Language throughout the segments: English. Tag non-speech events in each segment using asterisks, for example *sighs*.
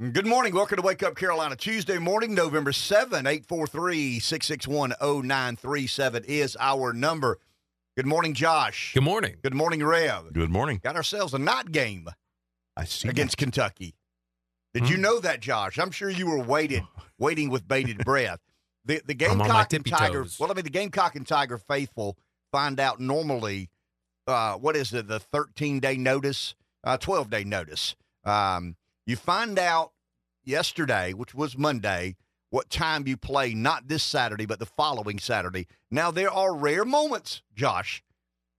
Good morning. Welcome to Wake Up Carolina. Tuesday morning, November 7, 843 661 0937 is our number. Good morning, Josh. Good morning. Good morning, Rev. Good morning. Got ourselves a night game I see. against Kentucky. Did you Hmm. know that, Josh? I'm sure you were waited, *laughs* waiting with bated breath. The the I'm on my Gamecock and Tiger. toes. Well, I mean, the Gamecock and Tiger faithful find out normally. Uh, what is it? The 13 day notice, uh, 12 day notice. Um, you find out yesterday, which was Monday, what time you play. Not this Saturday, but the following Saturday. Now there are rare moments, Josh,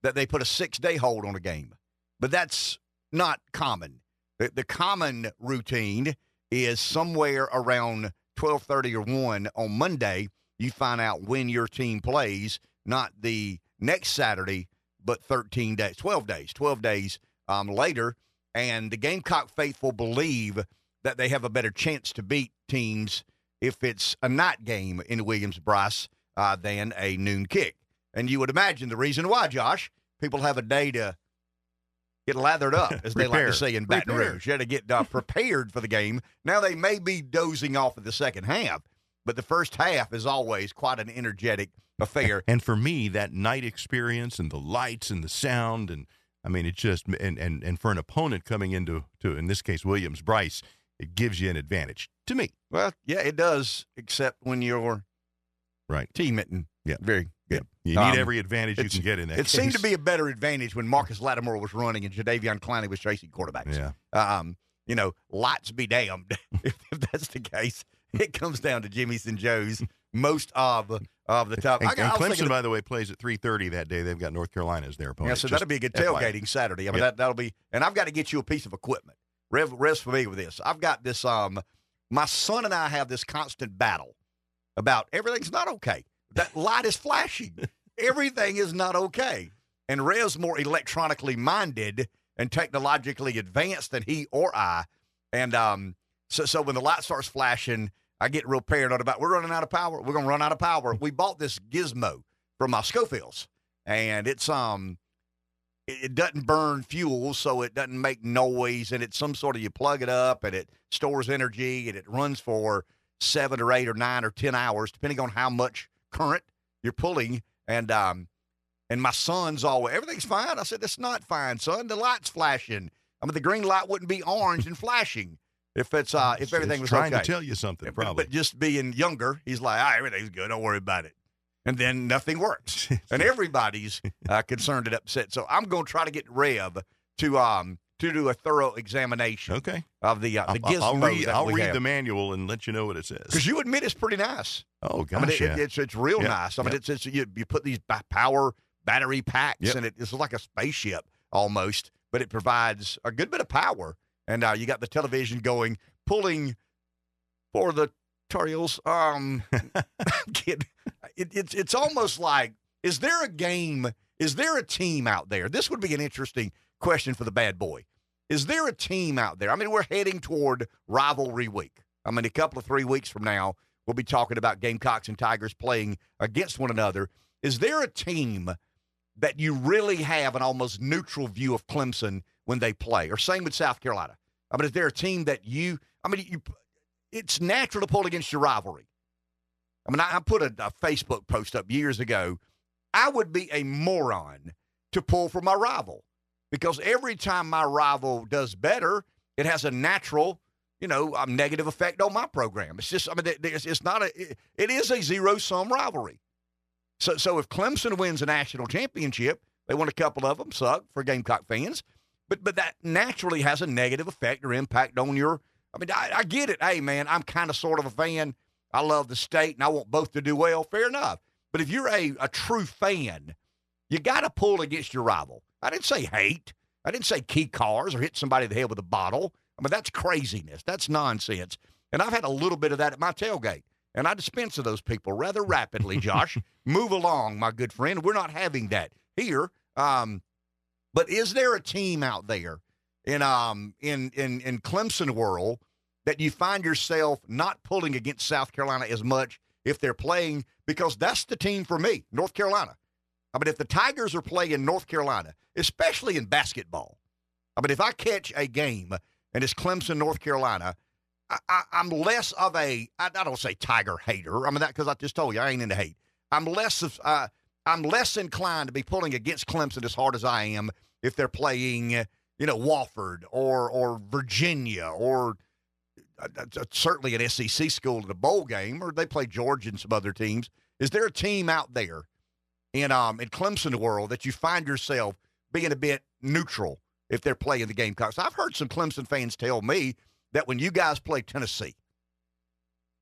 that they put a six day hold on a game, but that's not common. The, the common routine is somewhere around 12:30 or 1 on Monday you find out when your team plays, not the next Saturday, but 13 days, 12 days, 12 days um, later. And the Gamecock faithful believe that they have a better chance to beat teams if it's a night game in Williams Brice uh, than a noon kick. And you would imagine the reason why, Josh, people have a day to get lathered up, *laughs* as they like to say in Baton Prepare. Rouge. You had to get uh, prepared for the game. Now they may be dozing off in the second half, but the first half is always quite an energetic affair. And for me, that night experience and the lights and the sound and I mean, it just and and and for an opponent coming into to in this case Williams Brice, it gives you an advantage to me. Well, yeah, it does, except when you're Right. team it and Yeah. very good. You need Um, every advantage you can get in that. It seemed to be a better advantage when Marcus Lattimore was running and Jadeveon Clowney was chasing quarterbacks. Yeah. Um, you know, lots be damned *laughs* if, if that's the case. It comes down to Jimmy's and Joe's most of of the top. And, I, and I Clemson, by the way, plays at three thirty that day. They've got North Carolina as their opponent. Yeah, so Just that'll be a good FYI. tailgating Saturday. I mean, Yep. that that'll be, and I've got to get you a piece of equipment. Rev, Rev's familiar with this. I've got this. Um, my son and I have this constant battle about everything's not okay. That light is flashing. *laughs* Everything is not okay. And Rev's more electronically minded and technologically advanced than he or I. And um, so, so when the light starts flashing, I get real paranoid about we're running out of power. We're gonna run out of power. We bought this gizmo from my Schofields, and it's um it, it doesn't burn fuel, so it doesn't make noise, and it's some sort of you plug it up and it stores energy and it runs for seven or eight or nine or ten hours, depending on how much current you're pulling. And um and my son's always everything's fine. I said, It's not fine, son. The light's flashing. I mean the green light wouldn't be orange and flashing if it's uh if everything it's was trying okay. to tell you something, probably. But just being younger, he's like, ah, everything's good. Don't worry about it. And then nothing works. *laughs* and everybody's uh, concerned and upset. So I'm going to try to get Rev to um to do a thorough examination okay. of the uh, the I'll, gizmo I'll read. that I'll read the manual and let you know what it says. Because you admit it's pretty nice. oh I gosh, mean, it, yeah. it's it's real Yeah. nice. I mean, Yeah. it's, it's you, you put these power battery packs, Yep. and it, it's like a spaceship almost, but it provides a good bit of power. And uh, you got the television going, pulling for the Tar Heels. Um, *laughs* it, it's it's almost like is there a game? Is there a team out there? This would be an interesting question for the bad boy. Is there a team out there? I mean, we're heading toward rivalry week. I mean, a couple of three weeks from now, we'll be talking about Gamecocks and Tigers playing against one another. Is there a team that you really have an almost neutral view of Clemson when they play, or same with South Carolina? I mean, is there a team that you? I mean, you. It's natural to pull against your rivalry. I mean, I, I put a, a Facebook post up years ago. I would be a moron to pull for my rival because every time my rival does better, it has a natural, you know, um, negative effect on my program. It's just, I mean, it- it's, it's not a, it- it is a zero sum rivalry. So, so if Clemson wins a national championship, they won a couple of them, suck for Gamecock fans, but but that naturally has a negative effect or impact on your. I mean, I, I get it. Hey, man, I'm kind of sort of a fan. I love the state, and I want both to do well. Fair enough. But if you're a, a true fan, you got to pull against your rival. I didn't say hate. I didn't say key cars or hit somebody in the head with a bottle. I mean, that's craziness. That's nonsense. And I've had a little bit of that at my tailgate. And I dispense of those people rather rapidly, Josh. *laughs* Move along, my good friend. We're not having that here. Um, but is there a team out there in um in in in Clemson world that you find yourself not pulling against South Carolina as much if they're playing because that's the team for me, North Carolina. I mean, if the Tigers are playing North Carolina, especially in basketball, I mean, if I catch a game and it's Clemson, North Carolina, I, I'm less of a I, I don't say Tiger hater. I mean that because I just told you I ain't into hate. I'm less of uh, I'm less inclined to be pulling against Clemson as hard as I am if they're playing, you know, Wofford or or Virginia or uh, uh, certainly an SEC school in a bowl game, or they play Georgia and some other teams. Is there a team out there in um in Clemson world that you find yourself being a bit neutral if they're playing the Gamecocks? I've heard some Clemson fans tell me that when you guys play Tennessee,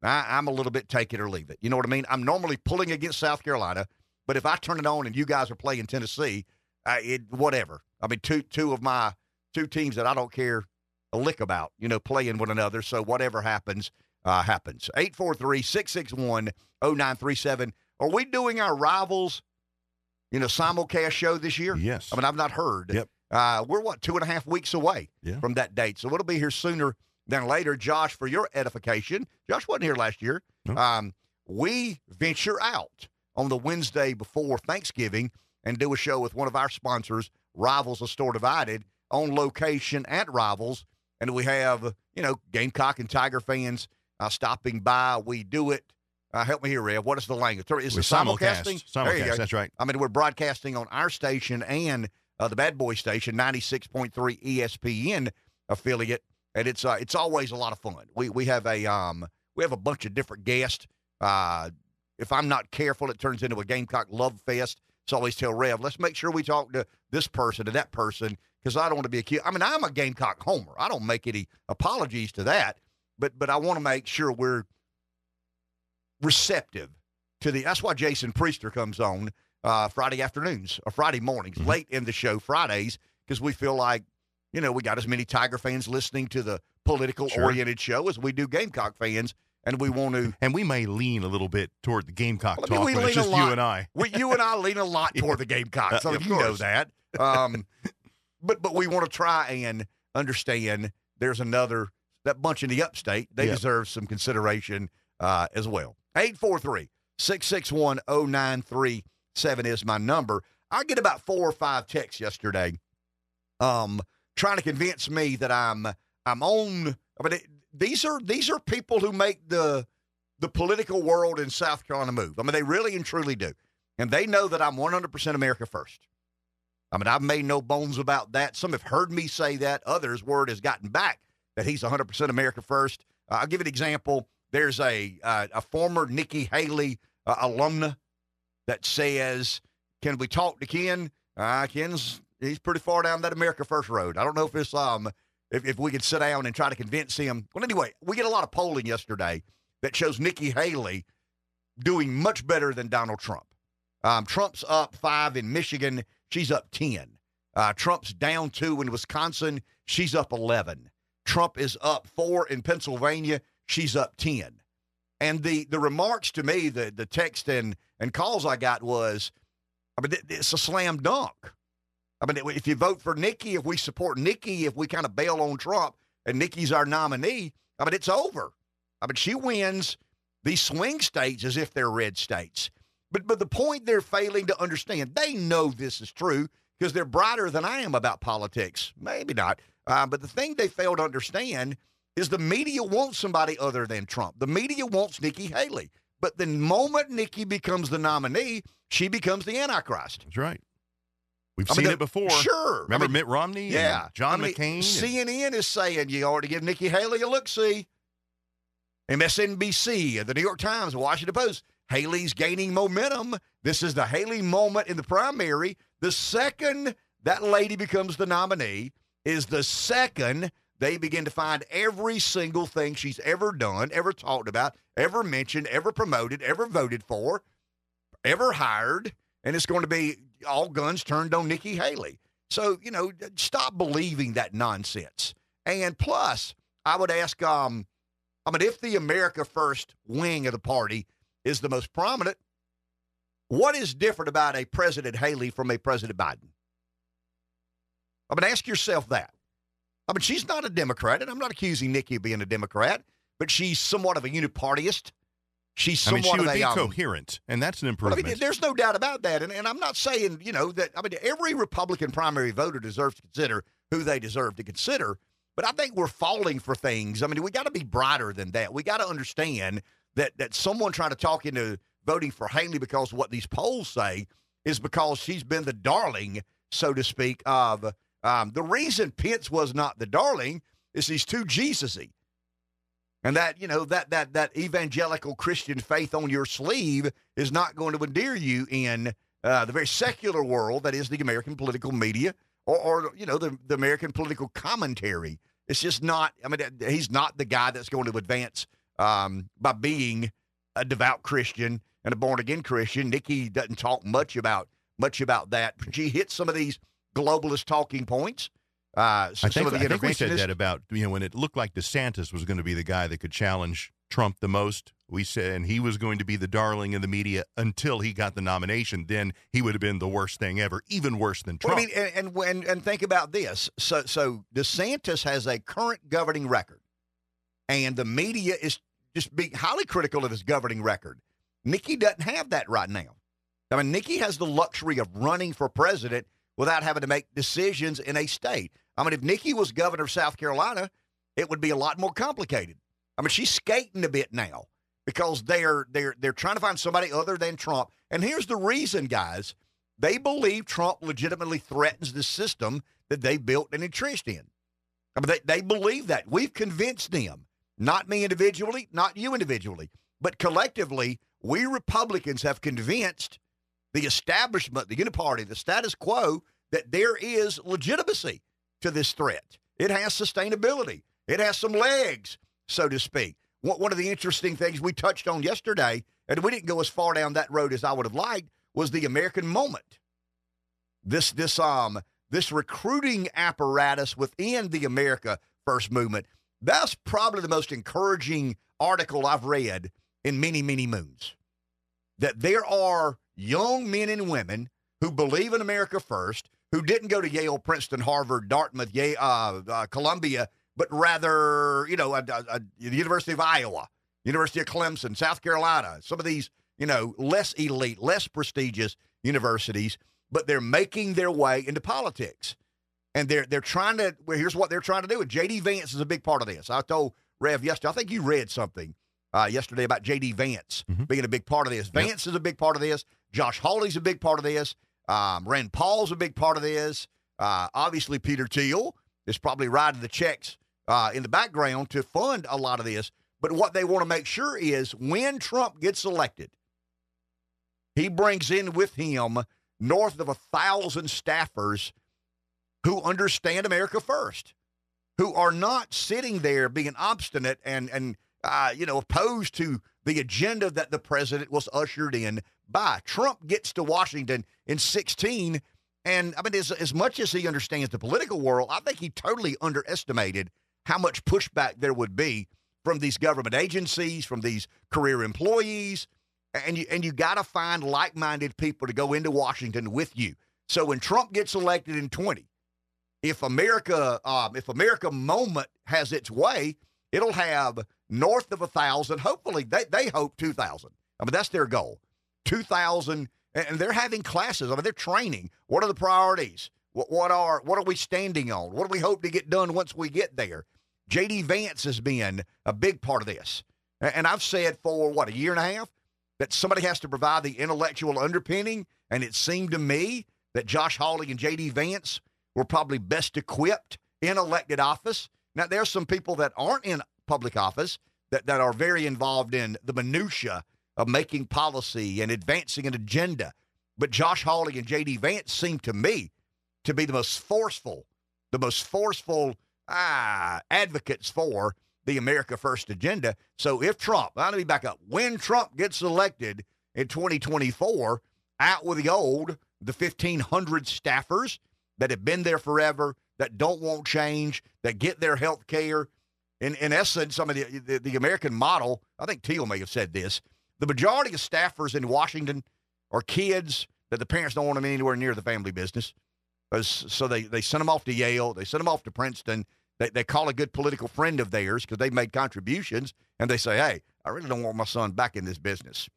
I, am a little bit take it or leave it. You know what I mean? I'm normally pulling against South Carolina, but if I turn it on and you guys are playing Tennessee, uh, it whatever. I mean, two two of my two teams that I don't care a lick about, you know, playing one another. So whatever happens, uh, happens. 843 661 0937. Are we doing our rivals, you know, simulcast show this year? Yes. I mean, I've not heard. Yep. Uh, we're what, two and a half weeks away yeah. from that date. So it'll be here sooner than later. Josh, for your edification, Josh wasn't here last year. No. Um, we venture out on the Wednesday before Thanksgiving and do a show with one of our sponsors, Rivals of Store Divided, on location at Rivals and we have you know Gamecock and Tiger fans uh, stopping by. We do it. Uh, help me here, Rev. What is the language? Is it simulcasting? Simulcast. There you go. That's right. I mean, we're broadcasting on our station and uh, the Bad Boy station, ninety six point three ESPN affiliate, and it's uh, it's always a lot of fun. We we have a um we have a bunch of different guests. Uh, if I'm not careful, it turns into a Gamecock love fest. So I always tell Rev, let's make sure we talk to this person and that person because I don't want to be accused. I mean, I'm a Gamecock homer. I don't make any apologies to that, but but I want to make sure we're receptive to the. That's why Jason Priester comes on uh, Friday afternoons or Friday mornings, Mhm. late in the show Fridays, because we feel like you know we got as many Tiger fans listening to the political oriented show as we do Gamecock fans, and we want to. And we may lean a little bit toward the Gamecock Well, I mean, talk we it's lean a just you lot. and I. We, you and I lean a lot *laughs* toward the Gamecock. so Uh, you know that. Um, but but we want to try and understand. There's another that bunch in the upstate. They Yeah. deserve some consideration uh, as well. 843 661 0937 is my number. I get about four or five texts yesterday, um, trying to convince me that I'm I'm on. I mean, it, these are these are people who make the the political world in South Carolina move. I mean, they really and truly do, and they know that I'm 100% America first. I mean, I've made no bones about that. Some have heard me say that. Others, word has gotten back that he's 100% America first. Uh, I'll give an example. There's a uh, a former Nikki Haley uh, alumna that says, "Can we talk to Ken?" Uh, Ken's he's pretty far down that America First road. I don't know if it's um if, if we could sit down and try to convince him. Well, anyway, we get a lot of polling yesterday that shows Nikki Haley doing much better than Donald Trump. Um, Trump's up five in Michigan. She's up 10. Uh, Trump's down two in Wisconsin. She's up 11. Trump is up four in Pennsylvania. She's up 10. And the, the remarks to me, the, the text and, and calls I got was, I mean, it's a slam dunk. I mean, if you vote for Nikki, if we support Nikki, if we kind of bail on Trump and Nikki's our nominee, I mean, it's over. I mean, she wins these swing states as if they're red states. But but the point they're failing to understand, they know this is true because they're brighter than I am about politics. Maybe not. Uh, but the thing they fail to understand is the media wants somebody other than Trump. The media wants Nikki Haley. But the moment Nikki becomes the nominee, she becomes the Antichrist. That's right. We've I seen the- it before. Sure. I Remember mean, Mitt Romney? and yeah. John I mean, McCain? and- CNN is saying you ought to give Nikki Haley a look see. MSNBC, uh, the New York Times, Washington Post. Haley's gaining momentum. This is the Haley moment in the primary. The second that lady becomes the nominee is the second they begin to find every single thing she's ever done, ever talked about, ever mentioned, ever promoted, ever voted for, ever hired, and it's going to be all guns turned on Nikki Haley. So, you know, stop believing that nonsense. And plus, I would ask, um, I mean, if the America First wing of the party is the most prominent, what is different about a President Haley from a President Biden? I mean, ask yourself that. I mean, she's not a Democrat, and I'm not accusing Nikki of being a Democrat, but she's somewhat of a unipartyist. She's I mean, somewhat she would of a be um, coherent, and that's an well, I improvement. mean, there's no doubt about that. And, and I'm not saying, you know, that, I mean, every Republican primary voter deserves to consider who they deserve to consider. But I think we're falling for things. I mean, we got to be brighter than that. We got to understand that that someone trying to talk into voting for Haley because what these polls say is because she's been the darling, so to speak, of um, the reason Pence was not the darling is he's too Jesusy. And that, you know, that that that evangelical Christian faith on your sleeve is not going to endear you in uh, the very secular world that is the American political media or, or you know, the, the American political commentary. It's just not, I mean, he's not the guy that's going to advance um, by being a devout Christian and a born again Christian. Nikki doesn't talk much about much about that. She hits some of these globalist talking points. Uh, so I think, I think we said that about you know when it looked like DeSantis was going to be the guy that could challenge Trump the most. We said and he was going to be the darling of the media until he got the nomination. Then he would have been the worst thing ever, even worse than Trump. Well, I mean, and, and and think about this. So so DeSantis has a current governing record, and the media is just being highly critical of his governing record. Nikki doesn't have that right now. I mean, Nikki has the luxury of running for president without having to make decisions in a state. I mean, if Nikki was governor of South Carolina, it would be a lot more complicated. I mean, she's skating a bit now because they're they're they're trying to find somebody other than Trump. And here's the reason, guys. They believe Trump legitimately threatens the system that they built and entrenched in. I mean, they, they believe that. We've convinced them, not me individually, not you individually, but collectively, we Republicans have convinced the establishment, the Uniparty, the status quo, that there is legitimacy to this threat. It has sustainability. It has some legs, so to speak. One of the interesting things we touched on yesterday, and we didn't go as far down that road as I would have liked, was the American moment. This this um this recruiting apparatus within the America First Movement. That's probably the most encouraging article I've read in many, many moons. That there are young men and women who believe in America first, who didn't go to Yale, Princeton, Harvard, Dartmouth, Yale, uh, uh, Columbia, but rather, you know, the University of Iowa, University of Clemson, South Carolina, some of these, you know, less elite, less prestigious universities, but they're making their way into politics. And they're they're trying to. Well, here's what they're trying to do. And J.D. Vance is a big part of this. I told Rev yesterday. I think you read something uh, yesterday about J.D. Vance mm-hmm. being a big part of this. Vance yep. is a big part of this. Josh Hawley's a big part of this. Um, Rand Paul's a big part of this. Uh, obviously, Peter Thiel is probably writing the checks uh, in the background to fund a lot of this. But what they want to make sure is when Trump gets elected, he brings in with him north of a thousand staffers who understand America first, who are not sitting there being obstinate and and uh, you know, opposed to the agenda that the president was ushered in by. Trump gets to Washington in 16, and I mean, as, as much as he understands the political world, I think he totally underestimated how much pushback there would be from these government agencies, from these career employees, and you and you got to find like-minded people to go into Washington with you. So when Trump gets elected in 20, if America, um, if America moment has its way, it'll have north of a thousand. Hopefully, they they hope two thousand. I mean, that's their goal. Two thousand, and they're having classes. I mean, they're training. What are the priorities? What, what are what are we standing on? What do we hope to get done once we get there? J.D. Vance has been a big part of this, and I've said for what a year and a half that somebody has to provide the intellectual underpinning, and it seemed to me that Josh Hawley and J.D. Vance were probably best equipped in elected office. Now, there's some people that aren't in public office that, that are very involved in the minutia of making policy and advancing an agenda. But Josh Hawley and J.D. Vance seem to me to be the most forceful, the most forceful ah, advocates for the America First agenda. So if Trump, let me back up, when Trump gets elected in 2024, out with the old, the 1,500 staffers that have been there forever, that don't want change, that get their health care, in, in essence, some of the, the, the American model, I think Thiel may have said this, the majority of staffers in Washington are kids that the parents don't want them anywhere near the family business. Uh, so they, they send them off to Yale, they send them off to Princeton. They, they call a good political friend of theirs because they've made contributions, and they say, hey, I really don't want my son back in this business.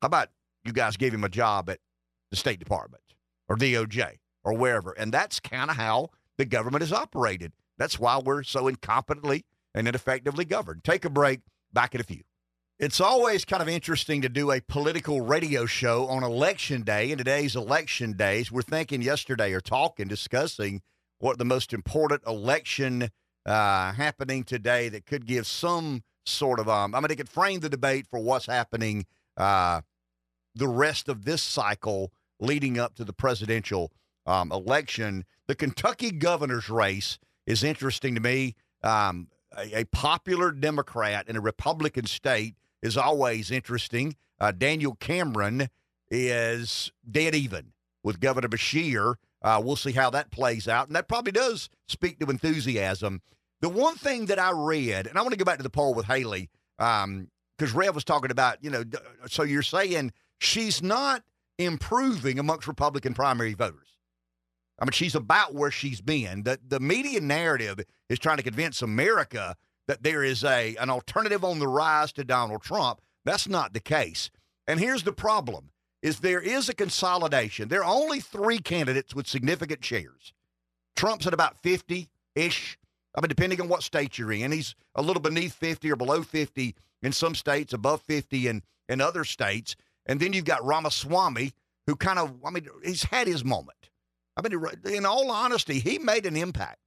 How about you guys give him a job at the State Department or DOJ or wherever? And that's kind of how the government has operated That's why we're so incompetently and ineffectively governed. Take a break. Back in a few. It's always kind of interesting to do a political radio show on election day. And today's election days, we're thinking yesterday or talking, discussing what the most important election uh, happening today that could give some sort of um. I mean, it could frame the debate for what's happening uh, the rest of this cycle leading up to the presidential um, election. The Kentucky governor's race is interesting to me. Um, a, a, popular Democrat in a Republican state is always interesting. Uh, Daniel Cameron is dead even with Governor Beshear. Uh, we'll see how that plays out. And that probably does speak to enthusiasm. The one thing that I read, and I want to go back to the poll with Haley, because um, Rev was talking about, you know, so you're saying she's not improving amongst Republican primary voters. I mean, she's about where she's been. The the media narrative is trying to convince America that there is a an alternative on the rise to Donald Trump. That's not the case. And here's the problem is there is a consolidation. There are only three candidates with significant shares. Trump's at about 50-ish. I mean, depending on what state you're in. He's a little beneath 50 or below 50 in some states, above 50 in, in other states. And then you've got Ramaswamy, who kind of, I mean, he's had his moment. I mean, in all honesty, he made an impact,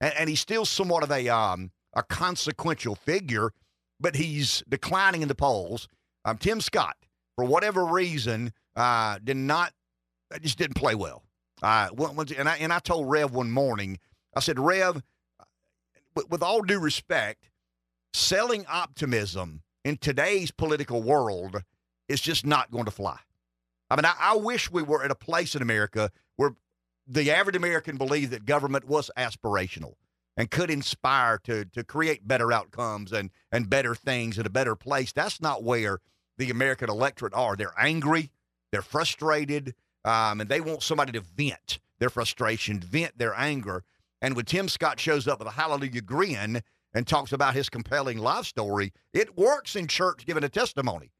and, and he's still somewhat of a um, a consequential figure, but he's declining in the polls. Um, Tim Scott, for whatever reason, uh, did not, just didn't play well. Uh, and I and I told Rev one morning, I said, Rev, with, with all due respect, selling optimism in today's political world is just not going to fly. I mean, I, I, wish we were at a place in America where the average American believed that government was aspirational and could inspire to to create better outcomes and and better things in a better place. That's not where the American electorate are. They're angry, they're frustrated, um, and they want somebody to vent their frustration, vent their anger. And when Tim Scott shows up with a hallelujah grin and talks about his compelling life story, it works in church giving a testimony.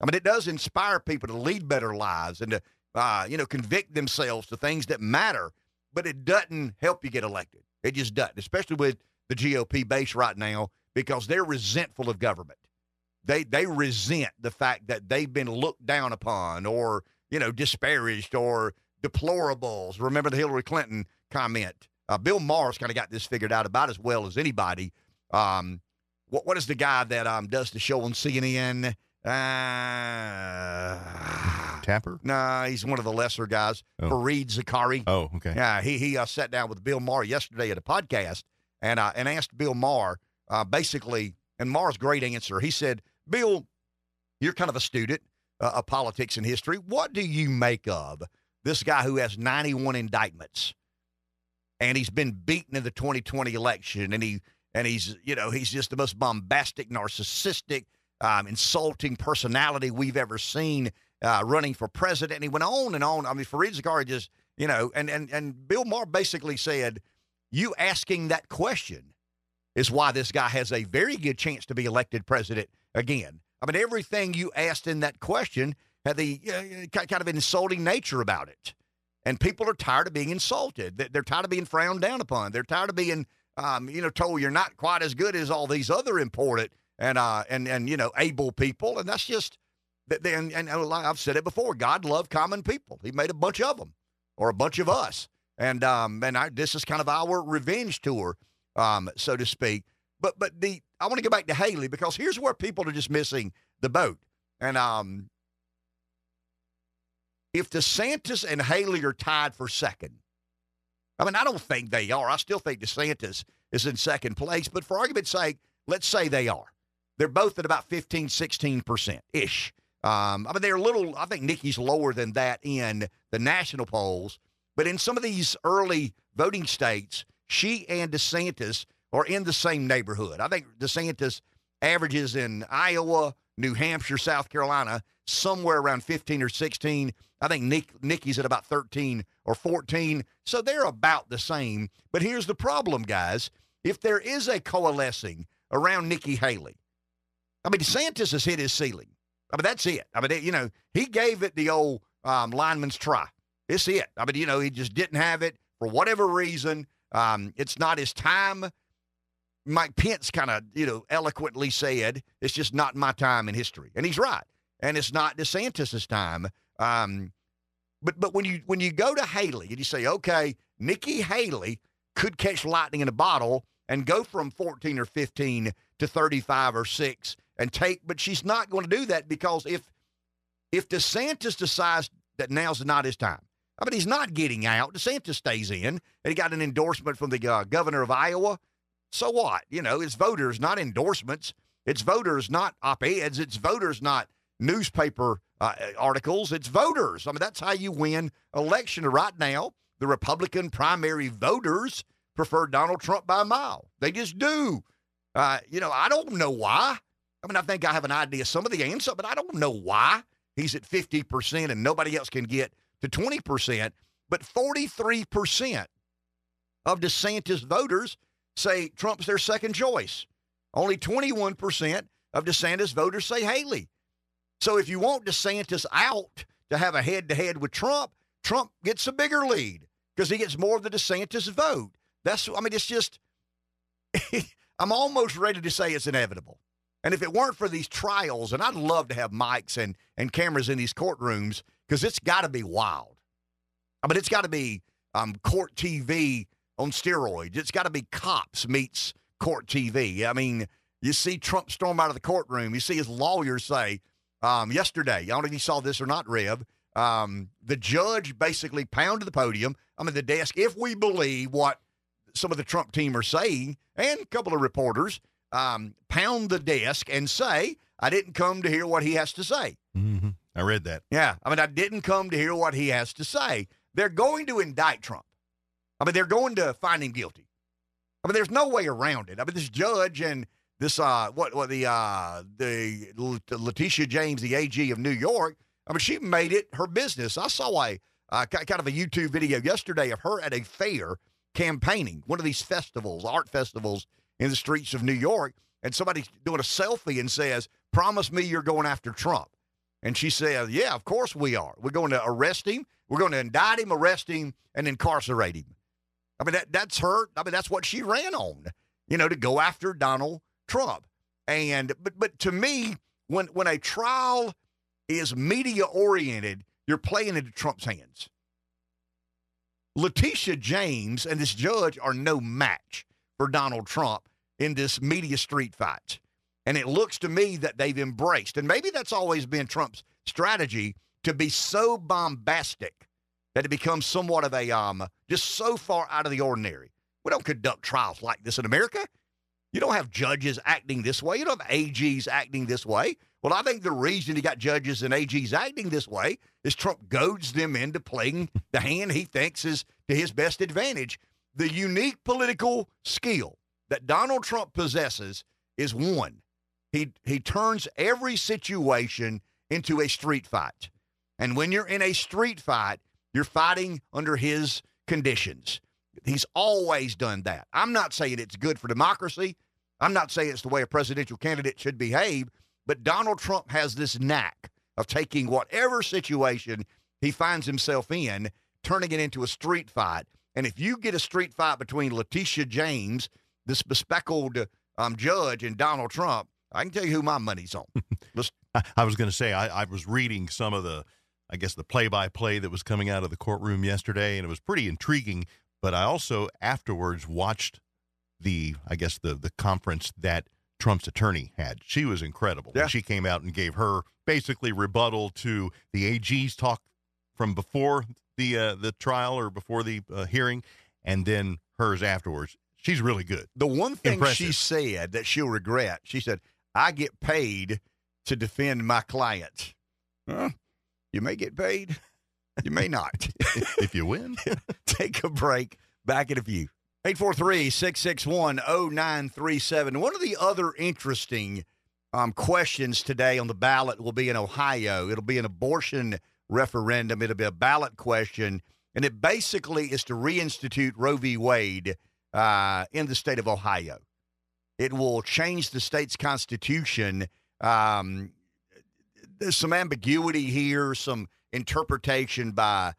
I mean, it does inspire people to lead better lives and to, uh, you know, convict themselves to things that matter, but it doesn't help you get elected. It just doesn't, especially with the GOP base right now, because they're resentful of government. They they resent the fact that they've been looked down upon or, you know, disparaged or deplorables. Remember the Hillary Clinton comment. Uh, Bill Maher's kind of got this figured out about as well as anybody. Um, what what is the guy that um, does the show on CNN? Uh, Tapper? Nah, he's one of the lesser guys. Oh. Fareed Zakaria. Oh, okay. Yeah, he he uh, sat down with Bill Maher yesterday at a podcast and uh, and asked Bill Maher uh, basically, and Maher's great answer. He said, "Bill, you're kind of a student uh, of politics and history. What do you make of this guy who has 91 indictments and he's been beaten in the 2020 election and he and he's you know he's just the most bombastic, narcissistic." Um, insulting personality we've ever seen uh, running for president. And he went on and on. I mean, Fareed Zakaria just, you know, and, and, and Bill Maher basically said, you asking that question is why this guy has a very good chance to be elected president again. I mean, everything you asked in that question had the uh, kind of insulting nature about it. And people are tired of being insulted. They're tired of being frowned down upon. They're tired of being, um, you know, told you're not quite as good as all these other important and uh and and you know able people, and that's just and, and I've said it before. God loved common people. He made a bunch of them, or a bunch of us, and um and I, this is kind of our revenge tour, um so to speak. But but the I want to go back to Haley because here's where people are just missing the boat, and um if DeSantis and Haley are tied for second, I mean, I don't think they are. I still think DeSantis is in second place, but for argument's sake, let's say they are. They're both at about 15, 16% ish. Um, I mean, they're a little, I think Nikki's lower than that in the national polls, but in some of these early voting states, she and DeSantis are in the same neighborhood. I think DeSantis averages in Iowa, New Hampshire, South Carolina, somewhere around 15 or 16. I think Nick, Nikki's at about 13 or 14. So they're about the same. But here's the problem, guys. If there is a coalescing around Nikki Haley, I mean, DeSantis has hit his ceiling. I mean, that's it. I mean, you know, he gave it the old um, lineman's try. It's it. I mean, you know, he just didn't have it for whatever reason. Um, it's not his time. Mike Pence kind of, you know, eloquently said, it's just not my time in history. And he's right. And it's not DeSantis's time. Um, but but when you when you go to Haley and you say, okay, Nikki Haley could catch lightning in a bottle and go from 14 or 15 to 35 or 6 and take but she's not going to do that because if if DeSantis decides that now's not his time. I mean, he's not getting out. DeSantis stays in, and he got an endorsement from the uh, governor of Iowa. So what? You know, it's voters, not endorsements. It's voters, not op eds. It's voters, not newspaper uh, articles. It's voters. I mean, that's how you win election. Right now, the Republican primary voters prefer Donald Trump by a mile. They just do. Uh, you know, I don't know why. I mean, I think I have an idea some of the answer, but I don't know why he's at 50% and nobody else can get to 20%. But 43% of DeSantis voters say Trump's their second choice. Only 21% of DeSantis voters say Haley. So if you want DeSantis out to have a head to head with Trump, Trump gets a bigger lead because he gets more of the DeSantis vote. That's, I mean, it's just, *laughs* I'm almost ready to say it's inevitable. And if it weren't for these trials, and I'd love to have mics and, and cameras in these courtrooms because it's got to be wild. I mean, it's got to be um, court TV on steroids. It's got to be cops meets court TV. I mean, you see Trump storm out of the courtroom. You see his lawyers say um, yesterday, I don't know if you saw this or not, Rev. Um, the judge basically pounded the podium, I mean, the desk, if we believe what some of the Trump team are saying, and a couple of reporters um, pound the desk and say, I didn't come to hear what he has to say. Mm-hmm. I read that. Yeah. I mean, I didn't come to hear what he has to say. They're going to indict Trump. I mean, they're going to find him guilty. I mean, there's no way around it. I mean, this judge and this uh, what what the uh, the Letitia James, the AG of New York. I mean, she made it her business. I saw a uh, kind of a YouTube video yesterday of her at a fair campaigning, one of these festivals, art festivals in the streets of New York, and somebody's doing a selfie and says, "Promise me you're going after Trump." And she says, "Yeah, of course we are. We're going to arrest him. We're going to indict him, arrest him, and incarcerate him." I mean, that, that's her. I mean, that's what she ran on, you know, to go after Donald Trump. And but but to me, when when a trial is media oriented, you're playing into Trump's hands. Letitia James and this judge are no match for Donald Trump in this media street fight. And it looks to me that they've embraced, and maybe that's always been Trump's strategy to be so bombastic that it becomes somewhat of a um, just so far out of the ordinary. We don't conduct trials like this in America. You don't have judges acting this way. You don't have AGs acting this way. Well, I think the reason he got judges and AGs acting this way is Trump goads them into playing the hand he thinks is to his best advantage. The unique political skill that Donald Trump possesses is one. He he turns every situation into a street fight. And when you're in a street fight, you're fighting under his conditions. He's always done that. I'm not saying it's good for democracy. I'm not saying it's the way a presidential candidate should behave, but Donald Trump has this knack of taking whatever situation he finds himself in, turning it into a street fight. And if you get a street fight between Letitia James, this bespectacled um, judge, and Donald Trump, I can tell you who my money's on. *laughs* I was going to say, I, I was reading some of the I guess, the play by play that was coming out of the courtroom yesterday, and it was pretty intriguing. But I also afterwards watched the, I guess, the, the conference that Trump's attorney had. She was incredible. Yeah. She came out and gave her basically rebuttal to the AG's talk from before the uh, the trial or before the uh, hearing, and then hers afterwards. She's really good. The one thing Impressive. she said that she'll regret, she said, I get paid to defend my clients. Huh? You may get paid. You may not. *laughs* if you win, *laughs* take a break. Back in a few. 843 661 0937. One of the other interesting um, questions today on the ballot will be in Ohio. It'll be an abortion referendum. It'll be a ballot question. And it basically is to reinstitute Roe v. Wade uh, in the state of Ohio. It will change the state's constitution. Um, there's some ambiguity here, some interpretation by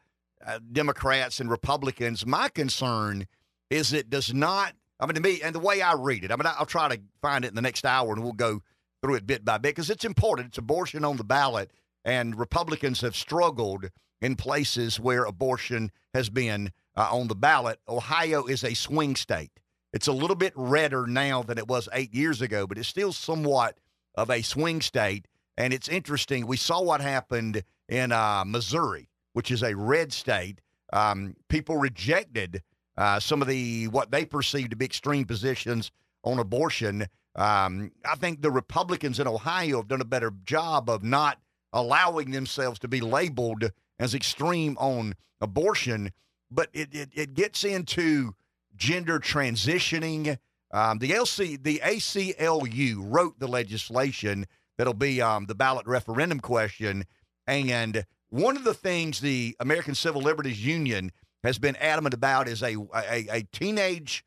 uh, Democrats and Republicans. My concern is it does not. I mean, to me, and the way I read it, I mean, I'll try to find it in the next hour, and we'll go through it bit by bit because it's important. It's abortion on the ballot, and Republicans have struggled in places where abortion has been uh, on the ballot. Ohio is a swing state. It's a little bit redder now than it was eight years ago, but it's still somewhat of a swing state. And it's interesting. We saw what happened in uh, Missouri, which is a red state. Um, people rejected uh, some of the what they perceived to be extreme positions on abortion. Um, I think the Republicans in Ohio have done a better job of not allowing themselves to be labeled as extreme on abortion, but it, it, it gets into gender transitioning. Um, the LC, the ACLU wrote the legislation that'll be um, the ballot referendum question, and one of the things the American Civil Liberties Union has been adamant about is a, a, a teenage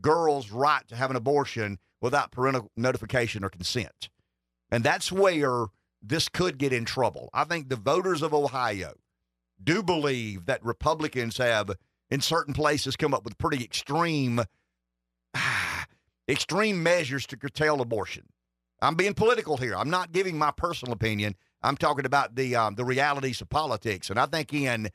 girl's right to have an abortion without parental notification or consent. And that's where this could get in trouble. I think the voters of Ohio do believe that Republicans have, in certain places, come up with pretty extreme, *sighs* extreme measures to curtail abortion. I'm being political here. I'm not giving my personal opinion. I'm talking about the um, the realities of politics, and I think in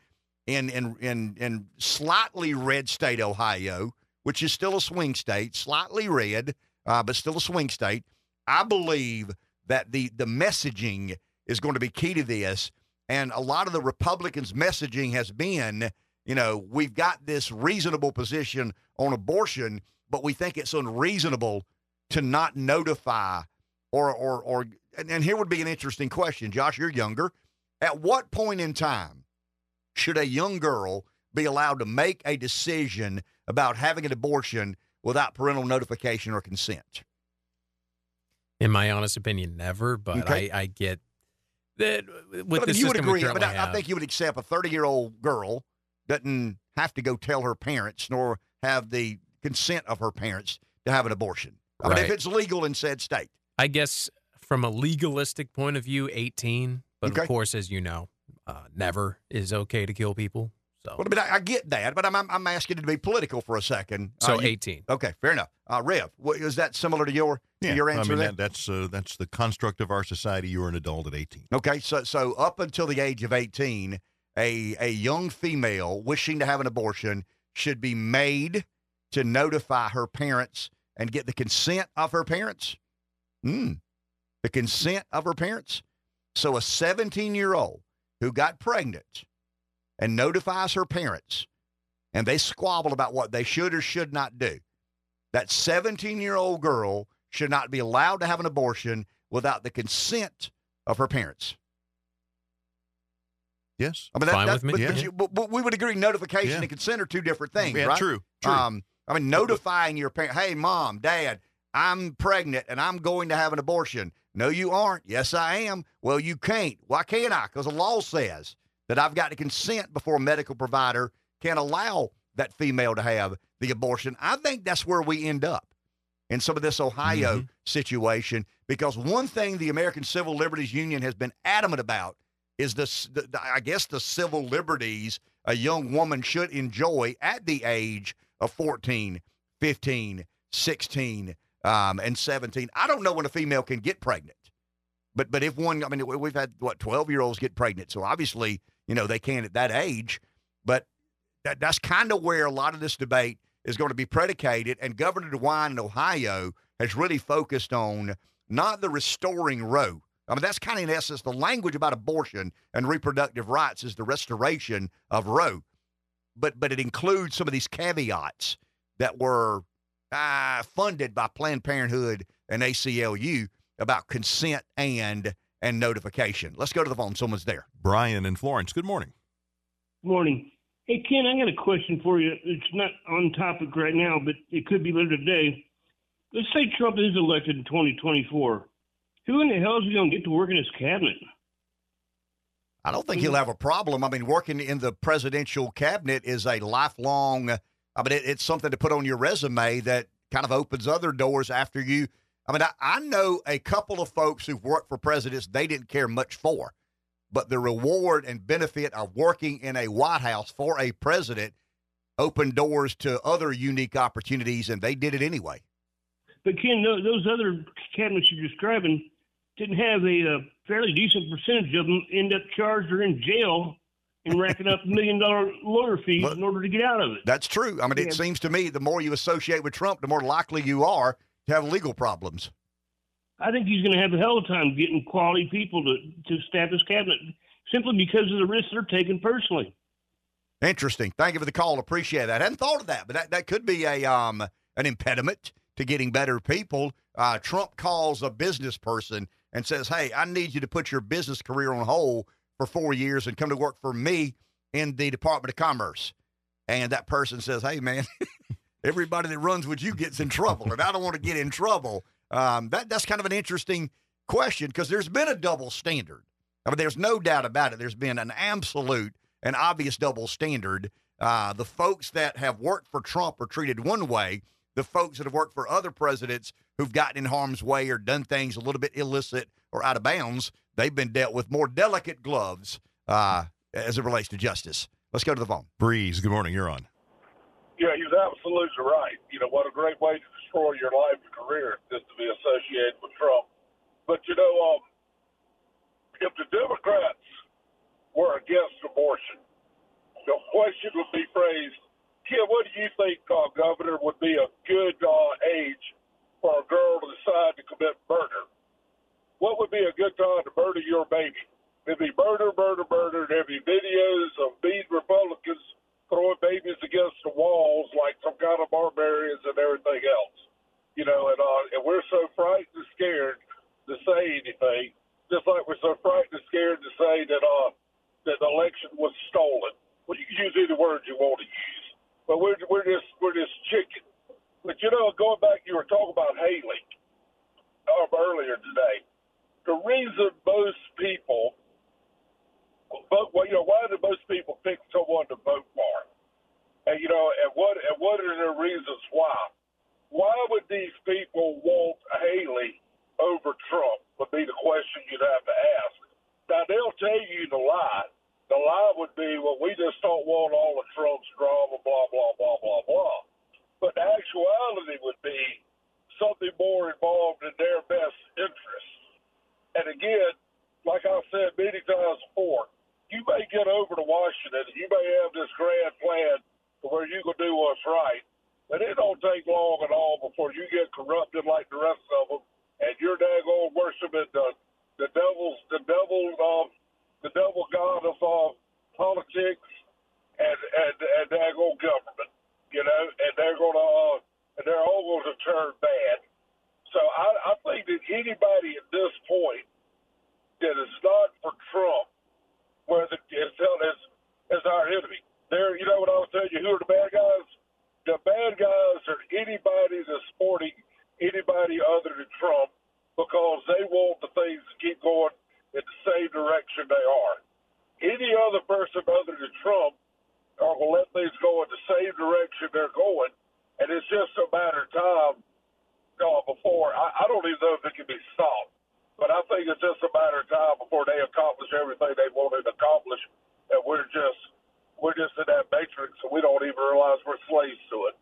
in in in in slightly red state Ohio, which is still a swing state, slightly red, uh, but still a swing state. I believe that the the messaging is going to be key to this, and a lot of the Republicans' messaging has been, you know, we've got this reasonable position on abortion, but we think it's unreasonable to not notify or or or. And, and here would be an interesting question, Josh. You're younger. At what point in time should a young girl be allowed to make a decision about having an abortion without parental notification or consent? In my honest opinion, never. But Okay. I, I get that with But, you would agree. I, mean, I, I think you would accept a 30 year old girl doesn't have to go tell her parents nor have the consent of her parents to have an abortion. I mean, if it's legal in said state. I guess from a legalistic point of view, 18. But Okay. of course, as you know, uh, never is okay to kill people. So, Well, I mean, I, I get that, but I'm, I'm, I'm asking you to be political for a second. so Uh, you- 18. Okay, fair enough. Uh, Rev, what, is that similar to your to Yeah, your I answer mean that, that's uh, that's the construct of our society. You're an adult at 18. Okay, so so up until the age of 18, a a young female wishing to have an abortion should be made to notify her parents and get the consent of her parents. Hmm. The consent of her parents. So a 17-year-old who got pregnant and notifies her parents and they squabble about what they should or should not do. That 17-year-old girl should not be allowed to have an abortion without the consent of her parents. Yes. I mean, that, Fine that- with me. But, Yeah. but you- but- but we would agree notification Yeah. and consent are two different things, yeah, right? true. True. Um, I mean, notifying your parent, hey, mom, dad, I'm pregnant and I'm going to have an abortion. No, you aren't. Yes, I am. Well, you can't. Why can't I? Because the law says that I've got to consent before a medical provider can allow that female to have the abortion. I think that's where we end up in some of this Ohio Mhm. situation because one thing the American Civil Liberties Union has been adamant about is this, the, the- I guess, the civil liberties a young woman should enjoy at the age of 14, 15, 16, um, and 17. I don't know when a female can get pregnant, but but if one, I mean, we've had what 12 year olds get pregnant, so obviously, you know, they can at that age. But that, that's kind of where a lot of this debate is going to be predicated. And Governor DeWine in Ohio has really focused on not the restoring Roe. I mean, that's kind of in essence the language about abortion and reproductive rights is the restoration of Roe, but but it includes some of these caveats that were uh, funded by Planned Parenthood and ACLU about consent and and notification. Let's go to the phone. Someone's there. Brian and Florence. Good morning. Morning. Hey, Ken, I got a question for you. It's not on topic right now, but it could be later today. Let's say Trump is elected in 2024. Who in the hell is he going to get to work in his cabinet? I don't think he'll have a problem. I mean, working in the presidential cabinet is a lifelong. I mean, it, it's something to put on your resume that kind of opens other doors after you. I mean, I, I know a couple of folks who've worked for presidents they didn't care much for, but the reward and benefit of working in a White House for a president opened doors to other unique opportunities, and they did it anyway. But Ken, those other cabinets you're describing didn't have a, a fairly decent percentage of them end up charged or in jail and racking up *laughs* million dollar lawyer fees in order to get out of it. That's true. I mean, it seems to me the more you associate with Trump, the more likely you are have legal problems. I think he's going to have a hell of a time getting quality people to, to staff his cabinet simply because of the risks they're taking personally. Interesting. Thank you for the call. Appreciate that. I hadn't thought of that, but that, that could be a um an impediment to getting better people. Uh, Trump calls a business person and says, "Hey, I need you to put your business career on hold for four years and come to work for me in the Department of Commerce." And that person says, "Hey, man, *laughs* everybody that runs with you gets in trouble, and I don't want to get in trouble." Um, that that's kind of an interesting question because there's been a double standard. I mean, there's no doubt about it. There's been an absolute and obvious double standard. Uh, the folks that have worked for Trump are treated one way. The folks that have worked for other presidents who've gotten in harm's way or done things a little bit illicit or out of bounds, they've been dealt with more delicate gloves uh, as it relates to justice. Let's go to the phone. Breeze, good morning. You're on. Yeah, he was absolutely right. You know, what a great way to destroy your life and career just to be associated with Trump. But, you know, um, if the Democrats were against abortion, the question would be phrased, Kim, what do you think, uh, Governor, would be a good uh, age for a girl to decide to commit murder? What would be a good time to murder your baby? It'd be murder, murder, murder. There'd be videos of mean Republicans throwing babies against the walls like some kind of barbarians and everything else. You know, and, uh, and we're so frightened and scared to say anything, just like we're so frightened and scared to say that uh, that the election was stolen. Well, you can use any words you want to use, but we're we're just we're just chicken. But you know, going back, you were talking about Haley um, earlier today. The reason most people vote, well, you know, why do most people pick someone to vote for? And you know, and what and what are the reasons why? Why would these people want Haley over Trump? Would be the question you'd have to ask. Now they'll tell you the lie. The lie would be, well, we just don't want all of Trump's drama, blah blah blah blah blah. But the actuality would be something more involved in their best interest. And again, like I've said many times before, you may get over to Washington, you may have this grand plan where you can do what's right, but it don't take long at all before you get corrupted like the rest of them, and you're daggone worshiping the the devil's the devil um, the devil god of uh, politics and and and daggone government, you know, and they're gonna uh, and they're all to turn bad. So I, I think that anybody at this point that is not for Trump, where the is is, is our enemy. There, you know what I was telling you? Who are the bad guys? The bad guys are anybody that's supporting anybody other than Trump because they want the things to keep going in the same direction they are. Any other person other than Trump are going to let things go in the same direction they're going, and it's just a matter of time uh, before. I, I don't even know if it can be stopped, but I think it's just a matter of time before they accomplish everything they wanted to accomplish, and we're just we're just in that matrix, and we don't even realize we're slaves to it.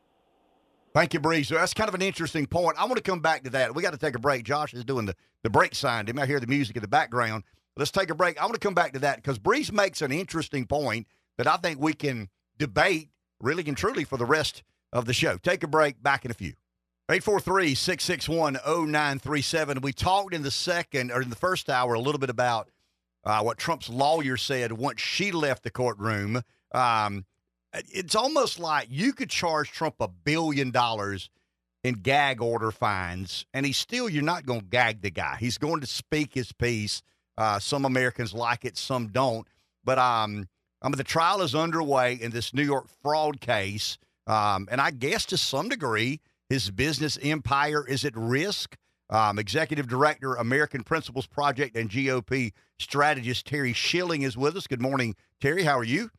Thank you, Breeze. That's kind of an interesting point. I want to come back to that. We got to take a break. Josh is doing the, the break sign. You might hear the music in the background. Let's take a break. I want to come back to that because Breeze makes an interesting point that I think we can debate really and truly for the rest of the show. Take a break. Back in a few. 843 661 0937. We talked in the second or in the first hour a little bit about uh, what Trump's lawyer said once she left the courtroom. Um, it's almost like you could charge Trump a billion dollars in gag order fines, and he's still, you're not going to gag the guy. He's going to speak his piece. Uh, some Americans like it, some don't. But um, I mean, the trial is underway in this New York fraud case. Um, and I guess to some degree, his business empire is at risk. Um, Executive Director, American Principles Project, and GOP strategist Terry Schilling is with us. Good morning, Terry. How are you?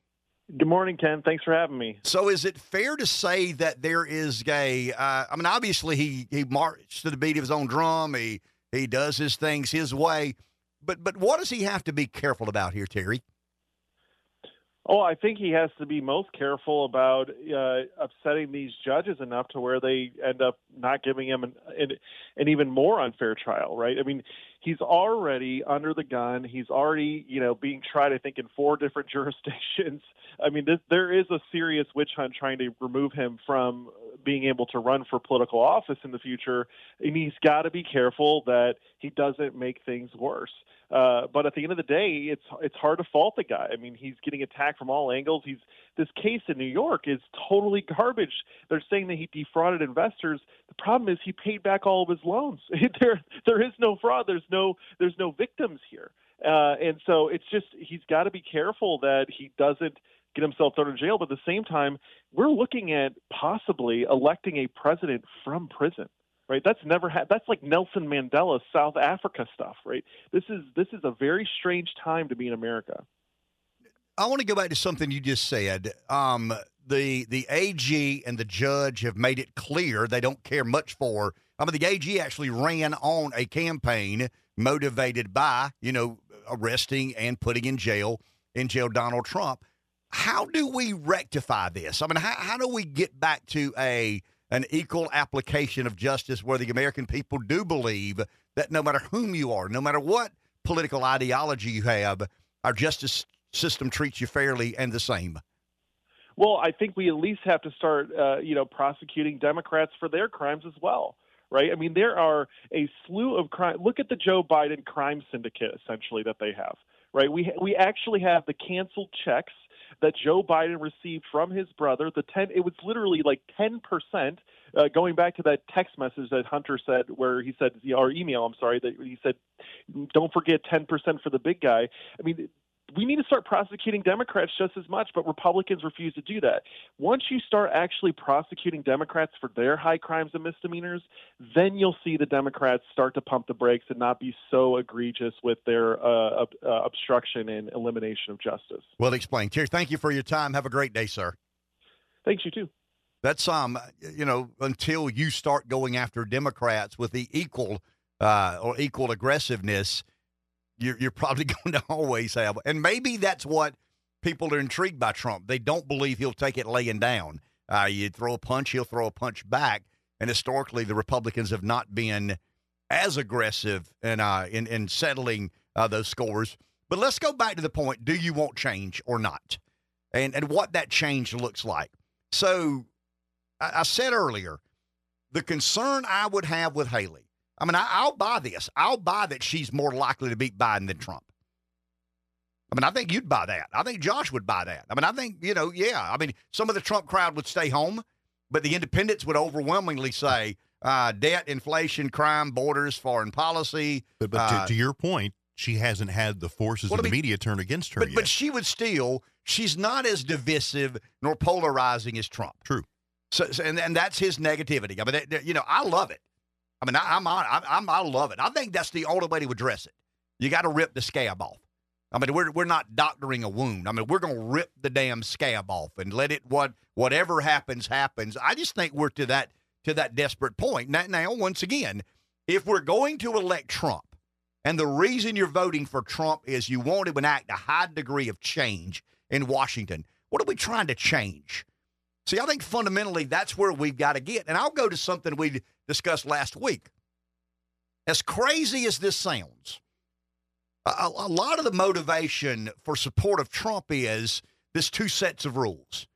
Good morning, Ken. Thanks for having me. So, is it fair to say that there is a? Uh, I mean, obviously, he he marches to the beat of his own drum. He he does his things his way, but but what does he have to be careful about here, Terry? Oh, I think he has to be most careful about uh, upsetting these judges enough to where they end up not giving him an, an, an even more unfair trial, right? I mean, he's already under the gun. He's already, you know, being tried, I think, in four different *laughs* jurisdictions. I mean, this, there is a serious witch hunt trying to remove him from being able to run for political office in the future. And he's got to be careful that he doesn't make things worse. Uh, but at the end of the day, it's it's hard to fault the guy. I mean, he's getting attacked from all angles. He's this case in New York is totally garbage. They're saying that he defrauded investors. The problem is he paid back all of his loans. *laughs* there there is no fraud. There's no there's no victims here. Uh, and so it's just he's got to be careful that he doesn't get himself thrown in jail. But at the same time, we're looking at possibly electing a president from prison right? That's never had. That's like Nelson Mandela South Africa stuff, right? This is this is a very strange time to be in America. I want to go back to something you just said. Um, the the AG and the judge have made it clear they don't care much for. I mean, the AG actually ran on a campaign motivated by you know arresting and putting in jail in jail Donald Trump. How do we rectify this? I mean, how, how do we get back to a an equal application of justice where the American people do believe that no matter whom you are, no matter what political ideology you have, our justice system treats you fairly and the same. Well, I think we at least have to start, uh, you know, prosecuting Democrats for their crimes as well, right? I mean, there are a slew of crime. Look at the Joe Biden crime syndicate, essentially that they have, right? We we actually have the canceled checks that Joe Biden received from his brother. The ten, it was literally like ten percent. Uh, going back to that text message that Hunter said, where he said, or email, I'm sorry, that he said, "Don't forget ten percent for the big guy." I mean, we need to start prosecuting Democrats just as much, but Republicans refuse to do that. Once you start actually prosecuting Democrats for their high crimes and misdemeanors, then you'll see the Democrats start to pump the brakes and not be so egregious with their uh, uh, obstruction and elimination of justice. Well explained. Terry, thank you for your time. Have a great day, sir. Thanks, you too. That's um, you know, until you start going after Democrats with the equal uh, or equal aggressiveness you're, you're probably *laughs* going to always have. And maybe that's what people are intrigued by Trump. They don't believe he'll take it laying down. Uh, you throw a punch, he'll throw a punch back. And historically, the Republicans have not been as aggressive in, uh, in, in settling uh, those scores. But let's go back to the point do you want change or not? And, and what that change looks like. So I, I said earlier, the concern I would have with Haley I mean, I, will buy this. I'll buy that she's more likely to beat Biden than Trump. I mean, I think you'd buy that. I think Josh would buy that. I mean, I think, you know, yeah. I mean, some of the Trump crowd would stay home, but the independents would overwhelmingly say uh, debt, inflation, crime, borders, foreign policy. But, but uh, to, to, your point, she hasn't had the forces well, of the media turn against her but, yet. But she would still, she's not as divisive nor polarizing as Trump. True. So, so and, and that's his negativity. I mean, you know, I love it. I mean, I, am on. I, I'm, I love it. I think that's the only way to address it. You got to rip the scab off. I mean, we're we're not doctoring a wound. I mean, we're going to rip the damn scab off and let it what whatever happens happens. I just think we're to that to that desperate point. Now, now once again, if we're going to elect Trump, and the reason you're voting for Trump is you want to enact a high degree of change in Washington, what are we trying to change? See, I think fundamentally that's where we've got to get. And I'll go to something we discussed last week. As crazy as this sounds, a, a, lot of the motivation for support of Trump is this two sets of rules.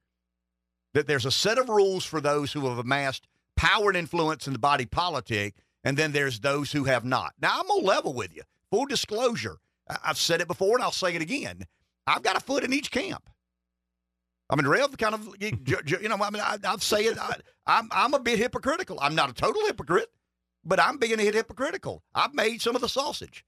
That there's a set of rules for those who have amassed power and influence in the body politic, and then there's those who have not. Now, I'm to level with you. Full disclosure. I've said it before, and I'll say it again. I've got a foot in each camp. I mean, Rev kind of, *laughs* you know, I mean, I, I'll say it. I, I'm, I'm a bit hypocritical. I'm not a total hypocrite, but I'm being a bit hypocritical. I've made some of the sausage.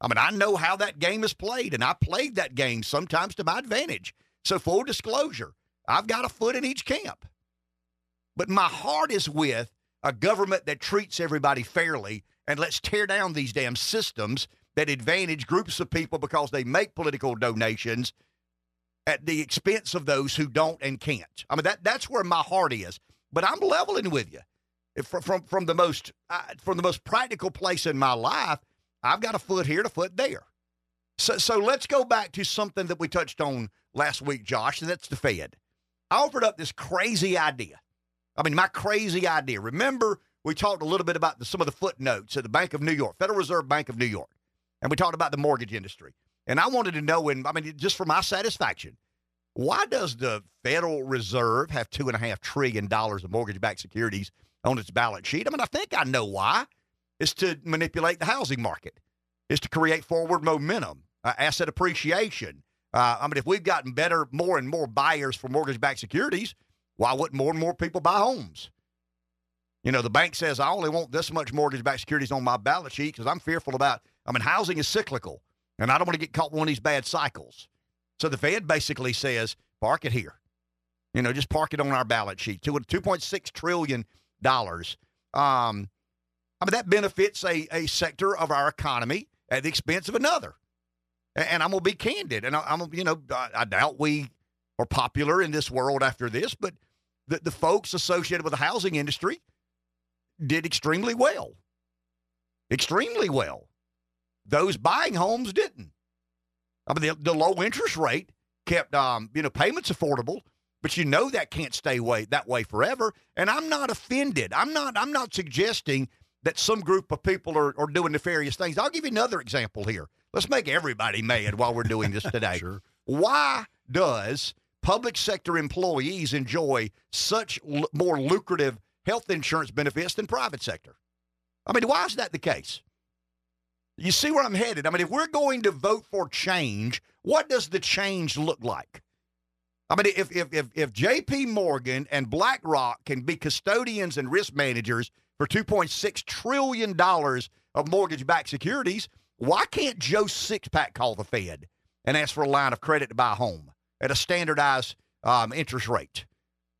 I mean, I know how that game is played, and I played that game sometimes to my advantage. So, full disclosure, I've got a foot in each camp. But my heart is with a government that treats everybody fairly and let's tear down these damn systems that advantage groups of people because they make political donations at the expense of those who don't and can't. I mean, that that's where my heart is. But I'm leveling with you. From from, from the most uh, from the most practical place in my life, I've got a foot here a foot there. So so let's go back to something that we touched on last week, Josh, and that's the Fed. I offered up this crazy idea. I mean, my crazy idea. Remember, we talked a little bit about the, some of the footnotes at the Bank of New York, Federal Reserve Bank of New York, and we talked about the mortgage industry. And I wanted to know, and I mean, just for my satisfaction, why does the Federal Reserve have two and a half trillion dollars of mortgage-backed securities on its balance sheet? I mean, I think I know why. It's to manipulate the housing market. It's to create forward momentum, uh, asset appreciation. Uh, I mean, if we've gotten better, more and more buyers for mortgage-backed securities, why wouldn't more and more people buy homes? You know, the bank says, I only want this much mortgage backed securities on my balance sheet because I'm fearful about, I mean, housing is cyclical and I don't want to get caught in one of these bad cycles. So the Fed basically says, park it here. You know, just park it on our balance sheet. $2.6 trillion. Um, I mean, that benefits a, a sector of our economy at the expense of another. And, and I'm going to be candid. And I, am you know, I, I doubt we are popular in this world after this, but the, the folks associated with the housing industry did extremely well. Extremely well. Those buying homes didn't. I mean, the, the low interest rate kept um, you know payments affordable, but you know that can't stay way that way forever. And I'm not offended. I'm not. I'm not suggesting that some group of people are, are doing nefarious things. I'll give you another example here. Let's make everybody mad while we're doing this *laughs* today. sure. Why does public sector employees enjoy such l- more lucrative health insurance benefits than private sector. I mean, why is that the case? You see where I'm headed? I mean, if we're going to vote for change, what does the change look like? I mean, if if if, if J.P. Morgan and BlackRock can be custodians and risk managers for 2.6 trillion dollars of mortgage-backed securities, why can't Joe Sixpack call the Fed and ask for a line of credit to buy a home at a standardized um, interest rate?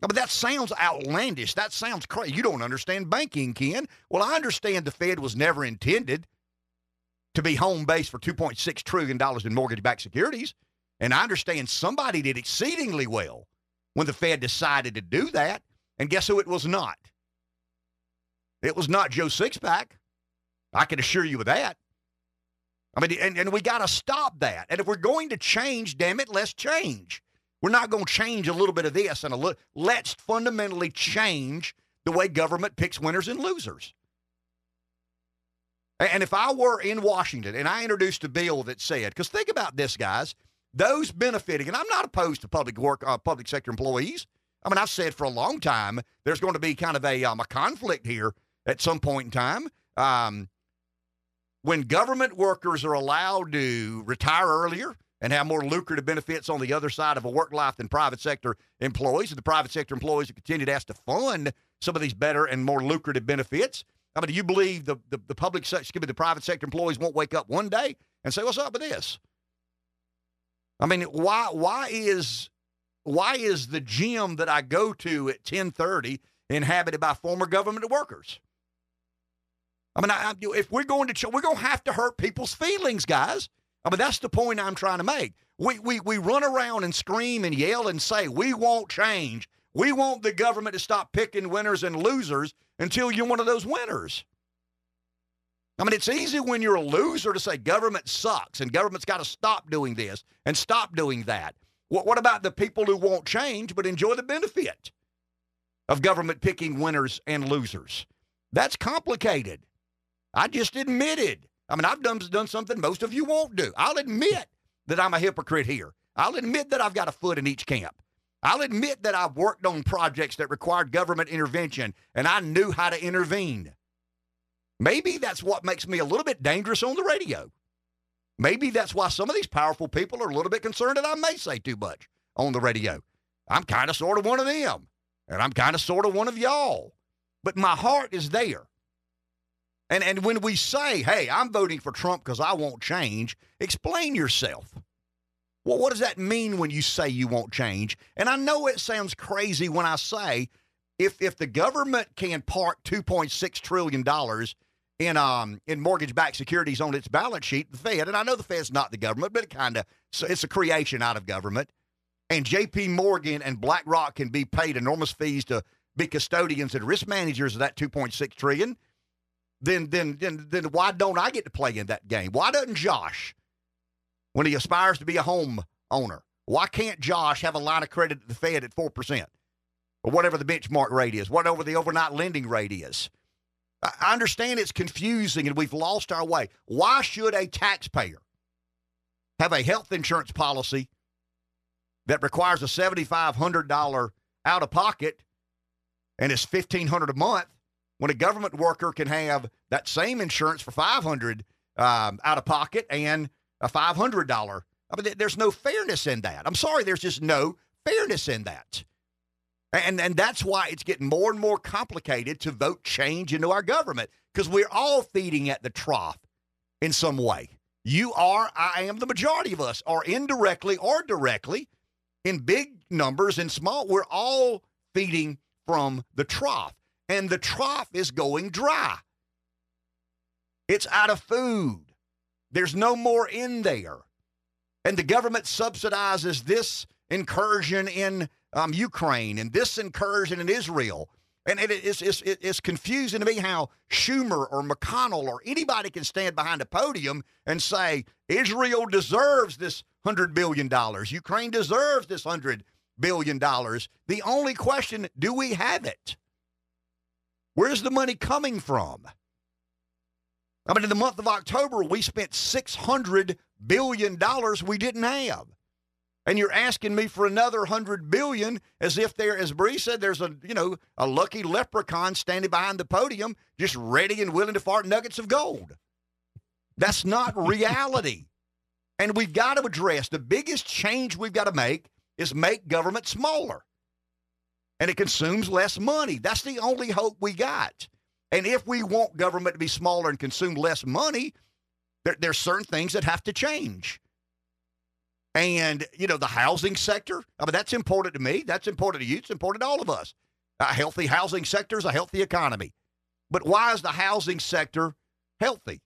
but that sounds outlandish. That sounds crazy. You don't understand banking, Ken. Well, I understand the Fed was never intended to be home base for $2.6 trillion in mortgage backed securities. And I understand somebody did exceedingly well when the Fed decided to do that. And guess who it was not? It was not Joe Sixpack. I can assure you of that. I mean, and, and we got to stop that. And if we're going to change, damn it, let's change. We're not going to change a little bit of this and a little. Let's fundamentally change the way government picks winners and losers. And if I were in Washington and I introduced a bill that said, because think about this, guys, those benefiting, and I'm not opposed to public work, uh, public sector employees. I mean, I've said for a long time there's going to be kind of a um, a conflict here at some point in time. Um, when government workers are allowed to retire earlier, and have more lucrative benefits on the other side of a work life than private sector employees. And the private sector employees will continue to ask to fund some of these better and more lucrative benefits. I mean, do you believe the, the, the public sector, excuse me, the private sector employees won't wake up one day and say, what's up with this? I mean, why why is why is the gym that I go to at 1030 inhabited by former government workers? I mean, I, if we're going to, we're going to have to hurt people's feelings, guys. I mean, that's the point I'm trying to make. We, we, we run around and scream and yell and say, we won't change. We want the government to stop picking winners and losers until you're one of those winners. I mean, it's easy when you're a loser to say government sucks and government's got to stop doing this and stop doing that. What, what about the people who won't change but enjoy the benefit of government picking winners and losers? That's complicated. I just admitted I mean, I've done, done something most of you won't do. I'll admit that I'm a hypocrite here. I'll admit that I've got a foot in each camp. I'll admit that I've worked on projects that required government intervention and I knew how to intervene. Maybe that's what makes me a little bit dangerous on the radio. Maybe that's why some of these powerful people are a little bit concerned that I may say too much on the radio. I'm kind of sort of one of them, and I'm kind of sort of one of y'all. But my heart is there. And and when we say, "Hey, I'm voting for Trump because I won't change," explain yourself. Well, what does that mean when you say you won't change? And I know it sounds crazy when I say if if the government can park 2.6 trillion dollars in um in mortgage-backed securities on its balance sheet, the Fed, and I know the Fed's not the government, but it kind of it's a creation out of government. And J.P. Morgan and BlackRock can be paid enormous fees to be custodians and risk managers of that 2.6 trillion then then then then why don't I get to play in that game? Why doesn't Josh, when he aspires to be a home owner, Why can't Josh have a line of credit at the Fed at 4%? Or whatever the benchmark rate is, whatever the overnight lending rate is. I understand it's confusing and we've lost our way. Why should a taxpayer have a health insurance policy that requires a $7,500 out of pocket and it's 1500 a month when a government worker can have that same insurance for 500 um, out of pocket and a $500 I mean, there's no fairness in that. I'm sorry, there's just no fairness in that. And, and that's why it's getting more and more complicated to vote change into our government because we're all feeding at the trough in some way. You are, I am, the majority of us are indirectly or directly in big numbers and small. We're all feeding from the trough, and the trough is going dry. It's out of food. There's no more in there. And the government subsidizes this incursion in um, Ukraine and this incursion in Israel. And it is it's, it's confusing to me how Schumer or McConnell or anybody can stand behind a podium and say Israel deserves this $100 billion. Ukraine deserves this $100 billion. The only question do we have it? Where's the money coming from? I mean, in the month of October, we spent $600 billion we didn't have. And you're asking me for another hundred billion as if there, as Bree said, there's a you know a lucky leprechaun standing behind the podium, just ready and willing to fart nuggets of gold. That's not *laughs* reality. and we've got to address the biggest change we've got to make is make government smaller. And it consumes less money. That's the only hope we got. And if we want government to be smaller and consume less money, there, there's certain things that have to change. And, you know, the housing sector, I mean, that's important to me. That's important to you. It's important to all of us. A healthy housing sector is a healthy economy. But why is the housing sector healthy?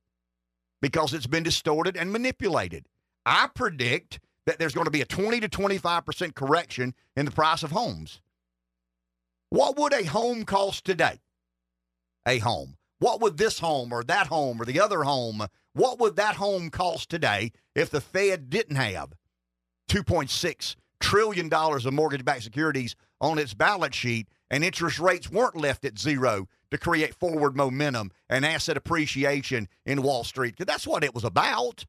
Because it's been distorted and manipulated. I predict that there's going to be a 20 to 25% correction in the price of homes. What would a home cost today? A home. What would this home or that home or the other home, what would that home cost today if the Fed didn't have $2.6 trillion of mortgage backed securities on its balance sheet and interest rates weren't left at zero to create forward momentum and asset appreciation in Wall Street. Because that's what it was about.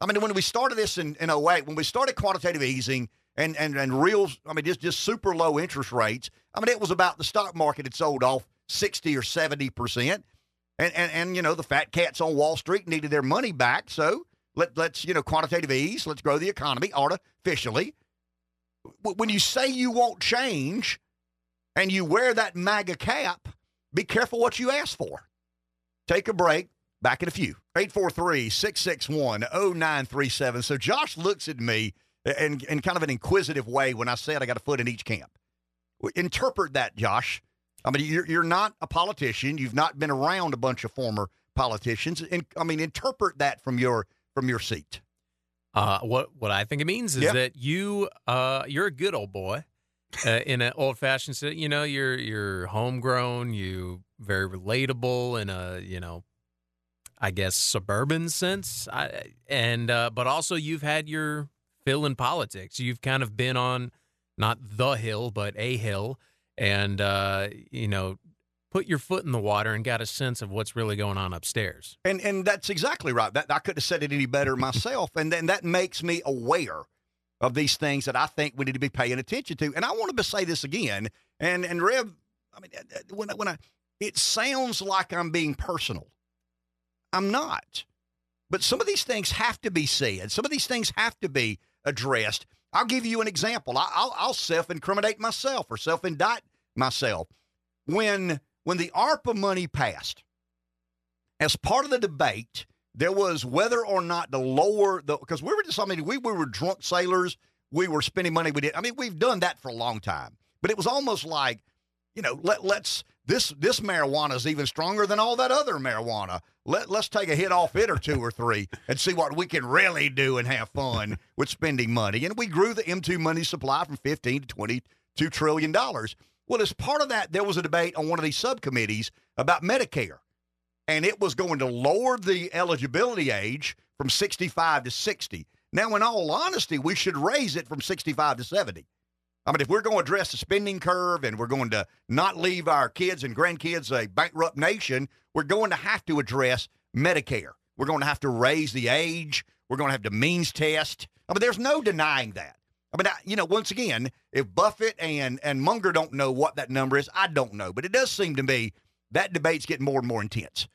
I mean, when we started this in, in 08, when we started quantitative easing and, and, and real, I mean, just, just super low interest rates, I mean, it was about the stock market had sold off 60 or 70%. And, and, and, you know, the fat cats on Wall Street needed their money back. So let, let's, you know, quantitative ease, let's grow the economy artificially. When you say you won't change and you wear that MAGA cap, be careful what you ask for. Take a break. Back in a few. 843 661 0937. So Josh looks at me in, in kind of an inquisitive way when I said I got a foot in each camp. Interpret that, Josh. I mean, you're, you're not a politician. You've not been around a bunch of former politicians. And I mean, interpret that from your from your seat? Uh, what what I think it means is yep. that you uh, you're a good old boy uh, in an old fashioned. You know, you're you're homegrown. You very relatable in a you know, I guess suburban sense. I, and uh, but also you've had your fill in politics. You've kind of been on not the hill, but a hill, and uh, you know put your foot in the water and got a sense of what's really going on upstairs. And and that's exactly right. That I couldn't have said it any better myself. and then that makes me aware of these things that I think we need to be paying attention to. And I want to say this again. And and Rev, I mean, uh, uh, when when I, it sounds like I'm being personal. I'm not. But some of these things have to be said. Some of these things have to be addressed. I'll give you an example. I'll, I'll self incriminate myself or self indict myself. When when the ARPA money passed, as part of the debate, there was whether or not to lower the because we were just I mean we, we were drunk sailors, we were spending money we did. I mean we've done that for a long time, but it was almost like you know let let's this this marijuana is even stronger than all that other marijuana. Let let's take a hit off it or two or three and see what we can really do and have fun with spending money. And we grew the M2 money supply from 15 to 22 trillion dollars. Well, as part of that, there was a debate on one of these subcommittees about Medicare, and it was going to lower the eligibility age from 65 to 60. Now, in all honesty, we should raise it from 65 to 70. I mean, if we're going to address the spending curve and we're going to not leave our kids and grandkids a bankrupt nation, we're going to have to address Medicare. We're going to have to raise the age. We're going to have to means test. I mean, there's no denying that. I mean, I, you know, once again, if Buffett and and Munger don't know what that number is, I don't know. But it does seem to me that debate's getting more and more intense.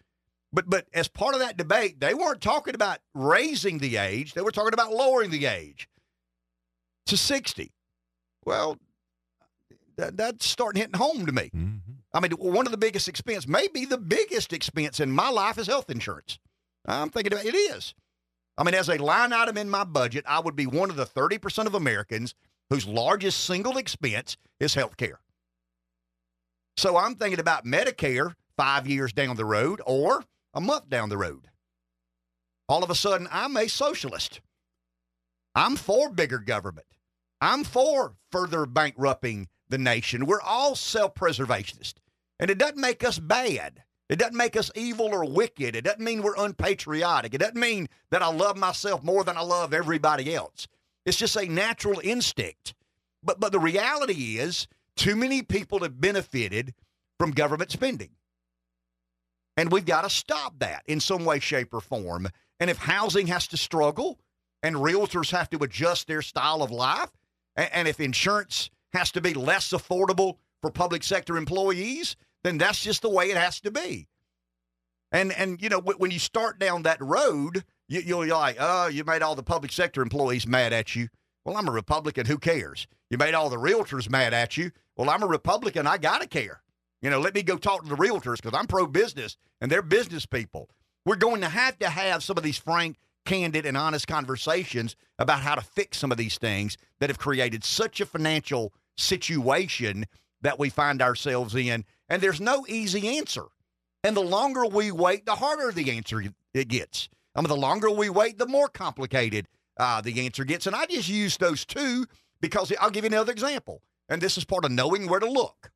But but as part of that debate, they weren't talking about raising the age; they were talking about lowering the age to sixty. Well, that, that's starting hitting home to me. Mm-hmm. I mean, one of the biggest expense, maybe the biggest expense in my life is health insurance. I'm thinking about it is. I mean, as a line item in my budget, I would be one of the 30% of Americans whose largest single expense is health care. So I'm thinking about Medicare five years down the road or a month down the road. All of a sudden, I'm a socialist. I'm for bigger government. I'm for further bankrupting the nation. We're all self preservationists. And it doesn't make us bad. It doesn't make us evil or wicked. It doesn't mean we're unpatriotic. It doesn't mean that I love myself more than I love everybody else. It's just a natural instinct. But but the reality is too many people have benefited from government spending. And we've got to stop that in some way, shape, or form. And if housing has to struggle and realtors have to adjust their style of life, and, and if insurance has to be less affordable for public sector employees, then that's just the way it has to be. And and you know when you start down that road, you, you're like, oh, you made all the public sector employees mad at you. Well, I'm a Republican. Who cares? You made all the realtors mad at you. Well, I'm a Republican. I gotta care. You know, let me go talk to the realtors because I'm pro business and they're business people. We're going to have to have some of these frank, candid, and honest conversations about how to fix some of these things that have created such a financial situation that we find ourselves in. And there's no easy answer. And the longer we wait, the harder the answer it gets. I mean, the longer we wait, the more complicated uh, the answer gets. And I just use those two because I'll give you another example. And this is part of knowing where to look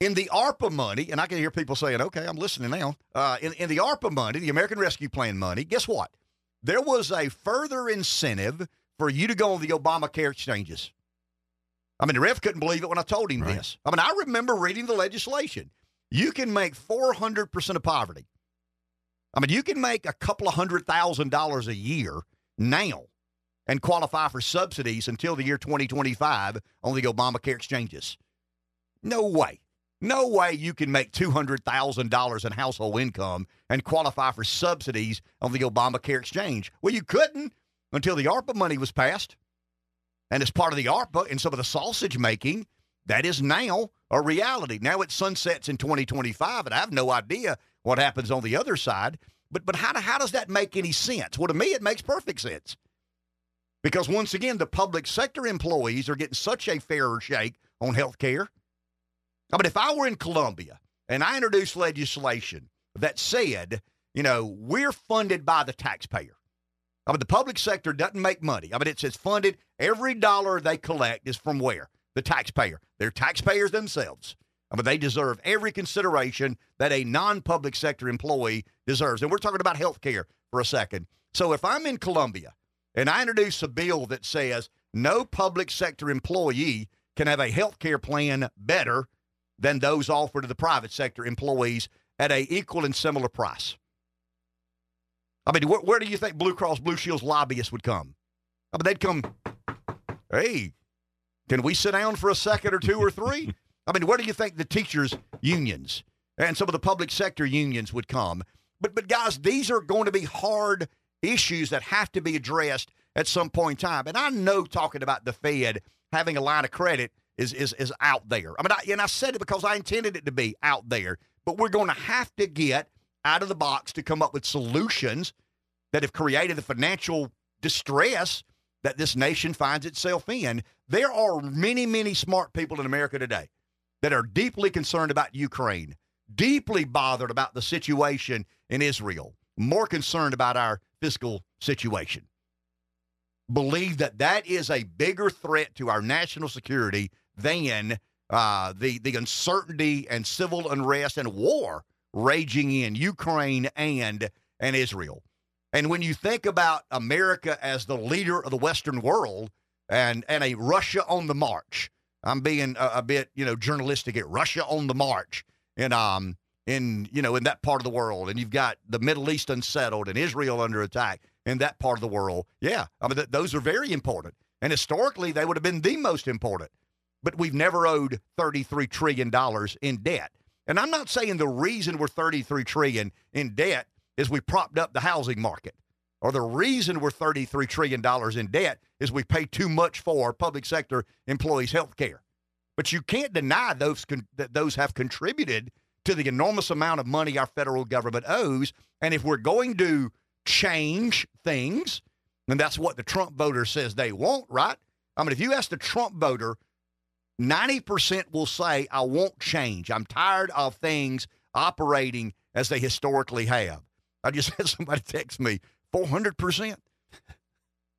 in the ARPA money, and I can hear people saying, okay, I'm listening now. Uh, in, in the ARPA money, the American Rescue Plan money, guess what? There was a further incentive for you to go on the Obamacare exchanges. I mean, the Rev couldn't believe it when I told him Right. this. I mean, I remember reading the legislation. You can make 400% of poverty. I mean, you can make a couple of hundred thousand dollars a year now and qualify for subsidies until the year 2025 on the Obamacare exchanges. No way. No way you can make $200,000 in household income and qualify for subsidies on the Obamacare exchange. Well, you couldn't until the ARPA money was passed. And as part of the ARPA and some of the sausage making, that is now a reality. Now it sunsets in 2025, and I have no idea what happens on the other side. But but how, how does that make any sense? Well, to me, it makes perfect sense. Because once again, the public sector employees are getting such a fairer shake on health care. I mean, if I were in Columbia and I introduced legislation that said, you know, we're funded by the taxpayer. I mean, the public sector doesn't make money. I mean, it says funded. Every dollar they collect is from where? The taxpayer. They're taxpayers themselves. I mean, they deserve every consideration that a non public sector employee deserves. And we're talking about health care for a second. So if I'm in Columbia and I introduce a bill that says no public sector employee can have a health care plan better than those offered to the private sector employees at a equal and similar price. I mean, where, where do you think Blue Cross Blue Shield's lobbyists would come? I mean, they'd come, hey, can we sit down for a second or two or three? *laughs* I mean, where do you think the teachers' unions and some of the public sector unions would come? But, but guys, these are going to be hard issues that have to be addressed at some point in time. And I know talking about the Fed having a line of credit is is is out there. I mean, I, and I said it because I intended it to be out there. But we're going to have to get out of the box to come up with solutions that have created the financial distress that this nation finds itself in. There are many, many smart people in America today that are deeply concerned about Ukraine, deeply bothered about the situation in Israel, more concerned about our fiscal situation. Believe that that is a bigger threat to our national security than uh, the the uncertainty and civil unrest and war raging in Ukraine and and Israel. And when you think about America as the leader of the Western world and, and a Russia on the march, I'm being a, a bit, you know, journalistic at Russia on the march and um in you know in that part of the world, and you've got the Middle East unsettled and Israel under attack in that part of the world. Yeah, I mean th- those are very important, and historically they would have been the most important. But we've never owed 33 trillion dollars in debt, and I'm not saying the reason we're 33 trillion in debt is we propped up the housing market, or the reason we're 33 trillion dollars in debt is we pay too much for public sector employees' health care. But you can't deny those con- that those have contributed to the enormous amount of money our federal government owes. And if we're going to change things, and that's what the Trump voter says they want, right? I mean, if you ask the Trump voter, 90% will say, I won't change. I'm tired of things operating as they historically have. I just *laughs* had somebody text me 400%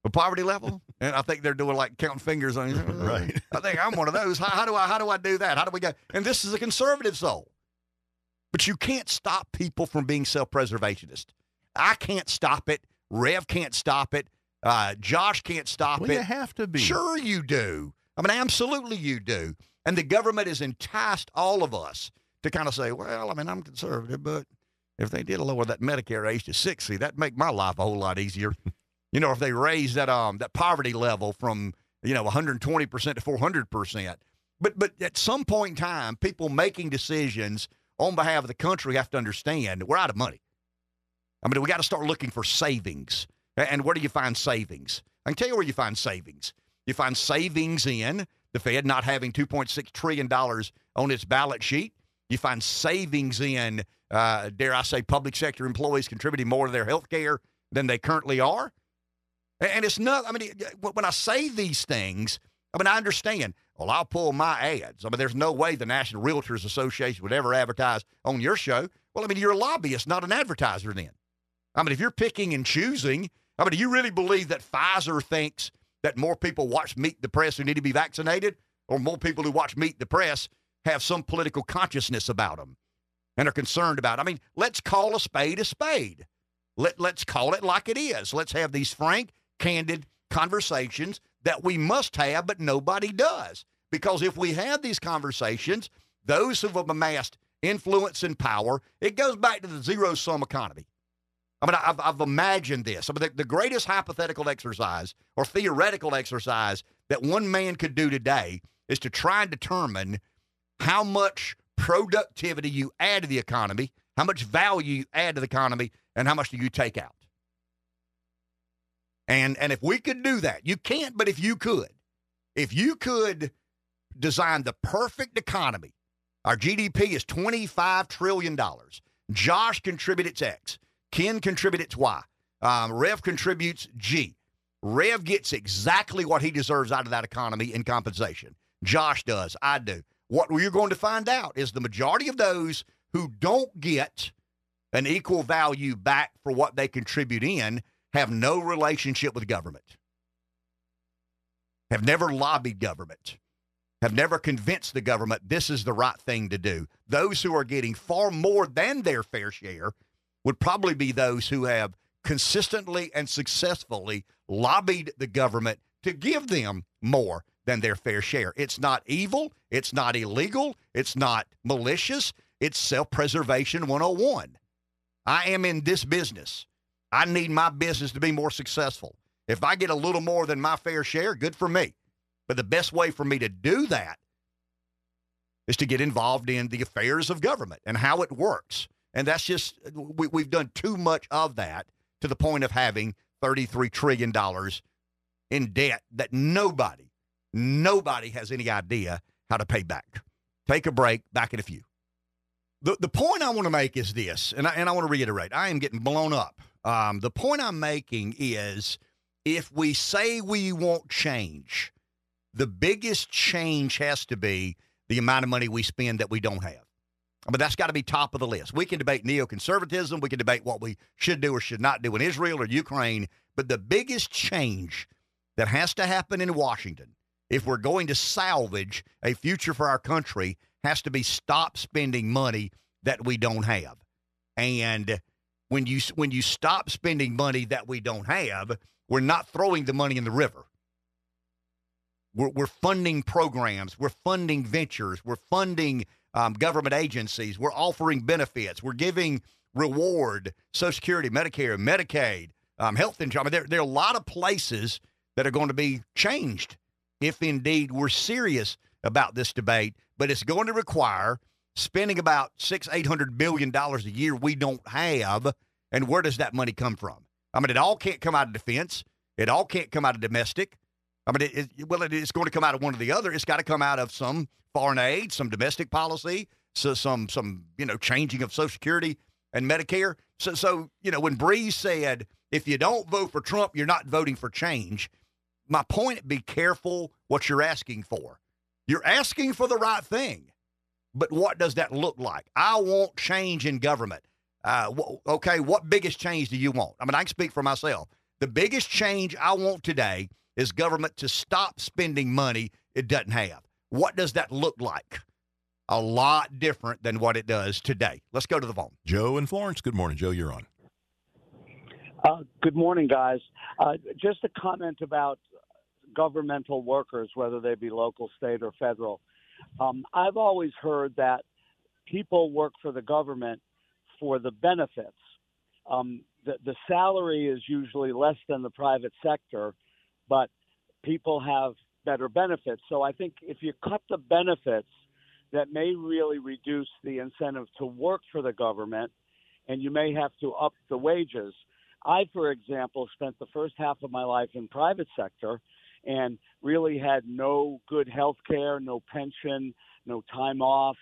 the poverty level, *laughs* and I think they're doing like counting fingers on. You. *laughs* right. I think I'm one of those. How, how do I? How do I do that? How do we go? And this is a conservative soul, but you can't stop people from being self-preservationist. I can't stop it. Rev can't stop it. Uh, Josh can't stop Well, it. you have to be. Sure, you do. I mean, absolutely, you do. And the government has enticed all of us to kind of say, well, I mean, I'm conservative, but if they did lower that Medicare age to 60, that'd make my life a whole lot easier. you know, if they raise that um that poverty level from, you know, 120% to 400%. But but at some point in time, people making decisions on behalf of the country have to understand we're out of money. I mean, we got to start looking for savings. And where do you find savings? I can tell you where you find savings. You find savings in the Fed not having $2.6 trillion on its balance sheet. You find savings in, uh, dare I say, public sector employees contributing more to their health care than they currently are. And it's not, I mean, when I say these things, I mean, I understand. Well, I'll pull my ads. I mean, there's no way the National Realtors Association would ever advertise on your show. Well, I mean, you're a lobbyist, not an advertiser then. I mean, if you're picking and choosing, I mean, do you really believe that Pfizer thinks that more people watch Meet the Press who need to be vaccinated, or more people who watch Meet the Press have some political consciousness about them and are concerned about? It? I mean, let's call a spade a spade. Let let's call it like it is. Let's have these frank, candid conversations that we must have, but nobody does. Because if we have these conversations, those who have amassed influence and power, it goes back to the zero sum economy. I mean, I've, I've imagined this. I mean, the, the greatest hypothetical exercise or theoretical exercise that one man could do today is to try and determine how much productivity you add to the economy, how much value you add to the economy, and how much do you take out. And and if we could do that, you can't, but if you could, if you could design the perfect economy, our GDP is $25 trillion. Josh contributes X. Ken contributes Y. Um, Rev contributes G. Rev gets exactly what he deserves out of that economy in compensation. Josh does. I do. What you're going to find out is the majority of those who don't get an equal value back for what they contribute in have no relationship with government, have never lobbied government, have never convinced the government this is the right thing to do. Those who are getting far more than their fair share would probably be those who have consistently and successfully lobbied the government to give them more than their fair share. It's not evil, it's not illegal, it's not malicious, it's self preservation 101. I am in this business. I need my business to be more successful. If I get a little more than my fair share, good for me. But the best way for me to do that is to get involved in the affairs of government and how it works. And that's just, we, we've done too much of that to the point of having $33 trillion in debt that nobody, nobody has any idea how to pay back. Take a break, back in a few. The, the point I want to make is this, and I, and I want to reiterate I am getting blown up. Um, the point I'm making is if we say we want change, the biggest change has to be the amount of money we spend that we don't have. But that's got to be top of the list. We can debate neoconservatism. We can debate what we should do or should not do in Israel or Ukraine. But the biggest change that has to happen in Washington, if we're going to salvage a future for our country, has to be stop spending money that we don't have. And when you when you stop spending money that we don't have, we're not throwing the money in the river. We're, we're funding programs, we're funding ventures, we're funding um, government agencies, we're offering benefits, we're giving reward, Social Security, Medicare, Medicaid, um, health insurance. I mean, there, there are a lot of places that are going to be changed if indeed we're serious about this debate, but it's going to require spending about six, eight hundred billion dollars a year we don't have. And where does that money come from? I mean, it all can't come out of defense. It all can't come out of domestic. I mean, it, it, well, it, it's going to come out of one or the other. It's got to come out of some foreign aid, some domestic policy, so some some you know changing of Social Security and Medicare. So so you know when Breeze said if you don't vote for Trump, you're not voting for change. My point: be careful what you're asking for. You're asking for the right thing, but what does that look like? I want change in government. Uh, okay, what biggest change do you want? I mean, I can speak for myself. The biggest change I want today is government to stop spending money it doesn't have. What does that look like? A lot different than what it does today. Let's go to the phone. Joe and Florence. Good morning, Joe. You're on. Uh, good morning, guys. Uh, just a comment about governmental workers, whether they be local, state, or federal. Um, I've always heard that people work for the government for the benefits. Um, the, the salary is usually less than the private sector, but people have better benefits. So I think if you cut the benefits, that may really reduce the incentive to work for the government, and you may have to up the wages. I, for example, spent the first half of my life in private sector and really had no good health care, no pension, no time off,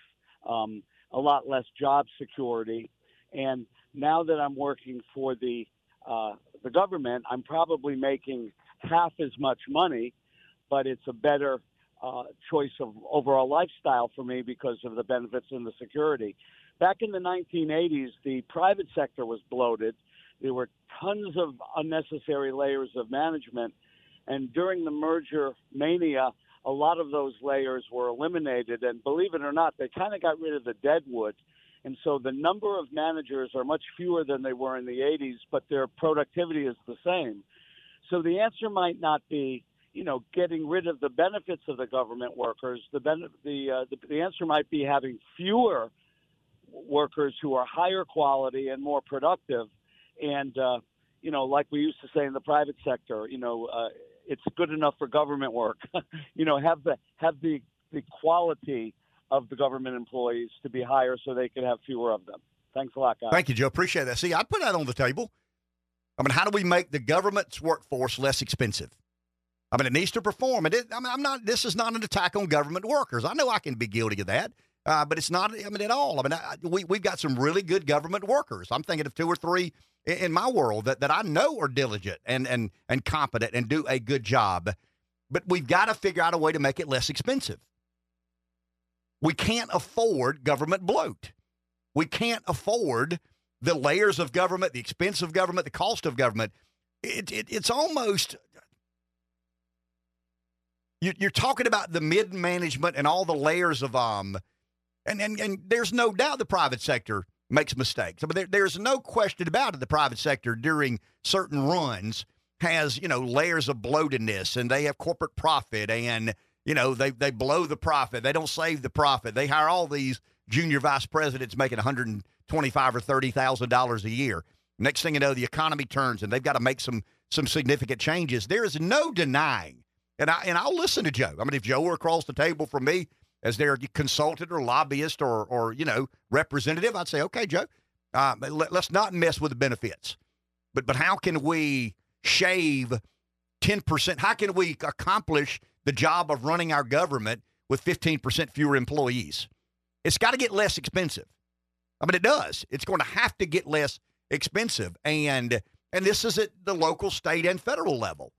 um, a lot less job security. And now that I'm working for the uh, the government, I'm probably making half as much money, but it's a better uh, choice of overall lifestyle for me because of the benefits and the security. Back in the 1980s, the private sector was bloated. There were tons of unnecessary layers of management. And during the merger mania, a lot of those layers were eliminated. And believe it or not, they kind of got rid of the deadwood and so the number of managers are much fewer than they were in the 80s, but their productivity is the same. So the answer might not be, you know, getting rid of the benefits of the government workers. The ben- the, uh, the the answer might be having fewer workers who are higher quality and more productive. And uh, you know, like we used to say in the private sector, you know, uh, it's good enough for government work. *laughs* you know, have the have the the quality of the government employees to be higher so they could have fewer of them. Thanks a lot, guys. Thank you, Joe. Appreciate that. See, I put that on the table. I mean, how do we make the government's workforce less expensive? I mean, it needs to perform. It, I mean, I'm not. This is not an attack on government workers. I know I can be guilty of that, uh, but it's not. I mean, at all. I mean, I, we we've got some really good government workers. I'm thinking of two or three in, in my world that, that I know are diligent and and and competent and do a good job. But we've got to figure out a way to make it less expensive. We can't afford government bloat. We can't afford the layers of government, the expense of government, the cost of government. It, it, it's almost you, are talking about the mid management and all the layers of um, and, and and there's no doubt the private sector makes mistakes. But there, there's no question about it. The private sector during certain runs has you know layers of bloatedness, and they have corporate profit and you know, they they blow the profit. They don't save the profit. They hire all these junior vice presidents making a one hundred and twenty-five or thirty thousand dollars a year. Next thing you know, the economy turns and they've got to make some some significant changes. There is no denying, and I and I'll listen to Joe. I mean, if Joe were across the table from me as their consultant or lobbyist or or you know representative, I'd say, okay, Joe, uh, let, let's not mess with the benefits. But but how can we shave ten percent? How can we accomplish the job of running our government with 15% fewer employees. It's got to get less expensive. I mean, it does. It's going to have to get less expensive. And and this is at the local, state, and federal level.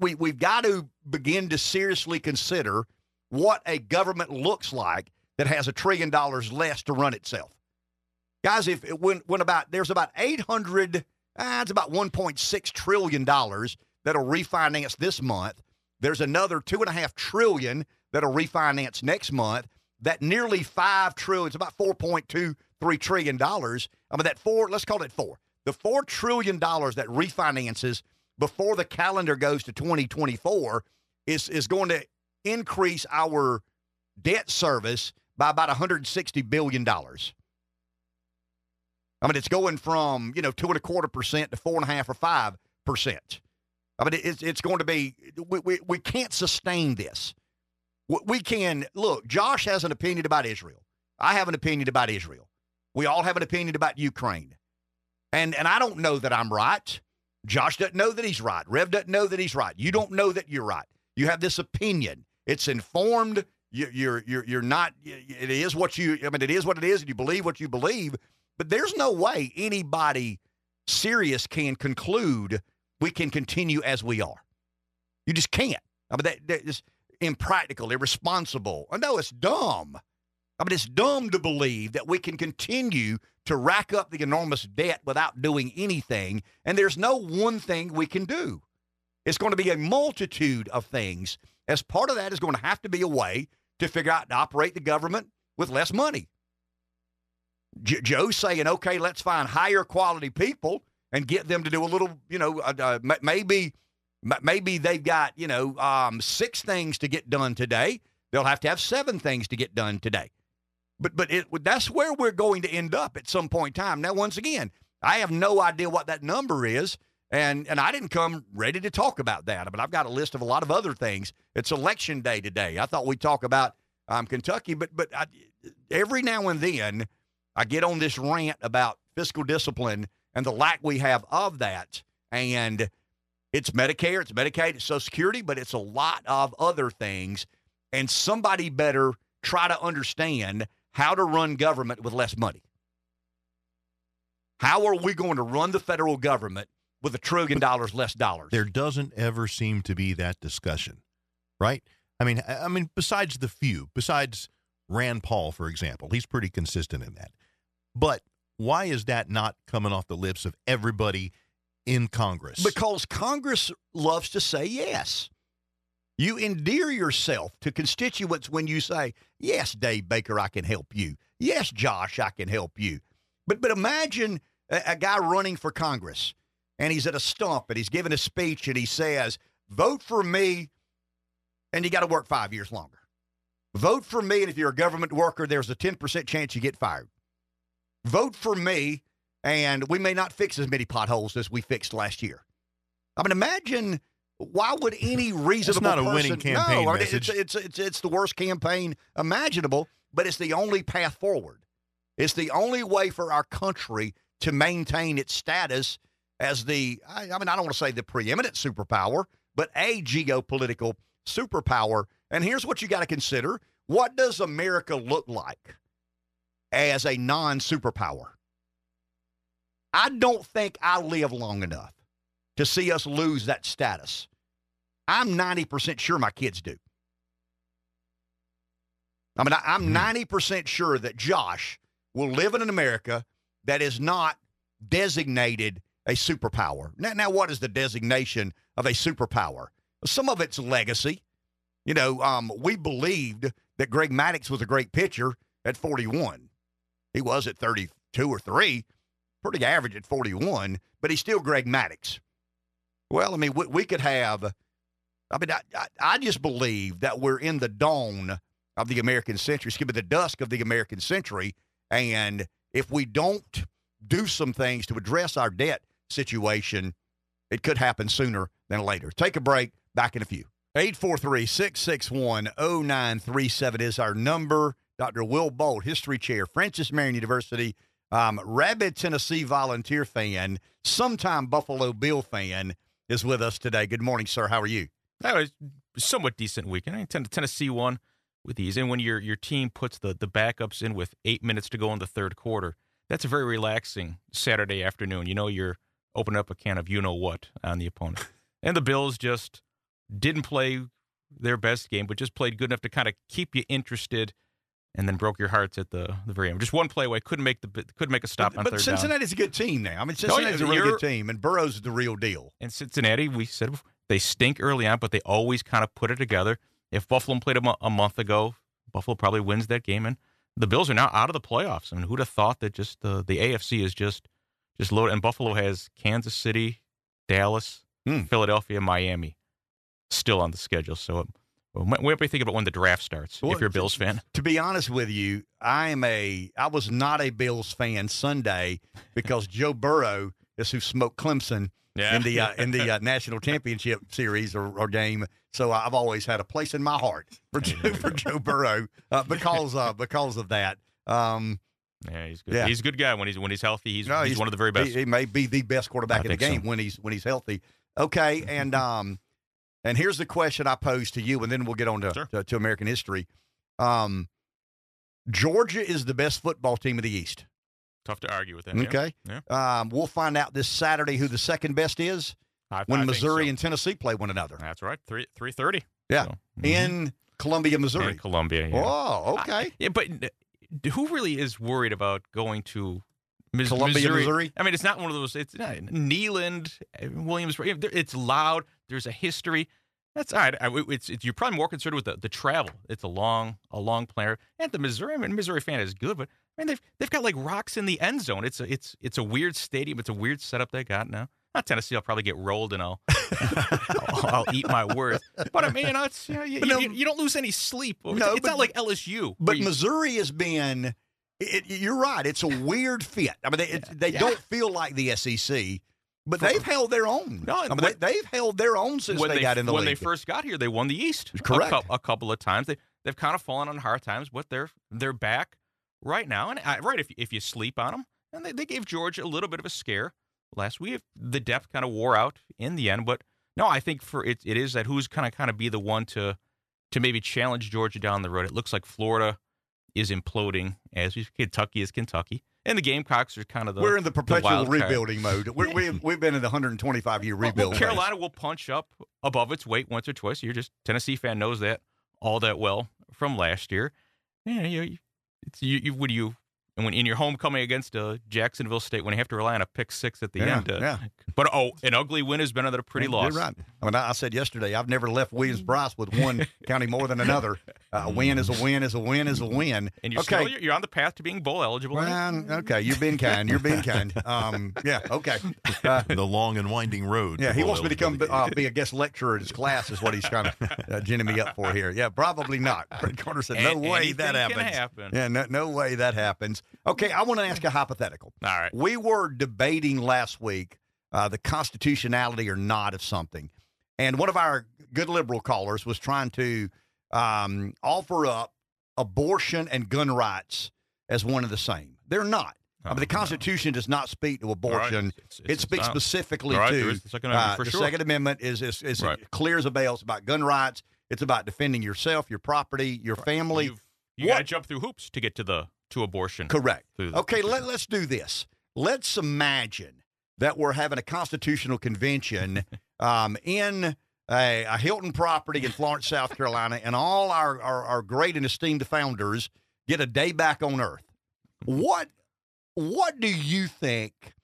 We, we've got to begin to seriously consider what a government looks like that has a trillion dollars less to run itself. Guys, if it, when, when about there's about 800, ah, it's about 1.6 trillion dollars that'll refinance this month there's another two and a half trillion that'll refinance next month. That nearly five trillion, it's about four point two three trillion dollars. I mean, that four, let's call it four. The $4 trillion that refinances before the calendar goes to 2024 is, is going to increase our debt service by about $160 billion. I mean, it's going from, you know, two and a quarter percent to four and a half or five percent. I mean, it's, it's going to be, we, we, we can't sustain this. We can, look, Josh has an opinion about Israel. I have an opinion about Israel. We all have an opinion about Ukraine. And, and I don't know that I'm right. Josh doesn't know that he's right. Rev doesn't know that he's right. You don't know that you're right. You have this opinion. It's informed. You, you're, you're, you're not, it is what you, I mean, it is what it is, and you believe what you believe. But there's no way anybody serious can conclude we can continue as we are. You just can't. I mean, that, that is impractical, irresponsible. I know it's dumb. I mean, it's dumb to believe that we can continue to rack up the enormous debt without doing anything, and there's no one thing we can do. It's going to be a multitude of things. As part of that is going to have to be a way to figure out to operate the government with less money. J- Joe's saying, okay, let's find higher quality people and get them to do a little, you know, uh, uh, maybe maybe they've got, you know, um, six things to get done today. They'll have to have seven things to get done today. But but it, that's where we're going to end up at some point in time. Now, once again, I have no idea what that number is. And and I didn't come ready to talk about that, but I've got a list of a lot of other things. It's election day today. I thought we'd talk about um, Kentucky, but but I, every now and then I get on this rant about fiscal discipline and the lack we have of that. And it's Medicare, it's Medicaid, it's Social Security, but it's a lot of other things. And somebody better try to understand how to run government with less money. How are we going to run the federal government with a trillion dollars less dollars? There doesn't ever seem to be that discussion, right? I mean, I mean, besides the few, besides Rand Paul, for example, he's pretty consistent in that. But why is that not coming off the lips of everybody in Congress? Because Congress loves to say yes. You endear yourself to constituents when you say, Yes, Dave Baker, I can help you. Yes, Josh, I can help you. But but imagine a, a guy running for Congress and he's at a stump and he's giving a speech and he says, Vote for me, and you got to work five years longer. Vote for me, and if you're a government worker, there's a 10% chance you get fired vote for me, and we may not fix as many potholes as we fixed last year. I mean, imagine why would any *laughs* reasonable That's not person, a winning campaign no, message. It's, it's, it's, it's the worst campaign imaginable, but it's the only path forward. It's the only way for our country to maintain its status as the, I, I mean, I don't want to say the preeminent superpower, but a geopolitical superpower. And here's what you got to consider what does America look like? as a non superpower. I don't think I live long enough to see us lose that status. I'm 90% sure my kids do. I mean, I, am 90% sure that Josh will live in an America that is not designated a superpower. Now, now what is the designation of a superpower? Some of it's legacy. You know, um, we believed that Greg Maddux was a great pitcher at 41. He was at 32 or 3, pretty average at 41, but he's still Greg Maddux. Well, I mean, we, we could have, I mean, I, I, I, just believe that we're in the dawn of the American century, excuse me, the dusk of the American century. And if we don't do some things to address our debt situation, it could happen sooner than later. Take a break. Back in a few. 843 661 0937 is our number. Dr. Will Bolt, history chair, Francis Marion University, um, rabid Tennessee volunteer fan, sometime Buffalo Bill fan, is with us today. Good morning, sir. How are you? That was somewhat decent weekend. I think Tennessee won with ease, and when your your team puts the the backups in with eight minutes to go in the third quarter, that's a very relaxing Saturday afternoon. You know, you're opening up a can of you know what on the opponent, *laughs* and the Bills just didn't play their best game, but just played good enough to kind of keep you interested and then broke your hearts at the, the very end. Just one play away, couldn't make the couldn't make a stop but, on but third Cincinnati's down. a good team now. I mean, Cincinnati's oh, yeah, a really good team, and Burrow's is the real deal. And Cincinnati, we said they stink early on, but they always kind of put it together. If Buffalo played a, a month ago, Buffalo probably wins that game, and the Bills are now out of the playoffs. I mean, who'd have thought that just the the AFC is just just loaded? And Buffalo has Kansas City, Dallas, Hmm. Philadelphia, Miami still on the schedule. So, well, what do you think about when the draft starts? Well, if you're a Bills fan, To be honest with you, I am a I was not a Bills fan Sunday because *laughs* Joe Burrow is who smoked Clemson in the uh, in the uh, *laughs* national championship series or, or game. So I've always had a place in my heart for Joe, for Joe Burrow uh, *laughs* because uh, because of that. Um, yeah, he's good. Yeah. He's a good guy when he's when he's healthy. He's No, he's, he's- one of the very best. He, he may be the best quarterback I in the think so. game when he's when he's healthy. Okay, and um, and here's the question I pose to you, and then we'll get on to Sure. to, to American history. Um, Georgia is the best football team of the East. Tough to argue with that. Okay, Yeah. um, we'll find out this Saturday who the second best is I- when I Missouri so. and Tennessee play one another that's right. Three three thirty. Yeah. So, mhm. in Columbia, Missouri. In Columbia. Yeah. Oh, okay. I- yeah, but who really is worried about going to Mis- Columbia, Missouri? I mean, it's not one of those. It's not Neyland, Williams. It's loud. There's a history. That's all right. I- It's, it's you're probably more concerned with the, the travel. It's a long a long planner. And the Missouri, I mean, Missouri fan is good, but I mean they've they've got like rocks in the end zone. It's a it's it's a weird stadium. It's a weird setup they got now. Not Tennessee. I'll probably get rolled and I'll *laughs* I'll, I'll eat my words. But I mean, you know, it's you, know, you, no- you, you don't lose any sleep. It's, No, it's but- not like LSU. But Missouri has been. It, you're right. It's a weird fit. I mean, they, it, they Yeah. don't feel like the SEC, but they've held their own. No, I mean, when- they, they've held their own since when they, got in the when league. they first got here, they won the East. a Correct. A, couple of times. They they've kind of fallen on hard times, but they're they're back right now. And I, right, if if you sleep on them, and they, they gave Georgia a little bit of a scare last week. The depth kind of wore out in the end, but no, I think for it it is that who's kind of kind of be the one to to maybe challenge Georgia down the road. It looks like Florida is imploding as we Kentucky is Kentucky, and the Gamecocks are kind of the We're in the perpetual card. rebuilding mode. We're, *laughs* we've, we've been in the 125 year Well, well, rebuild. Carolina will punch up above its weight once or twice. You're just Tennessee fan knows that all that well from last year. Yeah, you, it's you, you would you and when in your homecoming against uh, Jacksonville State when you have to rely on a pick six at the Yeah, end. Uh, yeah. But oh, an ugly win has been than a pretty Yeah, loss. You're right. I mean, I I said yesterday, I've never left Williams Brice with one *laughs* county more than another. Uh, a win is a win is a win is a win. And you're okay. still you're on the path to being bowl eligible. Well, okay, you're being kind. You're being kind. Um, yeah, okay. Uh, *laughs* the long and winding road. yeah, he wants me to come uh, be a guest lecturer at his class, is what he's kind of uh, ginning me up for here. Yeah, probably not. *laughs* Fred Carter said, "No A- way that happens." happen. Yeah, no, no way that happens. Okay, I want to ask a hypothetical. All right. We were debating last week uh, the constitutionality or not of something, and one of our good liberal callers was trying to um, offer up abortion and gun rights as one of the same. They're not. I mean, the Oh. Constitution does not speak to abortion. It's- it speaks it's not. specifically All right, to the Second Amendment uh, the sure. Second Amendment is is, is Right. clear as a bell. It's about gun rights. It's about defending yourself, your property, your family. You've, you got to jump through hoops to get to the to abortion. Correct. the- Okay, let, let's do this. Let's imagine that we're having a constitutional convention *laughs* um, in a, a Hilton property in Florence, South Carolina, and all our, our, our great and esteemed founders get a day back on Earth. What what do you think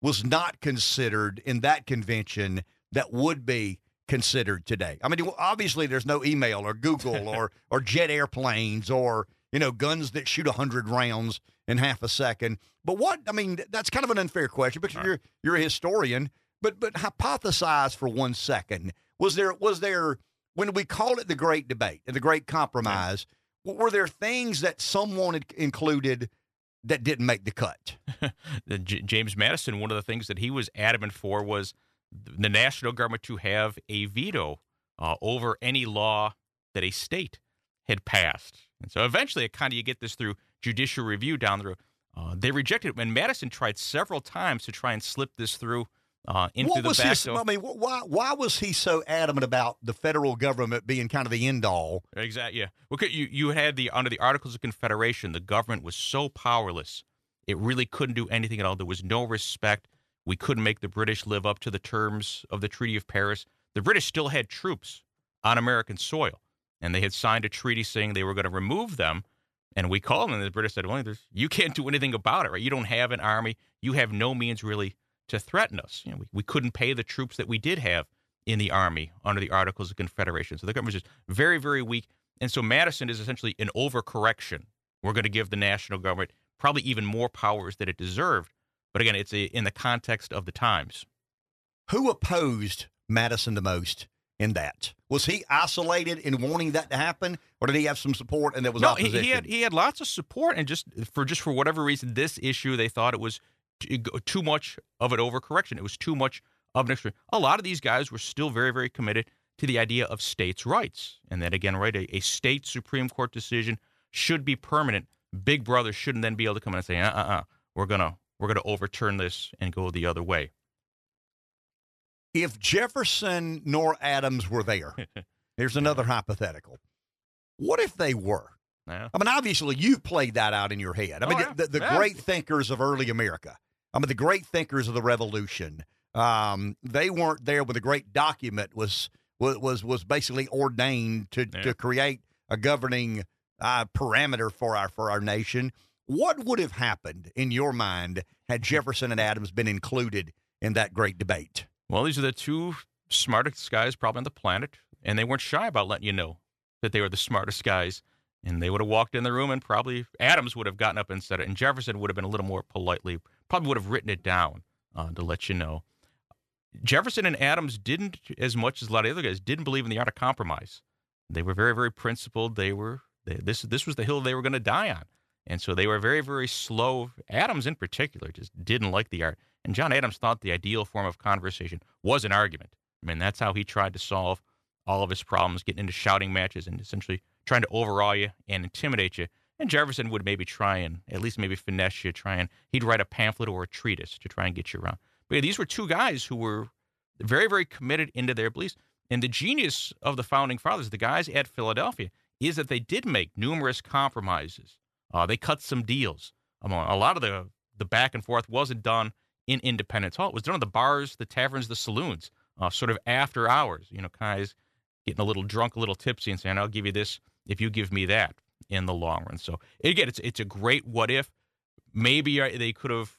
was not considered in that convention that would be considered today? I mean, obviously there's no email or Google or *laughs* or jet airplanes or you know guns that shoot hundred rounds in half a second. But what I mean, that's kind of an unfair question because you're you're a historian. But but hypothesize for one second. Was there was there when we called it the Great Debate and the Great Compromise? w Were there things that someone had included that didn't make the cut? *laughs* J- James Madison, one of the things that he was adamant for was the national government to have a veto uh, over any law that a state had passed. And so eventually, it kind of you get this through judicial review down the road. Uh, they rejected it, and Madison tried several times to try and slip this through uh, what was his? door. I mean, why why was he so adamant about the federal government being kind of the end all? Exactly. Yeah. Well, you you had the under the Articles of Confederation, the government was so powerless, it really couldn't do anything at all. There was no respect. We couldn't make the British live up to the terms of the Treaty of Paris. The British still had troops on American soil, and they had signed a treaty saying they were going to remove them. And we called them, and the British said, "Well, you can't do anything about it, right? You don't have an army. You have no means really to threaten us. You know, we, we couldn't pay the troops that we did have in the army under the Articles of Confederation. So the government was just very, very weak. And so Madison is essentially an overcorrection We're going to give the national government probably even more powers that it deserved. But again, it's a, in the context of the times. Who opposed Madison the most in that? Was he isolated in wanting that to happen, or did he have some support and there was no, opposition? he, he had he had lots of support, and just for just for whatever reason, this issue they thought it was too, much of an overcorrection. It was too much of an extreme. A lot of these guys were still very very committed to the idea of states' rights, and that again, right, a, a state supreme court decision should be permanent. Big Brother shouldn't then be able to come in and say, uh, uh, uh, we're gonna we're gonna overturn this and go the other way. if Jefferson nor Adams were there, *laughs* here's another hypothetical. What if they were? Yeah. I mean, obviously, you've played that out in your head. I Oh, mean, yeah. the, the Yeah. great thinkers of early America, I mean, the great thinkers of the Revolution, um, they weren't there when the great document was was was, was basically ordained to, Yeah. to create a governing uh, parameter for our for our nation. What would have happened in your mind had Jefferson and Adams been included in that great debate? Well, these are the two smartest guys probably on the planet, and they weren't shy about letting you know that they were the smartest guys. And they would have walked in the room, and probably Adams would have gotten up and said it, and Jefferson would have been a little more politely, probably would have written it down uh, to let you know. Jefferson and Adams didn't, as much as a lot of other guys, didn't believe in the art of compromise. They were very, very principled. They were they, this. This was the hill they were going to die on, and so they were very, very slow. Adams, in particular, just didn't like the art. And John Adams thought the ideal form of conversation was an argument. I mean, that's how he tried to solve all of his problems, getting into shouting matches and essentially trying to overawe you and intimidate you. And Jefferson would maybe try and at least maybe finesse you, try and he'd write a pamphlet or a treatise to try and get you around. But yeah, these were two guys who were very, very committed into their beliefs. And the genius of the founding fathers, the guys at Philadelphia, is that they did make numerous compromises. Uh, they cut some deals. Um, a lot of the the back and forth wasn't done in Independence Hall. It was done in the bars, the taverns, the saloons, uh, sort of after hours. You know, guys getting a little drunk, a little tipsy, and saying, "I'll give you this if you give me that." In the long run, so again, it's it's a great what if. Maybe they could have.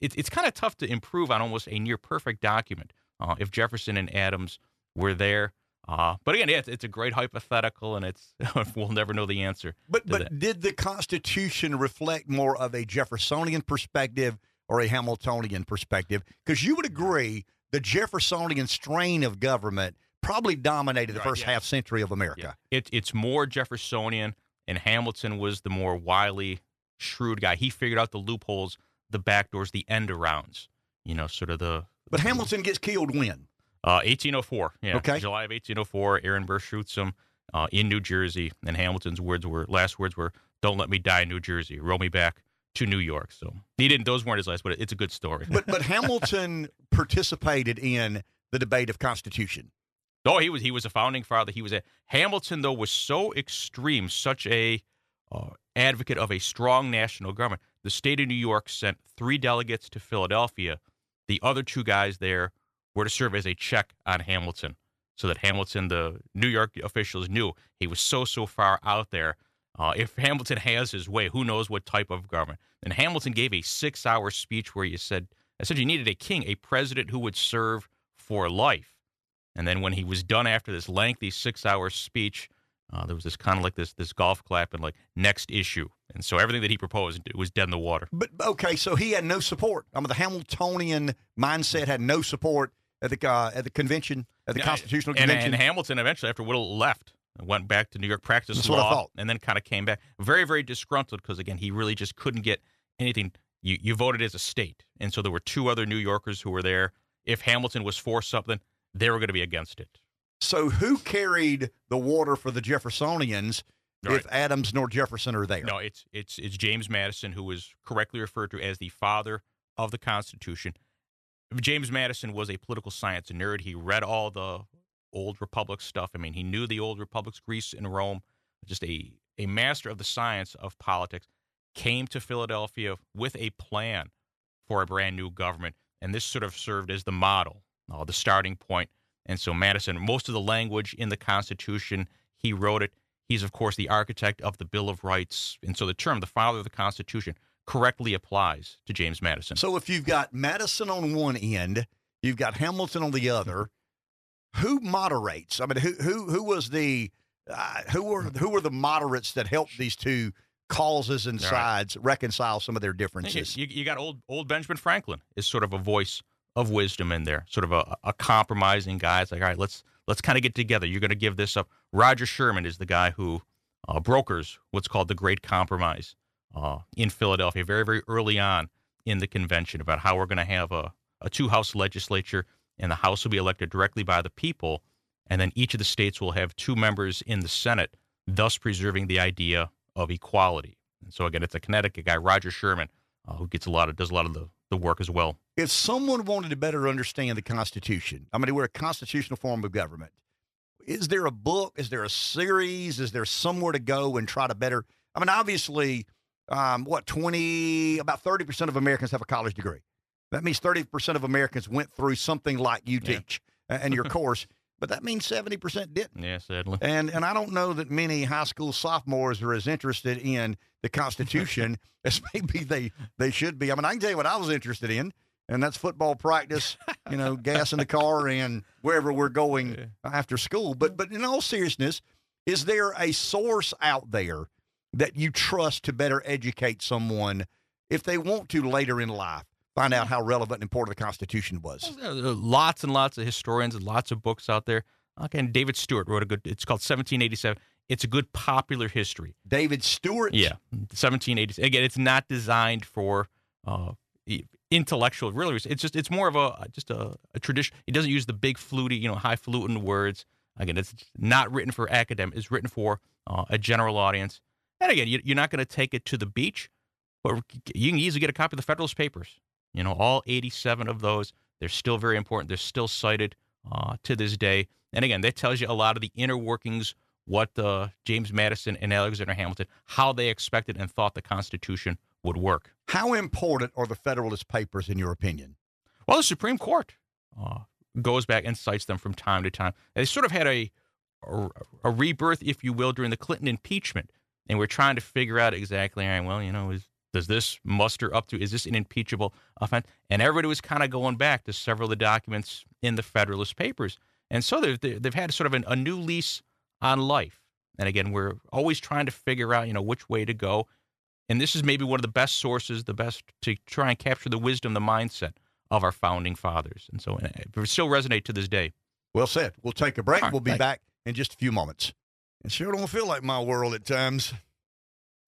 It's it's kind of tough to improve on almost a near perfect document uh, if Jefferson and Adams were there. Uh, but again, yeah, it's, it's a great hypothetical, and it's *laughs* we'll never know the answer. But but that. did the Constitution reflect more of a Jeffersonian perspective or a Hamiltonian perspective? Because you would agree the Jeffersonian strain of government probably dominated the Right, first yes. half century of America. Yeah. It, it's more Jeffersonian, and Hamilton was the more wily, shrewd guy. He figured out the loopholes, the back doors, the end arounds. You know, sort of the. But Hamilton gets killed when? Uh, 1804. Yeah. Okay. July of 1804. Aaron Burr shoots him uh, in New Jersey, and Hamilton's words were last words were, "Don't let me die in New Jersey. Roll me back to New York." So he didn't. Those weren't his last, but it's a good story. But but Hamilton participated in the debate of Constitution. Oh, he was he was a founding father. He was a Hamilton though was so extreme, such a uh, advocate of a strong national government. The state of New York sent three delegates to Philadelphia. The other two guys there were to serve as a check on Hamilton, so that Hamilton, the New York officials knew he was so so far out there. Uh, if Hamilton has his way, who knows what type of government? And Hamilton gave a six-hour speech where he said essentially you needed a king, a president who would serve for life. And then when he was done after this lengthy six-hour speech, uh, there was this kind of like this this golf clap and like next issue. And so everything that he proposed was dead in the water. But okay, so he had no support. I mean, the Hamiltonian mindset had no support at the uh, at the convention at the Yeah, Constitutional And, Convention. and Hamilton eventually, after Whittle left, went back to New York, practiced That's law, and then kind of came back. Very, very disgruntled because again, he really just couldn't get anything. You you voted as a state, and so there were two other New Yorkers who were there. If Hamilton was for something, they were going to be against it. so who carried the water for the Jeffersonians Right. if Adams nor Jefferson are there? No, it's it's it's James Madison who was correctly referred to as the father of the Constitution. James Madison was a political science nerd. He read all the old republic stuff. I mean, he knew the old republics, Greece and Rome. Just a a master of the science of politics. Came to Philadelphia with a plan for a brand new government, and this sort of served as the model, uh, the starting point. And so Madison, most of the language in the Constitution, he wrote it. He's, of course, the architect of the Bill of Rights. And so the term, the father of the Constitution, correctly applies to James Madison. So if you've got Madison on one end, you've got Hamilton on the other. Who moderates? I mean, who who who was the uh, who were who were the moderates that helped these two causes and Right. sides reconcile some of their You, differences. you- you got old old Benjamin Franklin is sort of a voice of wisdom in there, sort of a, a compromising guy. It's like, all right, let's let's kind of get together. You're going to give this up. Roger Sherman is the guy who uh, brokers what's called the Great Compromise uh, in Philadelphia, very very early on in the convention about how we're going to have a, a two house legislature, and the House will be elected directly by the people, and then each of the states will have two members in the Senate, thus preserving the idea of equality. And so again, it's a Connecticut guy, Roger Sherman, uh, who gets a lot of does a lot of the, the work as well. If someone wanted to better understand the Constitution, I mean, we're a constitutional form of government. Is there a book? Is there a series? Is there somewhere to go and try to better? I mean, obviously, um, what twenty, about thirty percent of Americans have a college degree. That means thirty percent of Americans went through something like you Yeah. teach and your *laughs* course, but that means seventy percent didn't. Yeah, sadly. And and I don't know that many high school sophomores are as interested in the Constitution *laughs* as maybe they they should be. I mean, I can tell you what I was interested in, and that's football practice. You know, gas in the car and wherever we're going after school. But but in all seriousness, is there a source out there that you trust to better educate someone if they want to later in life find out how relevant and important the Constitution was? Lots and lots of historians and lots of books out there. Again, David Stewart wrote a good. It's called 1787. It's a good popular history. David Stewart. Yeah, 1787. Again, it's not designed for uh, intellectual. Really, it's just it's more of a just a, a tradition. It doesn't use the big fluty, you know, highfalutin words. Again, it's not written for academic. It's written for uh, a general audience. And again, you, you're not going to take it to the beach, but you can easily get a copy of the Federalist Papers. You know, all 87 of those. They're still very important. They're still cited uh, to this day. And again, that tells you a lot of the inner workings what uh, James Madison and Alexander Hamilton, how they expected and thought the Constitution would work. How important are the Federalist Papers in your opinion? Well, the Supreme Court uh, goes back and cites them from time to time. They sort of had a, a a rebirth, if you will, during the Clinton impeachment, and we're trying to figure out exactly. All right, well, you know, is does this muster up to? Is this an impeachable offense? And everybody was kind of going back to several of the documents in the Federalist Papers, and so they've they've had sort of an, a new lease on life. And again, we're always trying to figure out, you know, which way to go. And this is maybe one of the best sources, the best to try and capture the wisdom, the mindset of our founding fathers. And so and it still resonate to this day. Well said. We'll take a break. All right, we'll be thanks. back in just a few moments. It sure don't feel like my world at times.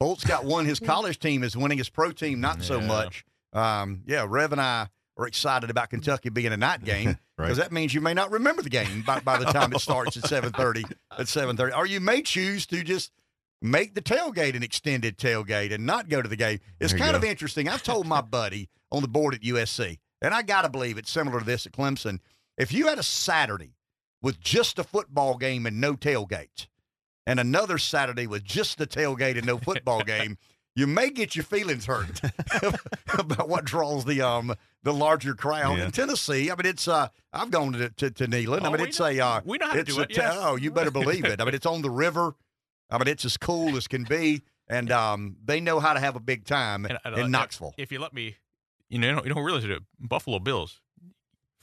Bolt's got one. His *laughs* college team is winning. His pro team not so much. Um, yeah, Rev and I are excited about Kentucky being a night game *laughs* Right. because that means you may not remember the game by, by the time it starts at *laughs* seven thirty. At seven thirty, or you may choose to just make the tailgate an extended tailgate and not go to the game. It's There kind of interesting. I've told my buddy on the board at USC, and I got to believe it's similar to this at Clemson. If you had a Saturday with just a football game and no tailgates, and another Saturday with just the tailgate and no football *laughs* game, you may get your feelings hurt *laughs* about what draws the um the larger crowd Yeah. in Tennessee. I mean, it's uh I've gone to to, to Neyland. I Oh, mean, it's know- a uh, we know how to it's do a it, yes. oh, you better believe it. I mean, it's on the river. I mean, it's as cool as can be, and um they know how to have a big time And, uh, in Knoxville. If you let me, you know, you don't realize it. Buffalo Bills,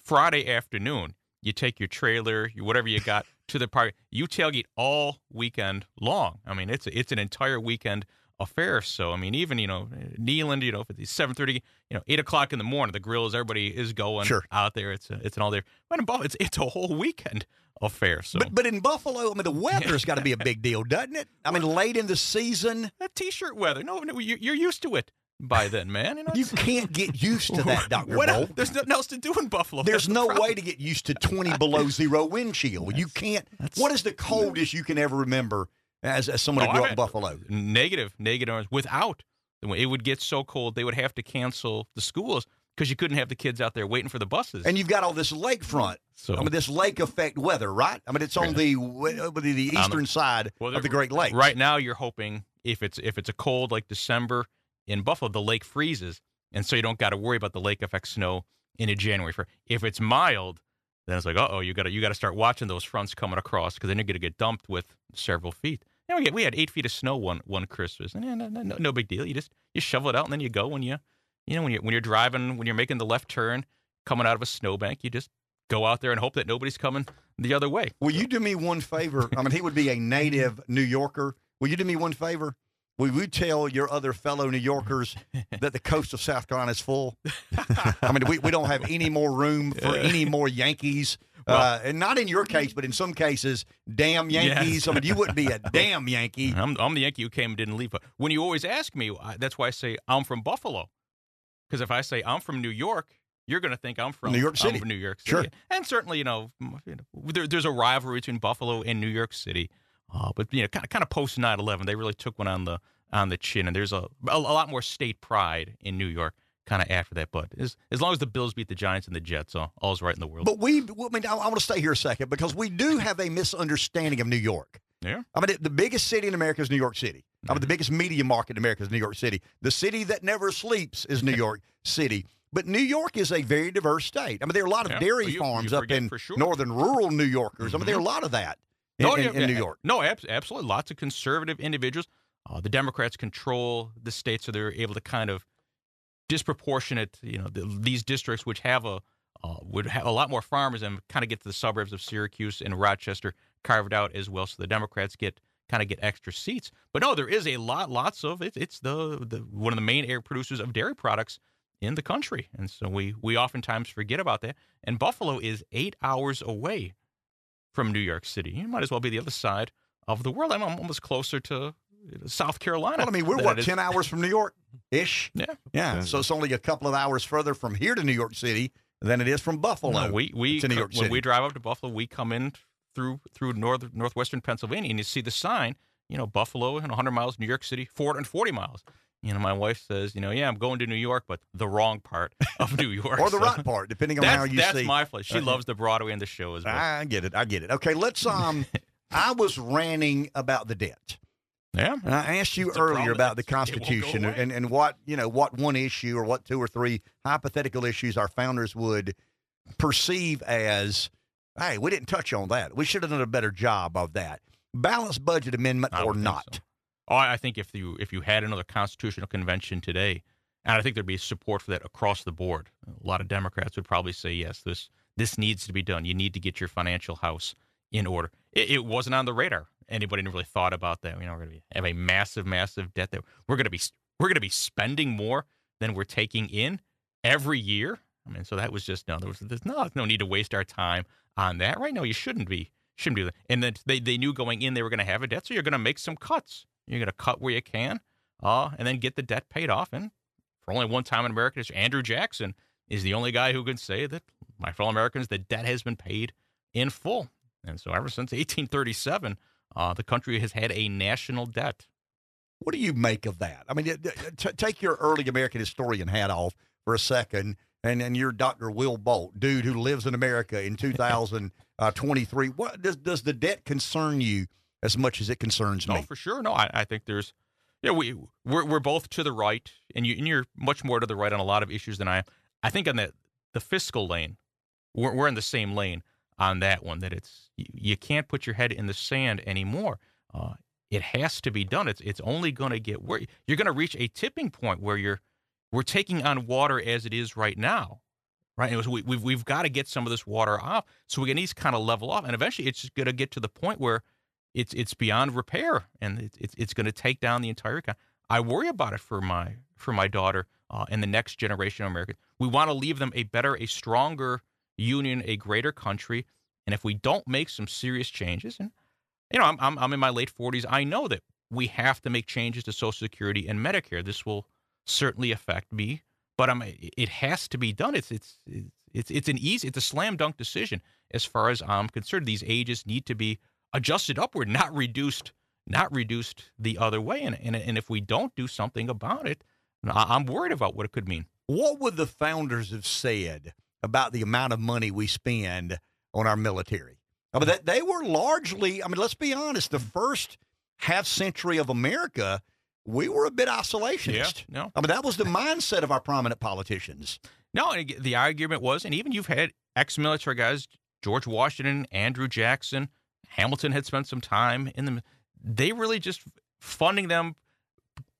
Friday afternoon, you take your trailer, you whatever you got *laughs* to the park. You tailgate all weekend long. I mean, it's it's an entire weekend affair. So I mean, even you know, Neyland, you know, for the seven thirty, you know, eight o'clock in the morning, the grills, everybody is going Sure. out there. It's a, it's an all day. But in Buffalo, it's it's a whole weekend affair. So But but in Buffalo, I mean, the weather's *laughs* got to be a big deal, doesn't it? I mean, late in the season, that t-shirt weather, no, no, you're, you're used to it by then, man. You know, you *laughs* can't get used to that, Doctor There's nothing else to do in Buffalo. There's That's the no problem. way to get used to 20 below zero wind chill. You can't. What is the coldest you can ever remember as, as someone who Oh, grew up in Buffalo? Negative, negative. hours. Without, it would get so cold they would have to cancel the schools because you couldn't have the kids out there waiting for the buses. And you've got all this lakefront. so, I mean, this lake effect weather, right? I mean, it's on the uh, the, the Um, eastern side well, of the Great Lakes. right now you're hoping if it's if it's a cold like December in Buffalo, the lake freezes, and so you don't got to worry about the lake effect snow into January. For if it's mild, then it's like, uh oh, you got to you got to start watching those fronts coming across because then you're going to get dumped with several feet. And we, we had eight feet of snow one one Christmas, and yeah, no, no, no big deal. You just you shovel it out, and then you go when you you know when you when you're driving when you're making the left turn coming out of a snowbank, you just go out there and hope that nobody's coming the other way. Will you do me one favor? I mean, he would be a native New Yorker. Will you do me one favor? Will you tell your other fellow New Yorkers *laughs* that the coast of South Carolina is full? *laughs* I mean, we, we don't have any more room for any more Yankees. *laughs* uh, and not in your case, but in some cases, damn Yankees. Yes. I mean, you wouldn't be a damn Yankee. I'm, I'm the Yankee who came and didn't leave. When you always ask me, I, that's why I say I'm from Buffalo. Because if I say I'm from New York, you're going to think I'm from New York City. New York City. Sure. And certainly, you know, you know there, there's a rivalry between Buffalo and New York City. Uh, but you know, kind of, kind of post 9/11, they really took one on the on the chin, and there's a a, a lot more state pride in New York. Kind of after that, but as as long as the Bills beat the Giants and the Jets, all, all's right in the world. But we, I mean, I, I want to stay here a second because we do have a misunderstanding of New York. yeah, I mean, the biggest city in America is New York City. I mean, the mm-hmm. biggest media market in America is New York City. The city that never sleeps is New *laughs* York City. But New York is a very diverse state. I mean, there are a lot of Yeah. dairy you- farms you up in sure. northern rural New Yorkers. I mean, there are a mm-hmm. lot of that in, Oh, in- yeah, in yeah, New York. No, abs- absolutely. Lots of conservative individuals. Uh, the Democrats control the state, so they're able to kind of disproportionate. You know, the, these districts which have a uh, would have a lot more farmers and kind of get to the suburbs of Syracuse and Rochester carved out as well. So the Democrats get kind of get extra seats. But no, there is a lot, lots of it. It's the, the one of the main air producers of dairy products in the country, and so we we oftentimes forget about that. And Buffalo is eight hours away from New York City. You might as well be the other side of the world. I'm almost closer to uh, South Carolina. Well, I mean, we're than what, 10 hours from New York ish? Yeah. Yeah. So it's only a couple of hours further from here to New York City than it is from Buffalo. No, we we to New York when we drive up to Buffalo, we come in through through north northwestern Pennsylvania, and you see the sign. You know, Buffalo and 100 miles, New York City, 440 miles. You know, my wife says, you know, yeah, I'm going to New York, but the wrong part of *laughs* New York, or the So right part, depending on That's, how you that's see. That's my place. She Uh, loves the Broadway and the shows. But, I get it. I get it. Okay, let's. *laughs* Um, I was ranting about the debt. yeah, And I asked you It's earlier about the that it won't go Constitution and, and what you know what one issue or what two or three hypothetical issues our founders would perceive as, hey, we didn't touch on that. We should have done a better job of that. Balanced budget amendment or not. so. I I think if you if you had another constitutional convention today, and I think there'd be support for that across the board. A lot of Democrats would probably say yes, this this needs to be done. You need to get your financial house in order. It, it wasn't on the radar. Anybody really thought about that. You know, we're going to have a massive, massive debt that we're going to be we're going to be spending more than we're taking in every year. I mean, so that was just no. There was there's no no need to waste our time on that. Right? now. you shouldn't be shouldn't do that. And then they they knew going in they were going to have a debt, so you're going to make some cuts. You're going to cut where you can, uh, and then get the debt paid off. And for only one time in America, it's Andrew Jackson is the only guy who can say that my fellow Americans, the debt has been paid in full. And so ever since 1837, uh, the country has had a national debt. What do you make of that? I mean, t- take your early American historian hat off for a second, and then you're Dr. Will Bolt, dude who lives in America in 2023. what does does the debt concern you as much as it concerns No, me? for sure. No, I, I think there's, yeah, we we're we're both to the right, and you and you're much more to the right on a lot of issues than I am. I think on the the fiscal lane, we're we're in the same lane on that one. That it's you, you can't put your head in the sand anymore. Uh, it has to be done. It's it's only going to get where you're going to reach a tipping point where you're we're taking on water as it is right now. Right, was, we, we've we've got to get some of this water off, so we can at least kind of level off, and eventually it's just going to get to the point where it's it's beyond repair, and it, it's it's going to take down the entire economy. I worry about it for my for my daughter uh, and the next generation of Americans. We want to leave them a better, a stronger union, a greater country, and if we don't make some serious changes, and you know, I'm I'm, I'm in my late 40s, I know that we have to make changes to Social Security and Medicare. This will certainly affect me, but I'm, it has to be done. It's it's it's it's an easy, it's a slam dunk decision as far as I'm concerned. These ages need to be adjusted upward, not reduced, not reduced the other way. And and, and if we don't do something about it, I'm worried about what it could mean. What would the founders have said about the amount of money we spend on our military? I mean, that they were largely. I mean, let's be honest. The first half century of America, we were a bit isolationist. Yeah, no, I mean, that was the mindset of our prominent politicians. No, and the argument was, and even you've had ex-military guys, George Washington, Andrew Jackson, Hamilton had spent some time in them. They really just funding them,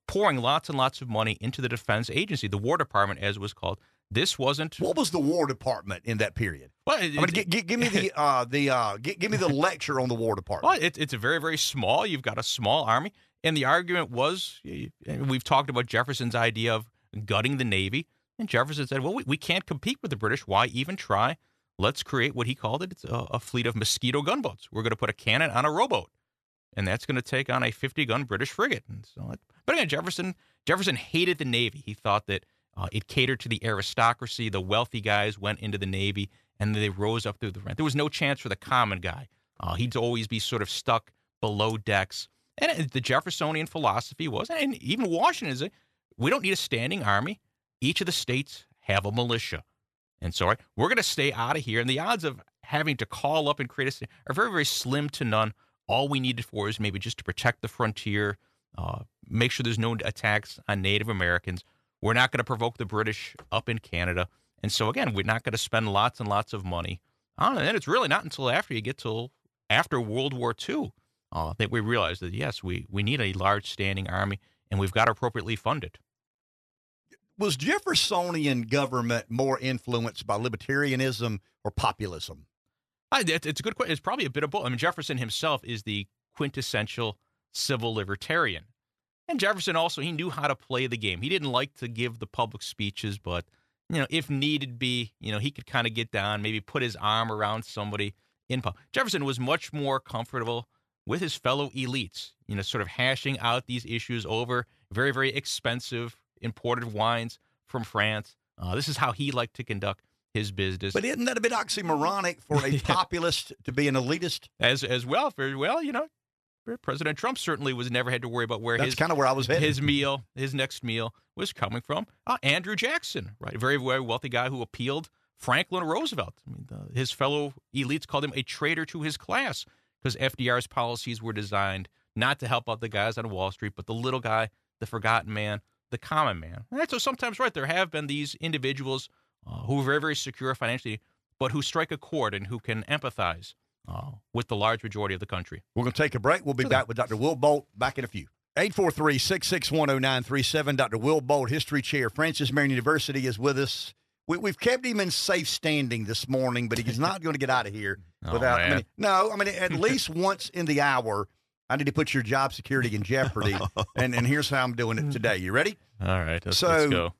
pouring lots and lots of money into the defense agency, the War Department, as it was called. This wasn't. What was the War Department in that period? Well, I mean, g- g- give me the *laughs* uh, the uh, g- give me the lecture on the War Department. Well, it, it's a very, very small. You've got a small army. And the argument was we've talked about Jefferson's idea of gutting the Navy. And Jefferson said, well, we, we can't compete with the British. Why even try? Let's create what he called it a, a fleet of mosquito gunboats. We're going to put a cannon on a rowboat. And that's going to take on a 50 gun British frigate. And so, it, but again, Jefferson Jefferson hated the Navy. He thought that uh, it catered to the aristocracy. The wealthy guys went into the Navy and they rose up through the ranks. There was no chance for the common guy. Uh, he'd always be sort of stuck below decks. And the Jeffersonian philosophy was, and even Washington is, we don't need a standing army. Each of the states have a militia. And so right, we're going to stay out of here. And the odds of having to call up and create a are very, very slim to none. All we needed for is maybe just to protect the frontier, uh, make sure there's no attacks on Native Americans. We're not going to provoke the British up in Canada. And so, again, we're not going to spend lots and lots of money on it. And it's really not until after you get to after World War II uh, that we realize that, yes, we, we need a large standing army and we've got to appropriately fund it. Was Jeffersonian government more influenced by libertarianism or populism? I, it's a good question. It's probably a bit of both. I mean, Jefferson himself is the quintessential civil libertarian. And Jefferson also, he knew how to play the game. He didn't like to give the public speeches, but, you know, if needed be, you know, he could kind of get down, maybe put his arm around somebody in public. Jefferson was much more comfortable with his fellow elites, you know, sort of hashing out these issues over very, very expensive imported wines from France. Uh, this is how he liked to conduct his business. But isn't that a bit oxymoronic for a *laughs* yeah. populist to be an elitist? As as well, very well, you know, President Trump certainly was never had to worry about where That's his kind of where I was headed. his meal, his next meal was coming from. Uh, Andrew Jackson, right, very very wealthy guy who appealed Franklin Roosevelt. I mean, the, his fellow elites called him a traitor to his class because FDR's policies were designed not to help out the guys on Wall Street, but the little guy, the forgotten man, the common man. And so sometimes, right, there have been these individuals uh, who are very, very secure financially, but who strike a chord and who can empathize uh, with the large majority of the country. We're going to take a break. We'll be back with Dr. Will Bolt back in a few. 843 661 0937. Dr. Will Bolt, History Chair, Francis Marion University, is with us. We, have kept him in safe standing this morning, but he's not going to get out of here *laughs* oh, without. Man. I mean, no, I mean, at *laughs* least once in the hour, I need to put your job security in jeopardy. *laughs* and, and here's how I'm doing it today. You ready? All right. Let's, so, let's go.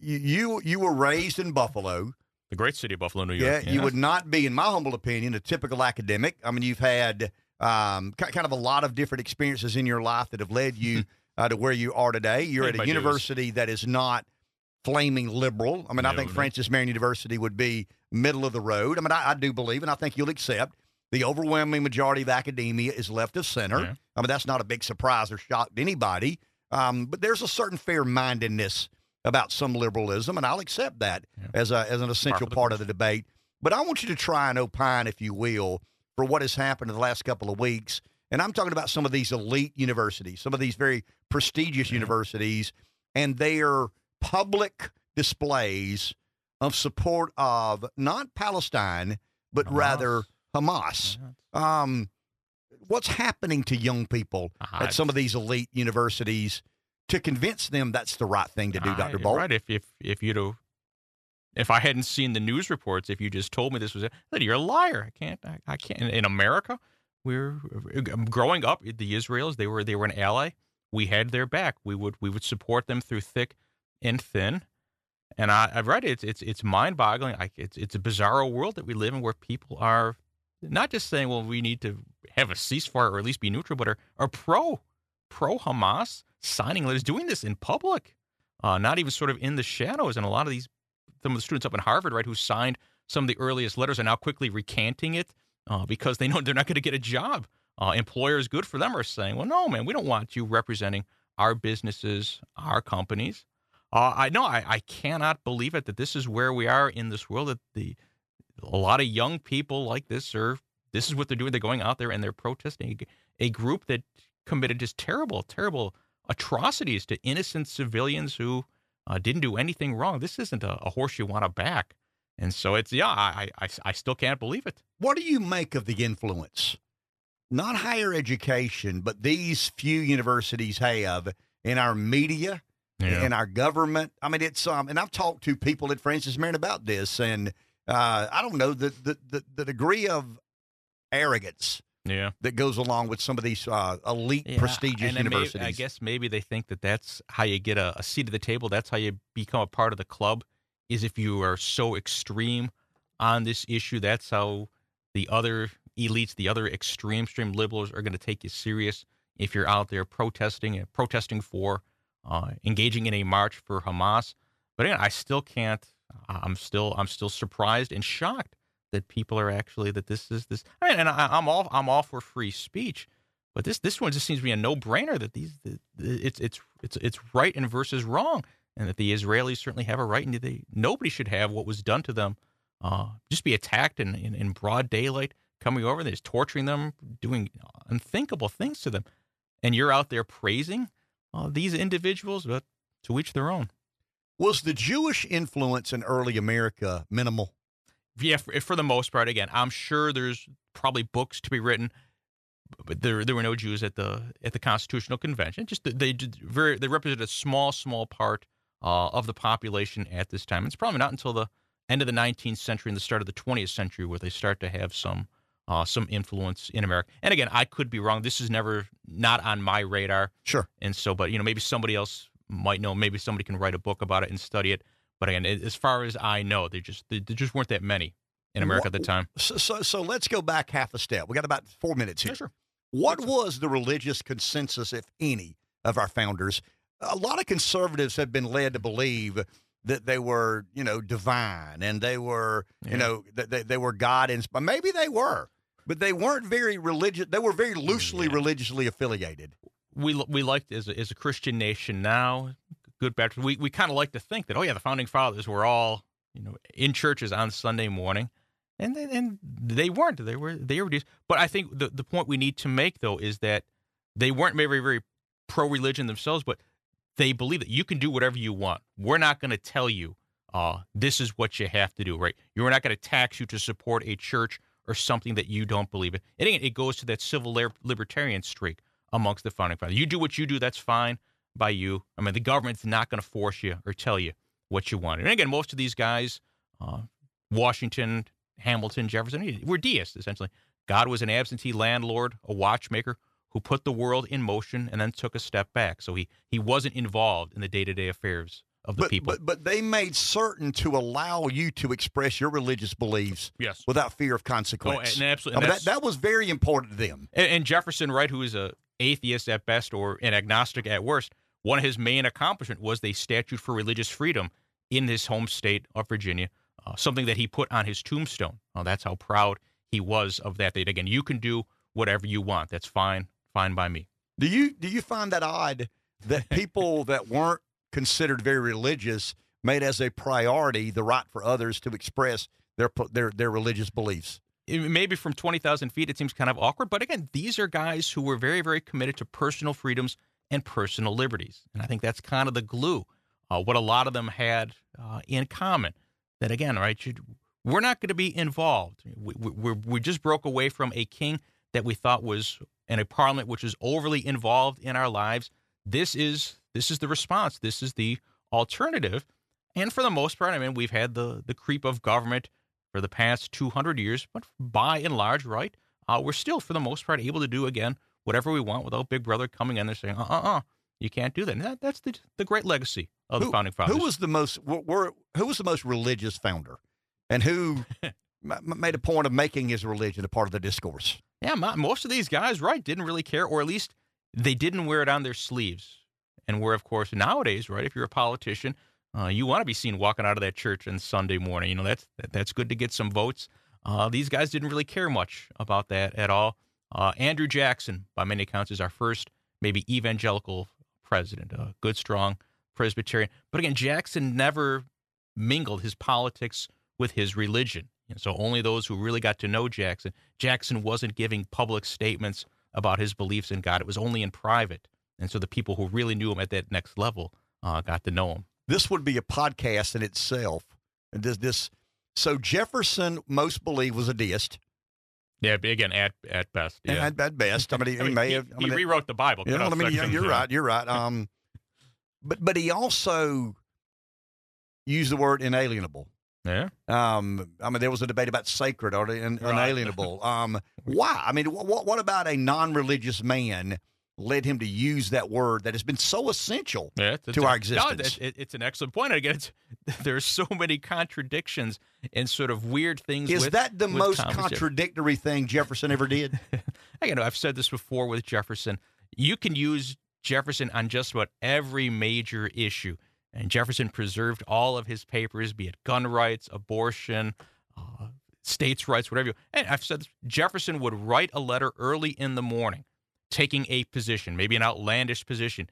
You, you, you were raised in Buffalo. The great city of Buffalo, New York. Yeah, you would not be, in my humble opinion, a typical academic. I mean, you've had um, kind of a lot of different experiences in your life that have led you *laughs* uh, to where you are today. You're at a university that is not flaming liberal. I mean, No, I think. Francis Marion University would be middle of the road. I mean, I, I do believe, and I think you'll accept, the overwhelming majority of academia is left of center. Yeah. I mean, that's not a big surprise or shock to anybody. Um, but there's a certain fair mindedness about some liberalism, and I'll accept that Yeah. as, a, as an essential part of the debate. But I want you to try and opine, if you will, for what has happened in the last couple of weeks. And I'm talking about some of these elite universities, some of these very prestigious Yeah. universities, and their public displays of support of not Palestine, but Hamas. rather Hamas. Um, what's happening to young people Ah, at some of these elite universities to convince them that's the right thing to do, Dr. Bolt? Right. If if if you'd have, if I hadn't seen the news reports, if you just told me this was it, you're a liar. I can't. I, I can't. In America, we're growing up. The Israelis, they were they were an ally. We had their back. We would we would support them through thick and thin. And I, I've read it. It's it's, it's mind boggling. I, it's it's a bizarre world that we live in where people are not just saying, well, we need to have a ceasefire or at least be neutral, but are, are pro pro Hamas, signing letters, doing this in public, uh, not even sort of in the shadows. And a lot of these, some of the students up in Harvard, right, who signed some of the earliest letters are now quickly recanting it uh, because they know they're not going to get a job. Uh, employers, good for them, are saying, well, no, man, we don't want you representing our businesses, our companies. Uh, I know I, I cannot believe it that this is where we are in this world. That the a lot of young people like this are this is what they're doing. They're going out there and they're protesting a group that committed just terrible, terrible atrocities to innocent civilians who uh, didn't do anything wrong. This isn't a, a horse you want to back. And so it's yeah, I, I I still can't believe it. What do you make of the influence? Not higher education, but these few universities have in our media, Yeah. in our government. I mean, it's um, and I've talked to people at Francis Marion about this, and uh, I don't know the, the the the degree of arrogance Yeah. that goes along with some of these uh, elite, Yeah, prestigious and universities. I guess maybe they think that that's how you get a, a seat at the table. That's how you become a part of the club. Is if you are so extreme on this issue. That's how the other elites, the other extreme, extreme liberals, are going to take you serious. If you're out there protesting and protesting for, uh, engaging in a march for Hamas. But again, I still can't. I'm still I'm still surprised and shocked that people are actually that this is this. I mean, and I, I'm all I'm all for free speech. But this this one just seems to be a no brainer that these the, the, it's it's it's it's right and versus wrong, and that the Israelis certainly have a right, and they nobody should have what was done to them, uh, just be attacked in, in, in broad daylight, coming over, and just torturing them, doing unthinkable things to them, and you're out there praising uh, these individuals, but to each their own. Was the Jewish influence in early America minimal? Yeah, for, for the most part. Again, I'm sure there's probably books to be written, but there there were no Jews at the at the Constitutional Convention. Just they did very they represented a small small part uh, of the population at this time. It's probably not until the end of the 19th century and the start of the 20th century where they start to have some uh, some influence in America. And again, I could be wrong. This is never not on my radar. Sure. And so, but you know, maybe somebody else might know. Maybe somebody can write a book about it and study it. But again, as far as I know, they just there just weren't that many in America at the time. So, so, so let's go back half a step. We got about four minutes here. Yeah, sure. What was the religious consensus, if any, of our founders? A lot of conservatives have been led to believe that they were, you know, divine and they were, Yeah. you know, they, they were God inspired. Maybe they were, but they weren't very religious. They were very loosely Yeah. religiously affiliated. We we liked as a, as a Christian nation now, good Baptist. We we kind of like to think that oh yeah, the founding fathers were all you know in churches on Sunday morning, and they, and they weren't. They were they were. just- But I think the the point we need to make though is that they weren't very very pro religion themselves, but they believe that you can do whatever you want. We're not going to tell you uh, this is what you have to do, right? You're not going to tax you to support a church or something that you don't believe in. And again, it goes to that civil libertarian streak amongst the founding fathers. You do what you do, that's fine by you. I mean, the government's not going to force you or tell you what you want. And again, most of these guys, uh, Washington, Hamilton, Jefferson, were deists, essentially. God was an absentee landlord, a watchmaker who put the world in motion and then took a step back. So he, he wasn't involved in the day to day affairs of the But, people. but but they made certain to allow you to express your religious beliefs yes. without fear of Oh, consequence. and I absolutely. and that, that was very important to them. And, and Jefferson, right, who is a atheist at best or an agnostic at worst, one of his main accomplishments was the statute for religious freedom in his home state of Virginia, uh, something that he put on his tombstone. Uh, that's how proud he was of that. That again, you can do whatever you want. That's fine, fine by me. Do you do you find that odd that *laughs* people that weren't considered very religious made as a priority the right for others to express their their their religious beliefs? Maybe from 20,000 feet, it seems kind of awkward. But again, these are guys who were very, very committed to personal freedoms and personal liberties. And I think that's kind of the glue, uh, what a lot of them had uh, in common. That again, right, we're not going to be involved. We, we, we're- just broke away from a king that we thought was in a parliament which was overly involved in our lives. This is this is the response. This is the alternative. And for the most part, I mean, we've had the the creep of government for the past 200 years, but by and large, right, uh, we're still, for the most part, able to do again whatever we want without Big Brother coming in and saying, uh, uh, uh, you can't do that. That that's the the great legacy of the founding fathers. Who was the most were, were who was the most religious founder, and who *laughs* ma- ma- made a point of making his religion a part of the discourse? Yeah, mo- most of these guys, right, didn't really care, or at least they didn't wear it on their sleeves. And where, of course, nowadays, right, if you're a politician, uh, you want to be seen walking out of that church on Sunday morning. You know, that's that, that's good to get some votes. Uh, these guys didn't really care much about that at all. Uh, Andrew Jackson, by many accounts, is our first maybe evangelical president, a good, strong Presbyterian. But again, Jackson never mingled his politics with his religion. And so only those who really got to know Jackson. Jackson wasn't giving public statements about his beliefs in God. It was only in private. And so the people who really knew him at that next level uh, got to know him. This would be a podcast in itself. And this this so Jefferson most believe was a deist, Yeah, again, at at best. Yeah. at, at best, I mean, he, *laughs* I mean, may he, have. I he rewrote the Bible. You know what I mean? Sections, you're yeah. right. You're right. *laughs* Um, but but he also used the word inalienable. Yeah. Um, I mean, there was a debate about sacred or in, Right. unalienable. Um, why? I mean, what, what about a non-religious man led him to use that word that has been so essential Yeah, it's- to it's- our existence? it- it- it's an excellent point. Again, *laughs* there's so many contradictions and sort of weird things. Is with, that the most Thomas Jefferson. contradictory thing Jefferson ever did? *laughs* I you know I've said this before with Jefferson. You can use Jefferson on just about every major issue. And Jefferson preserved all of his papers, be it gun rights, abortion, uh, states' rights, whatever. You, and I've said this, Jefferson would write a letter early in the morning, taking a position, maybe an outlandish position.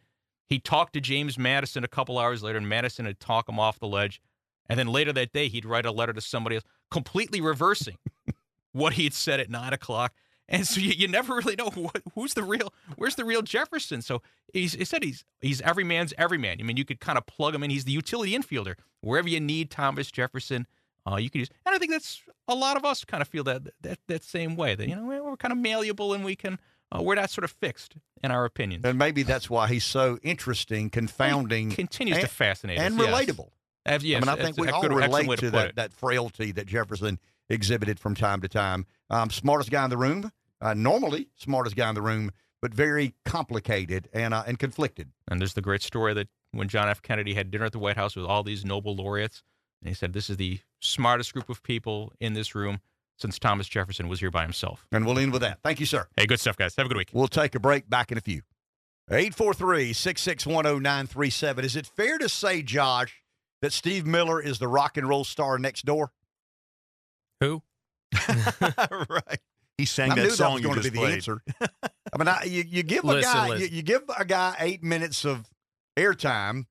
He talked to James Madison a couple hours later, and Madison would talk him off the ledge. And then later that day, he'd write a letter to somebody else, completely reversing *laughs* what he had said at nine o'clock. And so you, you never really know what, who's the real, where's the real Jefferson. So he's, he said he's he's every man's every man. I mean, you could kind of plug him in. He's the utility infielder wherever you need Thomas Jefferson. Uh, you can use, and I think that's a lot of us kind of feel that that that same way. That you know we're kind of malleable and we can uh, we're not sort of fixed in our opinions. and maybe that's why he's so interesting, confounding, continues and, to fascinate and us, yes. relatable. Uh, yes, I mean, I think we all good- relate way to that, that frailty that Jefferson exhibited from time to time. Um, smartest guy in the room, uh, normally smartest guy in the room, but very complicated and uh, and conflicted. And there's the great story that when John F. Kennedy had dinner at the White House with all these Nobel laureates, and he said, This is the smartest group of people in this room since Thomas Jefferson was here by himself. And we'll end with that. Thank you, sir. Hey, good stuff, guys. Have a good week. We'll take a break back in a few. 843 661 0937. Is it fair to say, Josh, that Steve Miller is the rock and roll star next door? Who? *laughs* *laughs* right. He sang I that knew song that was going you to just be played. the answer. I mean, I, you, you give a Listen, guy you, you give a guy eight minutes of airtime,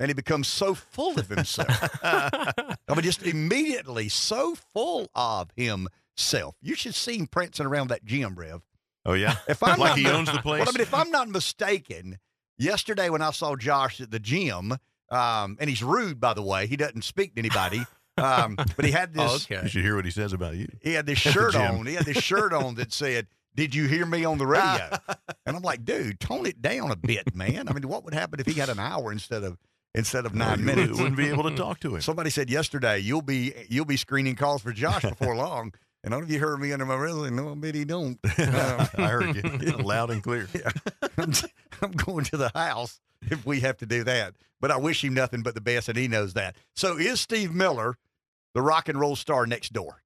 and he becomes so full of himself. *laughs* I mean, just immediately so full of himself. You should see him prancing around that gym, Rev. Oh yeah, If I'm like not, he owns the place. *laughs* Well, I mean, if I'm not mistaken, yesterday when I saw Josh at the gym, um, and he's rude, by the way, he doesn't speak to anybody. Um, *laughs* but he had this. Oh, you should hear what he says about you. He had this shirt on. He had this shirt on that said, "Did you hear me on the radio?" and I'm like, "Dude, tone it down a bit, man. I mean, what would happen if he had an hour instead of instead of nine You minutes?" wouldn't be able to *laughs* talk to him. Somebody said yesterday, "You'll be you'll be screening calls for Josh before long." *laughs* And none of you heard me under my breath. No, I bet he don't. Um, *laughs* I heard you loud and clear. I'm, I'm going to the house if we have to do that. But I wish him nothing but the best, and he knows that. So is Steve Miller the rock and roll star next door?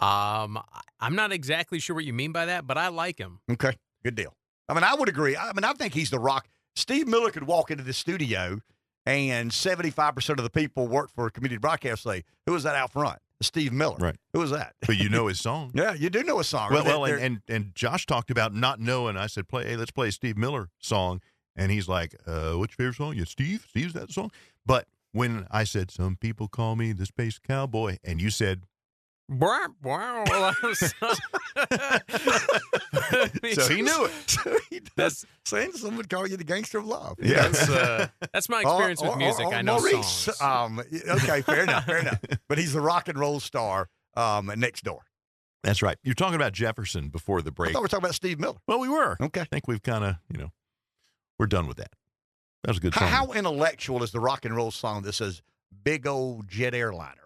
Um, I'm not exactly sure what you mean by that, but I like him. Okay, good deal. I mean, I would agree. I mean, I think he's the rock. Steve Miller could walk into the studio, and 75% of the people work for a community broadcast say, Who was that out front? Steve Miller. Right. Who was that? But you know *laughs* his song. Yeah, you do know his song. Well, right? well, and, and and Josh talked about not knowing. I said, "Play, hey, let's play a Steve Miller song," and he's like, uh, "What's your favorite song?" Yeah, Steve. Steve's that song. But when I said, "Some people call me the space cowboy," and you said, *laughs* "So he knew it." *laughs* so he. That's Saying someone would call you the gangster of love. Yeah. that's *laughs* uh, that's my experience Or- with or- music. or I know Maurice. songs. Um, okay, fair enough, fair enough. But he's the rock and roll star um, next door. That's right. You're talking about Jefferson before the break. I break. thought we were talking about Steve Miller. Well, we were. Okay. I think we've kind of, you know, we're done with that. That was a good How, song. how intellectual is the rock and roll song that says "big old jet airliner"?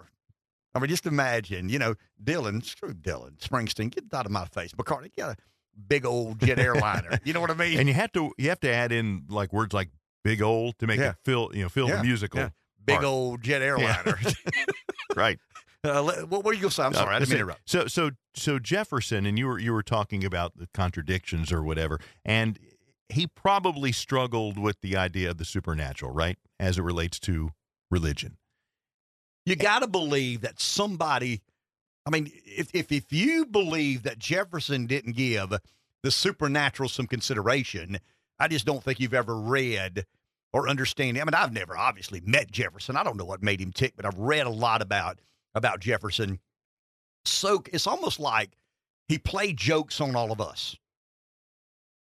I mean, just imagine, you know, Dylan, screw Dylan, Springsteen, get out of my face. McCartney, get a big old jet airliner. You know what I mean? and you have to you have to add in like words like big old to make Yeah. it feel you know feel Yeah, the musical. yeah. big old jet airliner. *laughs* *laughs* Right. uh, what were you going to say? I'm sorry, I didn't interrupt. So so so Jefferson and you were you were talking about the contradictions or whatever, and he probably struggled with the idea of the supernatural, right, as it relates to religion. You got to believe that somebody. I mean, if, if if you believe that Jefferson didn't give the supernatural some consideration, I just don't think you've ever read or understand. I mean, I've never obviously met Jefferson. I don't know what made him tick, but I've read a lot about about Jefferson. So it's almost like he played jokes on all of us.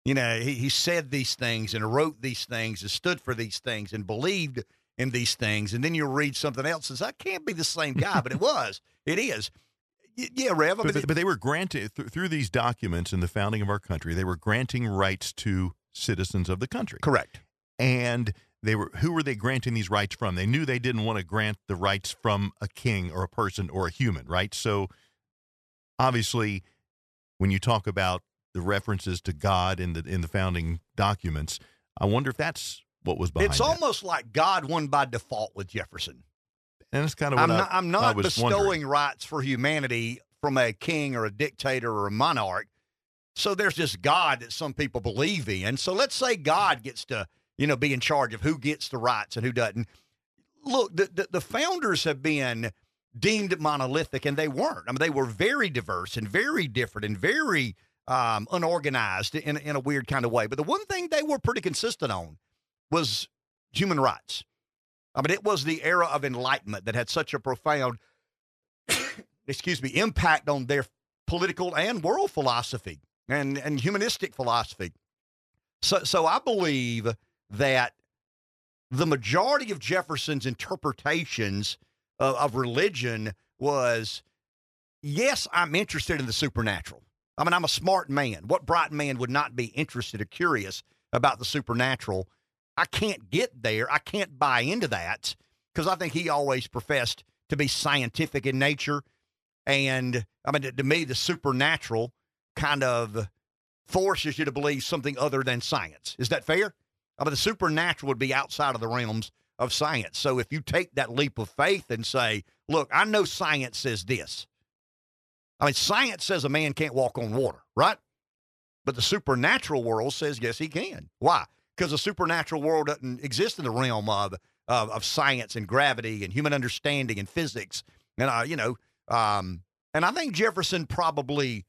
You know, he, he said these things and wrote these things and stood for these things and believed in these things. And then you read something else and says, "I can't be the same guy, but it was. It is. Yeah, Rev. Mean, But, but they were granted th- through these documents in the founding of our country. They were granting rights to citizens of the country. correct. and they were who were they granting these rights from? They knew they didn't want to grant the rights from a king or a person or a human, right? So obviously, when you talk about the references to God in the in the founding documents, I wonder if that's what was behind. It's that. almost like God won by default with Jefferson. and that's kind of what I'm I, not, I'm not bestowing wondering. rights for humanity from a king or a dictator or a monarch. So there's this God that some people believe in. So let's say God gets to, you know, be in charge of who gets the rights and who doesn't. Look, the, the, the founders have been deemed monolithic, and they weren't. I mean, they were very diverse and very different and very um, unorganized in, in a weird kind of way. But the one thing they were pretty consistent on was human rights. I mean, it was the era of enlightenment that had such a profound, excuse me, impact on their political and world philosophy and, and humanistic philosophy. So, so I believe that the majority of Jefferson's interpretations of, of religion was, yes, I'm interested in the supernatural. I mean, I'm a smart man. What bright man would not be interested or curious about the supernatural? I can't get there. I can't buy into that because I think he always professed to be scientific in nature. And I mean, to, to me, the supernatural kind of forces you to believe something other than science. Is that fair? I mean, the supernatural would be outside of the realms of science. So if you take that leap of faith and say, look, I know science says this. I mean, science says a man can't walk on water, right? But the supernatural world says yes, he can. Why? Because the supernatural world doesn't exist in the realm of of, of science and gravity and human understanding and physics. And uh, you know, um, and I think Jefferson probably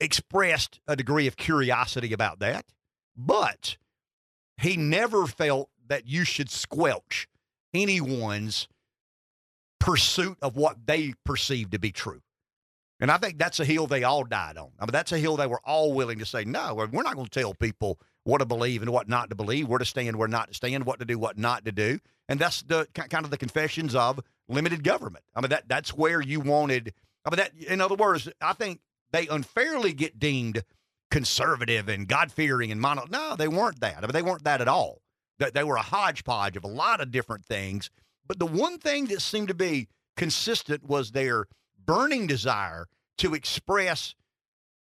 expressed a degree of curiosity about that, but he never felt that you should squelch anyone's pursuit of what they perceive to be true. And I think that's a hill they all died on. I mean, that's a hill they were all willing to say, no, we're not going to tell people what to believe and what not to believe, where to stand, where not to stand, what to do, what not to do. And that's the kind of the confessions of limited government. I mean, that that's where you wanted. I mean, that in other words, I think they unfairly get deemed conservative and God fearing and mono. No, they weren't that. I mean, they weren't that at all. They, they were a hodgepodge of a lot of different things. But the one thing that seemed to be consistent was their burning desire to express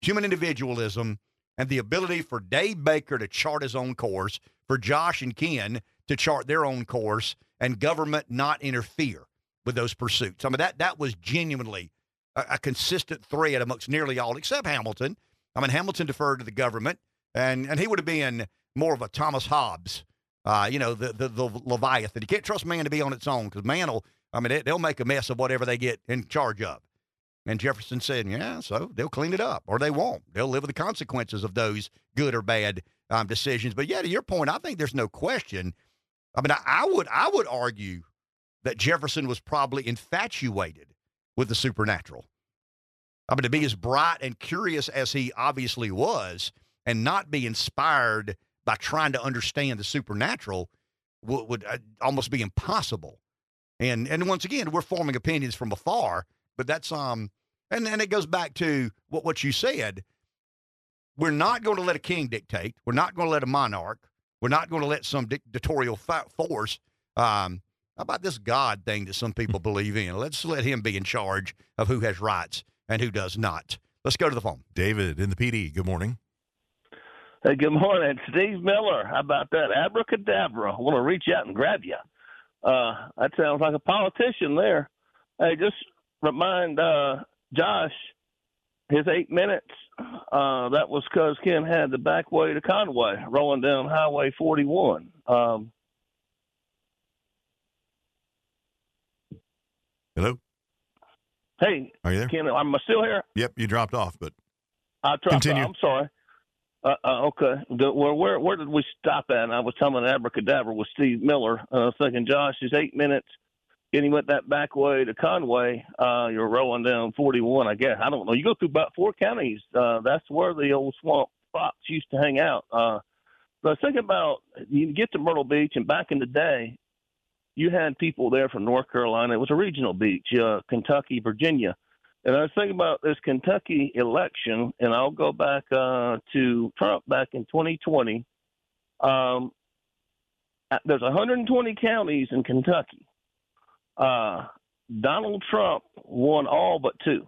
human individualism and the ability for Dave Baker to chart his own course, for Josh and Ken to chart their own course, and government not interfere with those pursuits. I mean, that that was genuinely a, a consistent thread amongst nearly all, except Hamilton. I mean, Hamilton deferred to the government, and and he would have been more of a Thomas Hobbes, uh, you know, the, the the Leviathan. You can't trust man to be on its own because man will, I mean, they, they'll make a mess of whatever they get in charge of. And Jefferson said, yeah, so they'll clean it up or they won't. They'll live with the consequences of those good or bad um, decisions. But yeah, to your point, I think there's no question. I mean, I, I would I would argue that Jefferson was probably infatuated with the supernatural. I mean, to be as bright and curious as he obviously was, and not be inspired by trying to understand the supernatural would, would uh, almost be impossible. And and once again, we're forming opinions from afar, but that's um, and and it goes back to what what you said. We're not going to let a king dictate. We're not going to let a monarch. We're not going to let some dictatorial force. Um, how about this God thing that some people *laughs* believe in? Let's let him be in charge of who has rights and who does not. Let's go to the phone. David in the Pee Dee. Good morning. Hey, good morning. Steve Miller. How about that? Abracadabra. I want to reach out and grab you. Uh, that sounds like a politician there. Hey, just remind uh, Josh his eight minutes. Uh, that was because Ken had the back way to Conway rolling down Highway 41. Um, Hello. hey, Are you there? Ken, am still here? Yep, you dropped off, but I dropped Continue. off. I'm sorry. Uh, uh, okay. The, where, where where did we stop at? And I was telling abracadabra with Steve Miller. Uh, thinking, Josh, is eight minutes. Getting went that back way to Conway. Uh, you're rolling down 41, I guess. I don't know. You go through about four counties. Uh, that's where the old swamp fox used to hang out. Uh, but I was thinking about you get to Myrtle Beach, and back in the day, you had people there from North Carolina. It was a regional beach, uh, Kentucky, Virginia. And I was thinking about this Kentucky election, and I'll go back uh, to Trump back in 2020. Um, there's 120 counties in Kentucky. Uh, Donald Trump won all but two.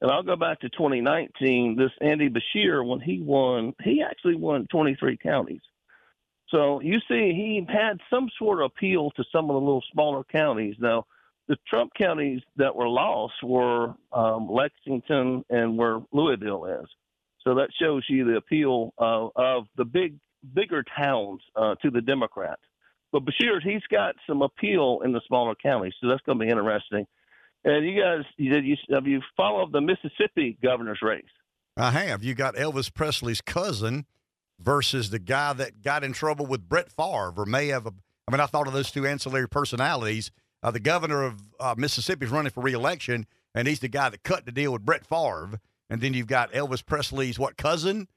And I'll go back to 2019. This Andy Beshear, when he won, he actually won 23 counties. So you see, he had some sort of appeal to some of the little smaller counties. Now, the Trump counties that were lost were um, Lexington and where Louisville is. So that shows you the appeal of, of the big, bigger towns uh, to the Democrats. But Beshear, he's got some appeal in the smaller counties, so that's going to be interesting. And you guys, did you have you followed the Mississippi governor's race? I have. You got Elvis Presley's cousin versus the guy that got in trouble with Brett Favre, or may have. A, I mean, I thought of those two ancillary personalities. Uh, the governor of uh, Mississippi is running for reelection, and he's the guy that cut the deal with Brett Favre. And then you've got Elvis Presley's what cousin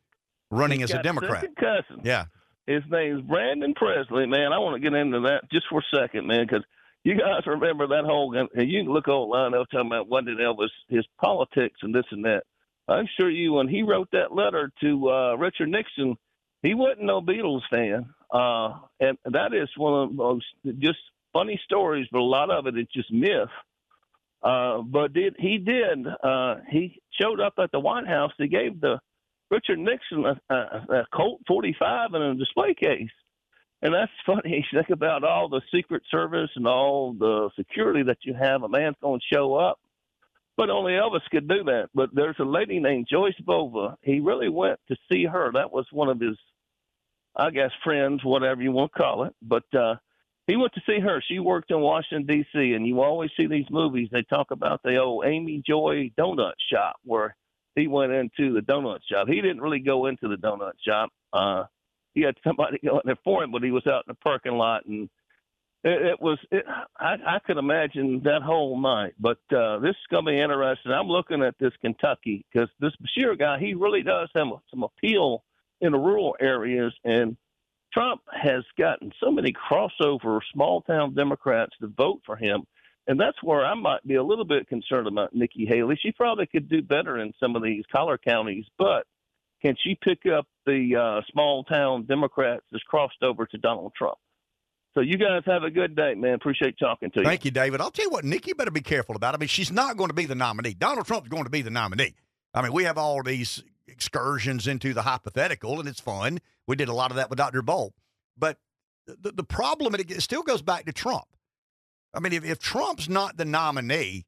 running He's as a Democrat. cousin. Yeah. His name's Brandon Presley, man. I want to get into that just for a second, man, because you guys remember that whole, and you can look online, they'll talking about what did Elvis, his politics and this and that. I'm sure you, when he wrote that letter to uh, Richard Nixon, he wasn't no Beatles fan. Uh, and that is one of the most just funny stories, but a lot of it is just myth. Uh, but did he did uh, he showed up at the White House? He gave the Richard Nixon a, a, a Colt 45 in a display case. And that's *laughs* funny. You think about all the Secret Service and all the security that you have. A man's going to show up, but only Elvis could do that. But there's a lady named Joyce Bova. He really went to see her. That was one of his, I guess, friends, whatever you want to call it. But uh, he went to see her. She worked in Washington D.C. And you always see these movies. They talk about the old Amy Joy donut shop where he went into the donut shop. He didn't really go into the donut shop. Uh, he had somebody *laughs* go in there for him, but he was out in the parking lot, and it, was. It, I, I could imagine that whole night. But uh, this is going to be interesting. I'm looking at this Kentucky because this Beshear guy, he really does have some appeal in the rural areas, and Trump has gotten so many crossover small town Democrats to vote for him. And that's where I might be a little bit concerned about Nikki Haley. She probably could do better in some of these collar counties, but can she pick up the uh, small town Democrats that's crossed over to Donald Trump? So you guys have a good day, man. Appreciate talking to you. Thank you, David. I'll tell you what, Nikki better be careful about. I mean, she's not going to be the nominee. Donald Trump's going to be the nominee. I mean, we have all these excursions into the hypothetical, and it's fun. We did a lot of that with Dr. Bolt. But the, the problem, it still goes back to Trump. I mean, if, if Trump's not the nominee,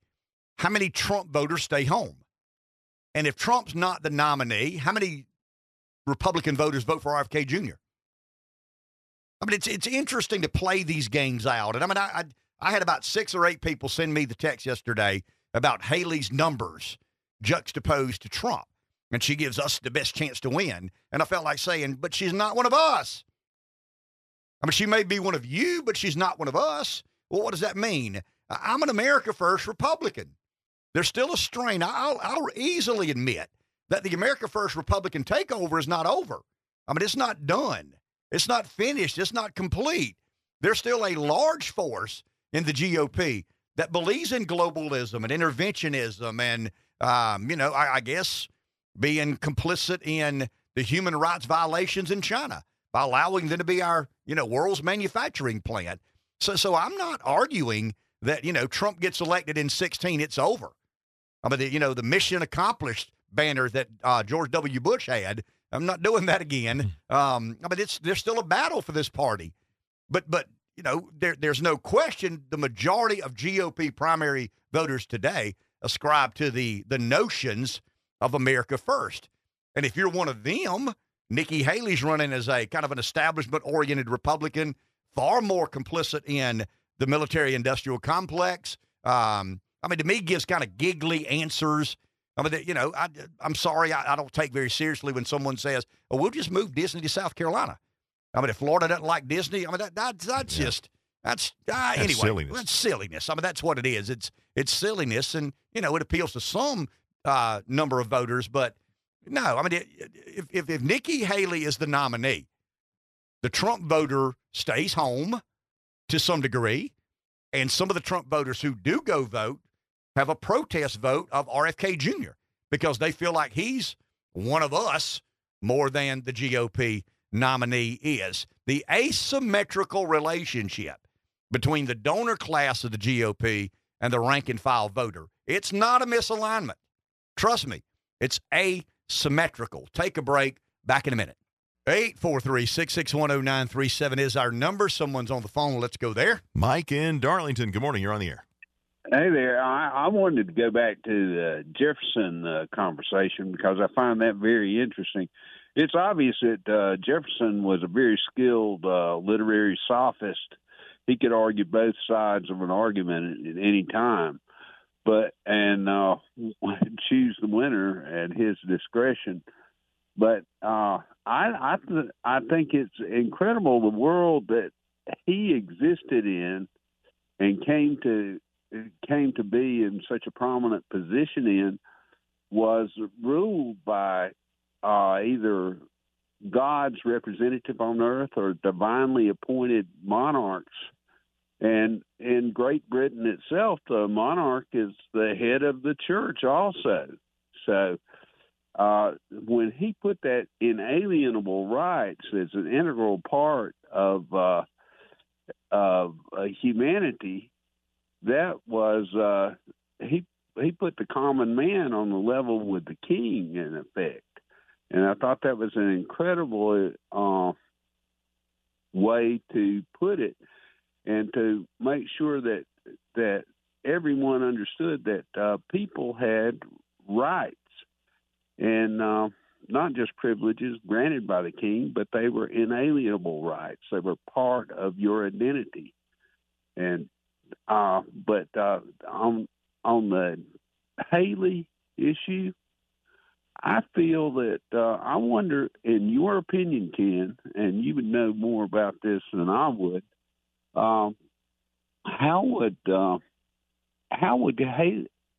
how many Trump voters stay home? And if Trump's not the nominee, how many Republican voters vote for RFK Jr.? I mean, it's it's interesting to play these games out. And I mean, I, I, I had about six or eight people send me the text yesterday about Haley's numbers juxtaposed to Trump, and she gives us the best chance to win. And I felt like saying, but she's not one of us. I mean, she may be one of you, but she's not one of us. Well, what does that mean? I'm an America First Republican. There's still a strain. I'll, I'll easily admit that the America First Republican takeover is not over. I mean, it's not done. It's not finished. It's not complete. There's still a large force in the GOP that believes in globalism and interventionism and, um, you know, I, I guess being complicit in the human rights violations in China by allowing them to be our, you know, world's manufacturing plant. So, so I'm not arguing that, you know, Trump gets elected in 16, it's over. I mean, the, you know, the mission accomplished banner that uh, George W. Bush had. I'm not doing that again. Um, I mean, it's there's still a battle for this party, but but you know, there there's no question the majority of GOP primary voters today ascribe to the the notions of America first. And if you're one of them, Nikki Haley's running as a kind of an establishment oriented Republican, far more complicit in the military industrial complex. Um, I mean, to me, gives kind of giggly answers. I mean, you know, I, am sorry, I, I, don't take very seriously when someone says, "Oh, we'll just move Disney to South Carolina." I mean, if Florida doesn't like Disney, I mean, that, that that's yeah. just that's, uh, that's anyway. Silliness. That's silliness. I mean, that's what it is. It's it's silliness, and you know, it appeals to some uh, number of voters, but no. I mean, if, if if Nikki Haley is the nominee, the Trump voter stays home to some degree, and some of the Trump voters who do go vote have a protest vote of RFK Jr. because they feel like he's one of us more than the GOP nominee is. The asymmetrical relationship between the donor class of the GOP and the rank and file voter. It's not a misalignment. Trust me, it's asymmetrical. Take a break. Back in a minute. 843 661 0937 is our number. Someone's on the phone. Let's go there. Mike in Darlington. Good morning. You're on the air. Hey there. I, I wanted to go back to the Jefferson uh, conversation because I find that very interesting. It's obvious that uh, Jefferson was a very skilled uh, literary sophist. He could argue both sides of an argument at, at any time, but and uh, *laughs* choose the winner at his discretion. But uh, I I, th- I think it's incredible the world that he existed in and came to came to be in such a prominent position in was ruled by uh, either God's representative on earth or divinely appointed monarchs. And in Great Britain itself, the monarch is the head of the church also. So uh, when he put that inalienable rights as an integral part of uh, of uh, humanity, that was uh, he he put the common man on the level with the king in effect, and I thought that was an incredible uh, way to put it, and to make sure that that everyone understood that uh, people had rights and uh, not just privileges granted by the king, but they were inalienable rights. They were part of your identity. And uh, but uh, on on the Haley issue, I feel that uh, I wonder, in your opinion, Ken, and you would know more about this than I would. Um, how would uh, how would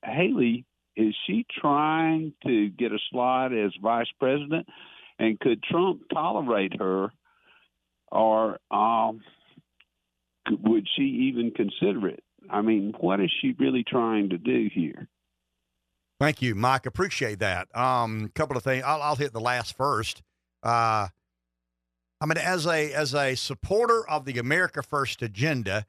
Haley is she trying to get a slot as vice president? And could Trump tolerate her, or um, would she even consider it? I mean, what is she really trying to do here? Thank you, Mike. Appreciate that. A um, couple of things. I'll, I'll hit the last first. Uh, I mean, as a as a supporter of the America First agenda,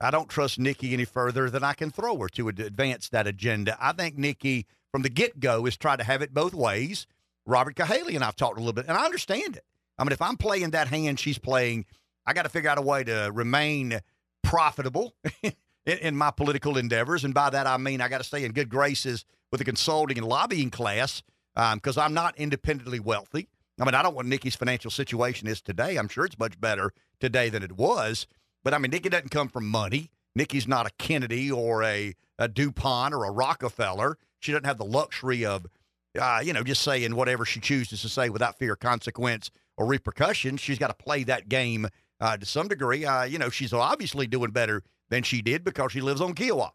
I don't trust Nikki any further than I can throw her to advance that agenda. I think Nikki, from the get go, is trying to have it both ways. Robert Cahaly and I've talked a little bit, and I understand it. I mean, if I'm playing that hand she's playing, I got to figure out a way to remain profitable *laughs* in, in, my political endeavors. And by that, I mean I got to stay in good graces with the consulting and lobbying class because um, I'm not independently wealthy. I mean, I don't what Nikki's financial situation is today. I'm sure it's much better today than it was. But I mean, Nikki doesn't come from money. Nikki's not a Kennedy or a, a DuPont or a Rockefeller. She doesn't have the luxury of, uh, you know, just saying whatever she chooses to say without fear of consequence or repercussion. She's got to play that game uh, to some degree. Uh, you know, she's obviously doing better than she did because she lives on Kiawah.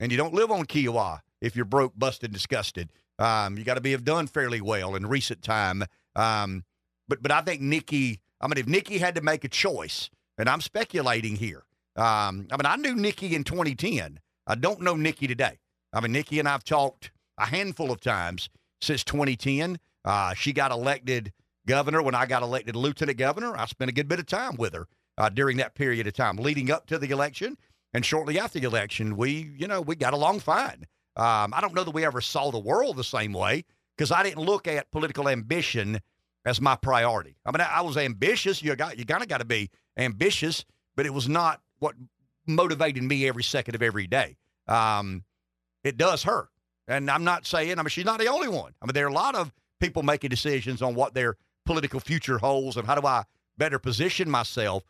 And you don't live on Kiawah if you're broke, busted, disgusted. Um, you got to be have done fairly well in recent time. Um, but but I think Nikki. I mean, if Nikki had to make a choice and I'm speculating here. Um, I mean, I knew Nikki in 2010. I don't know Nikki today. I mean, Nikki and I've talked a handful of times since 2010. Uh, she got elected governor when I got elected lieutenant governor. I spent a good bit of time with her uh, during that period of time leading up to the election and shortly after the election. We, you know, we got along fine. Um, I don't know that we ever saw the world the same way because I didn't look at political ambition as my priority. I mean, I, I was ambitious. You got you kind of got to be ambitious, but it was not what motivated me every second of every day. Um, it does hurt. And I'm not saying, I mean, she's not the only one. I mean, there are a lot of people making decisions on what their political future holds and how do I better position myself.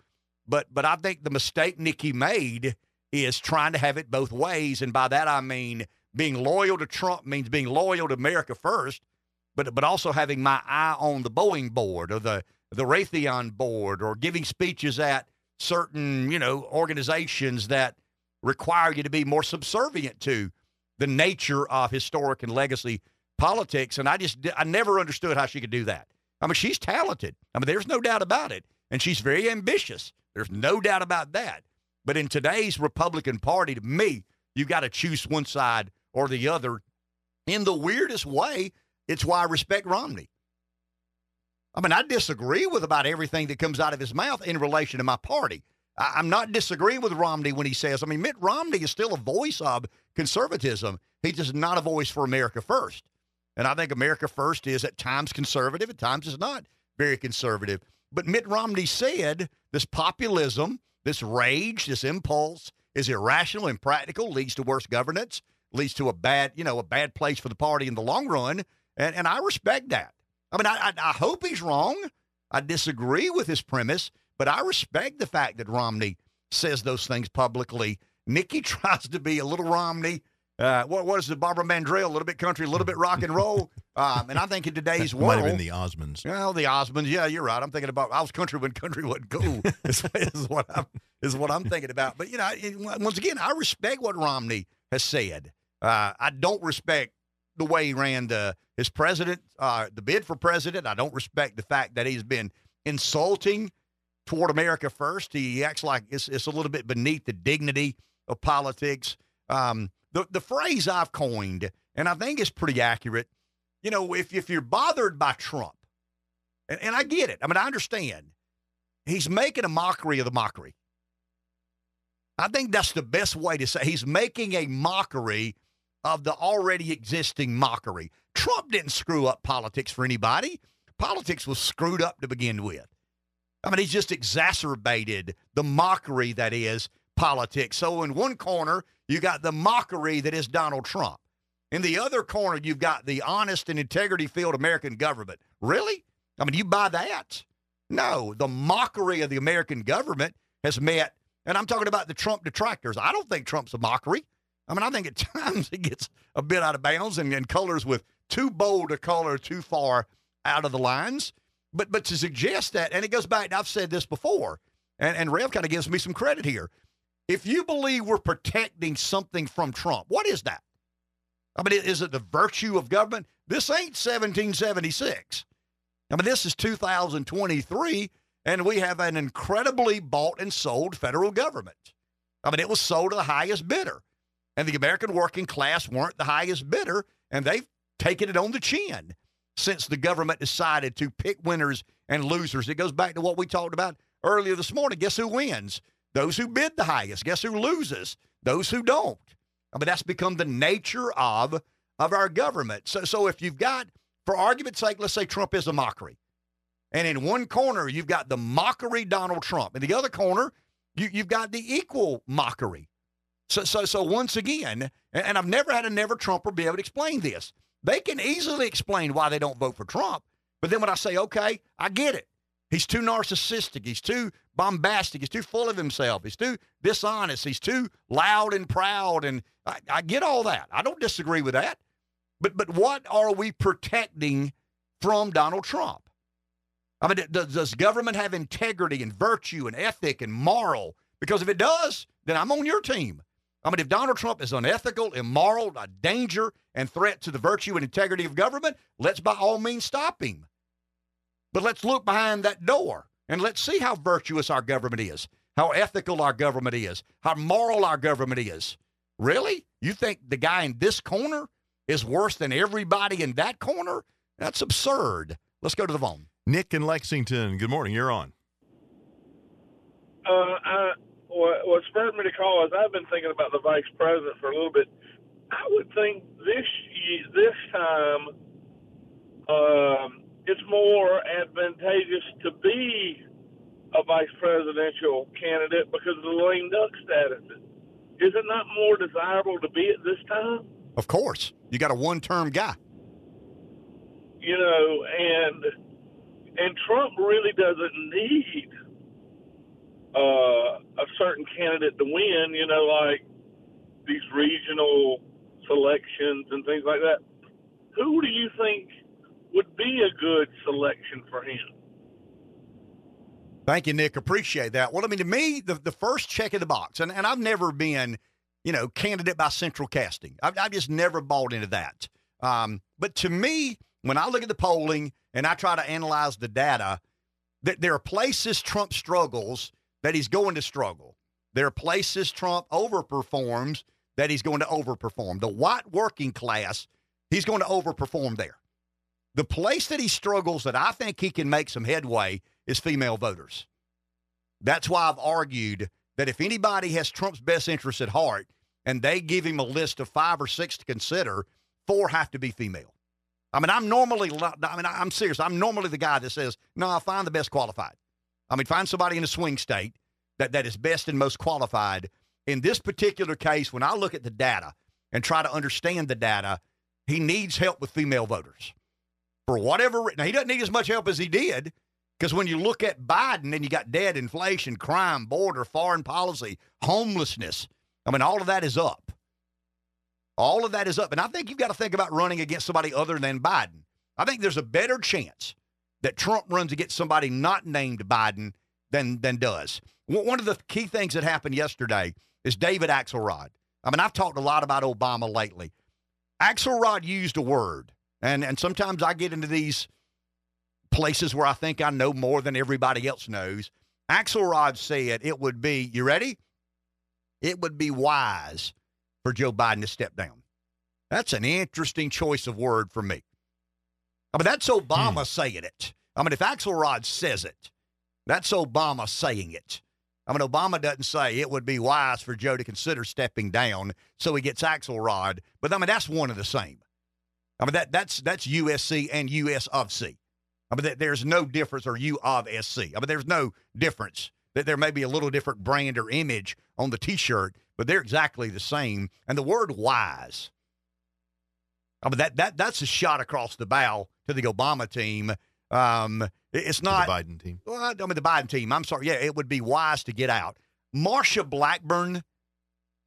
But but I think the mistake Nikki made is trying to have it both ways. And by that I mean being loyal to Trump means being loyal to America first, but but also having my eye on the Boeing board or the the Raytheon board or giving speeches at certain, you know, organizations that require you to be more subservient to the nature of historic and legacy politics. And I just, I never understood how she could do that. I mean, she's talented. I mean, there's no doubt about it. And she's very ambitious. There's no doubt about that. But in today's Republican Party, to me, you've got to choose one side or the other. In the weirdest way, it's why I respect Romney. I mean, I disagree with about everything that comes out of his mouth in relation to my party. I, I'm not disagreeing with Romney when he says, I mean, Mitt Romney is still a voice of conservatism. He's just not a voice for America first. And I think America first is at times conservative, at times it's not very conservative. But Mitt Romney said this populism, this rage, this impulse is irrational, impractical, leads to worse governance, leads to a bad, you know, a bad place for the party in the long run. And, and I respect that. I mean, I, I, I hope he's wrong. I disagree with his premise, but I respect the fact that Romney says those things publicly. Nikki *laughs* tries to be a little Romney. Uh, what, what is it, Barbara Mandrell? A little bit country, a little bit rock and roll. Um, and I think in today's world, Might have been the Osmonds. well, the Osmonds. Yeah, you're right. I'm thinking about I was country when country wasn't cool. *laughs* is, is what I'm is what I'm thinking about. But you know, it- once again, I respect what Romney has said. Uh, I don't respect the way he ran the his president, uh, the bid for president. I don't respect the fact that he's been insulting toward America first. He acts like it's it's a little bit beneath the dignity of politics. Um, the the phrase I've coined, and I think it's pretty accurate. You know, if if you're bothered by Trump, and, and I get it. I mean, I understand. He's making a mockery of the mockery. I think that's the best way to say he's making a mockery of the already existing mockery. Trump didn't screw up politics for anybody. Politics was screwed up to begin with. I mean, he's just exacerbated the mockery that is politics. So, in one corner, you got the mockery that is Donald Trump. In the other corner, you've got the honest and integrity filled American government. Really? I mean, you buy that? No, the mockery of the American government has met, and I'm talking about the Trump detractors. I don't think Trump's a mockery. I mean, I think at *laughs* times it gets a bit out of bounds and, and colors with too bold a color too far out of the lines. But but to suggest that, and it goes back, I've said this before, and, and Rev kind of gives me some credit here. If you believe we're protecting something from Trump, what is that? I mean, is it the virtue of government? This ain't 1776. I mean, this is 2023, and we have an incredibly bought and sold federal government. I mean, it was sold to the highest bidder, and the American working class weren't the highest bidder, and they've taken it on the chin since the government decided to pick winners and losers. It goes back to what we talked about earlier this morning. Guess who wins? Those who bid the highest. Guess who loses? Those who don't. I mean, that's become the nature of of our government. So, so if you've got, for argument's sake, let's say Trump is a mockery, and in one corner you've got the mockery Donald Trump, in the other corner you, you've got the equal mockery. So, so, so once again, and, and I've never had a never Trumper be able to explain this. They can easily explain why they don't vote for Trump, but then when I say, okay, I get it. He's too narcissistic. He's too bombastic. He's too full of himself. He's too dishonest. He's too loud and proud. And I, I get all that. I don't disagree with that. But but what are we protecting from Donald Trump? I mean, does, does government have integrity and virtue and ethic and moral? Because if it does, then I'm on your team. I mean, if Donald Trump is unethical, immoral, a danger, and threat to the virtue and integrity of government, let's by all means stop him. But let's look behind that door and let's see how virtuous our government is, how ethical our government is, how moral our government is. Really? You think the guy in this corner is worse than everybody in that corner? That's absurd. Let's go to the phone. Nick in Lexington. Good morning. You're on. Uh, I, what, what spurred me to call is I've been thinking about the vice president for a little bit. I would think this this time um, it's more advantageous to be a vice presidential candidate because of the lame duck status. Is it not more desirable to be at this time? Of course. You got a one term guy. You know, and and Trump really doesn't need uh, a certain candidate to win. You know, like these regional selections and things like that. Who do you think would be a good selection for him? Thank you, Nick. Appreciate that. Well, I mean, to me, the, the first check of the box, and, and I've never been, you know, candidate by central casting. I've, I've just never bought into that. Um, but to me, when I look at the polling and I try to analyze the data, that there are places Trump struggles that he's going to struggle. There are places Trump overperforms that he's going to overperform. The white working class, he's going to overperform there. The place that he struggles that I think he can make some headway is female voters. That's why I've argued that if anybody has Trump's best interest at heart and they give him a list of five or six to consider, four have to be female. I mean, I'm normally, I mean, I'm serious. I'm normally the guy that says, no, I'll find the best qualified. I mean, find somebody in a swing state that, that is best and most qualified. In this particular case, when I look at the data and try to understand the data, he needs help with female voters. For whatever now, he doesn't need as much help as he did because when you look at Biden and you got debt, inflation, crime, border, foreign policy, homelessness, I mean, all of that is up. All of that is up. And I think you've got to think about running against somebody other than Biden. I think there's a better chance that Trump runs against somebody not named Biden than, than does. One of the key things that happened yesterday is David Axelrod. I mean, I've talked a lot about Obama lately. Axelrod used a word, and, and sometimes I get into these – places where I think I know more than everybody else knows. Axelrod said it would be, you ready? It would be wise for Joe Biden to step down. That's an interesting choice of word for me. I mean, that's Obama hmm. saying it. I mean, if Axelrod says it, that's Obama saying it. I mean, Obama doesn't say it would be wise for Joe to consider stepping down, so he gets Axelrod. But I mean, that's one of the same. I mean, that that's that's USC and US of C. I mean, that there's no difference, or U of SC. I mean, there's no difference. That there may be a little different brand or image on the T-shirt, but they're exactly the same. And the word "wise," I mean, that that that's a shot across the bow to the Obama team. Um, it's not the Biden team. Well, I mean, the Biden team. I'm sorry. Yeah, it would be wise to get out. Marsha Blackburn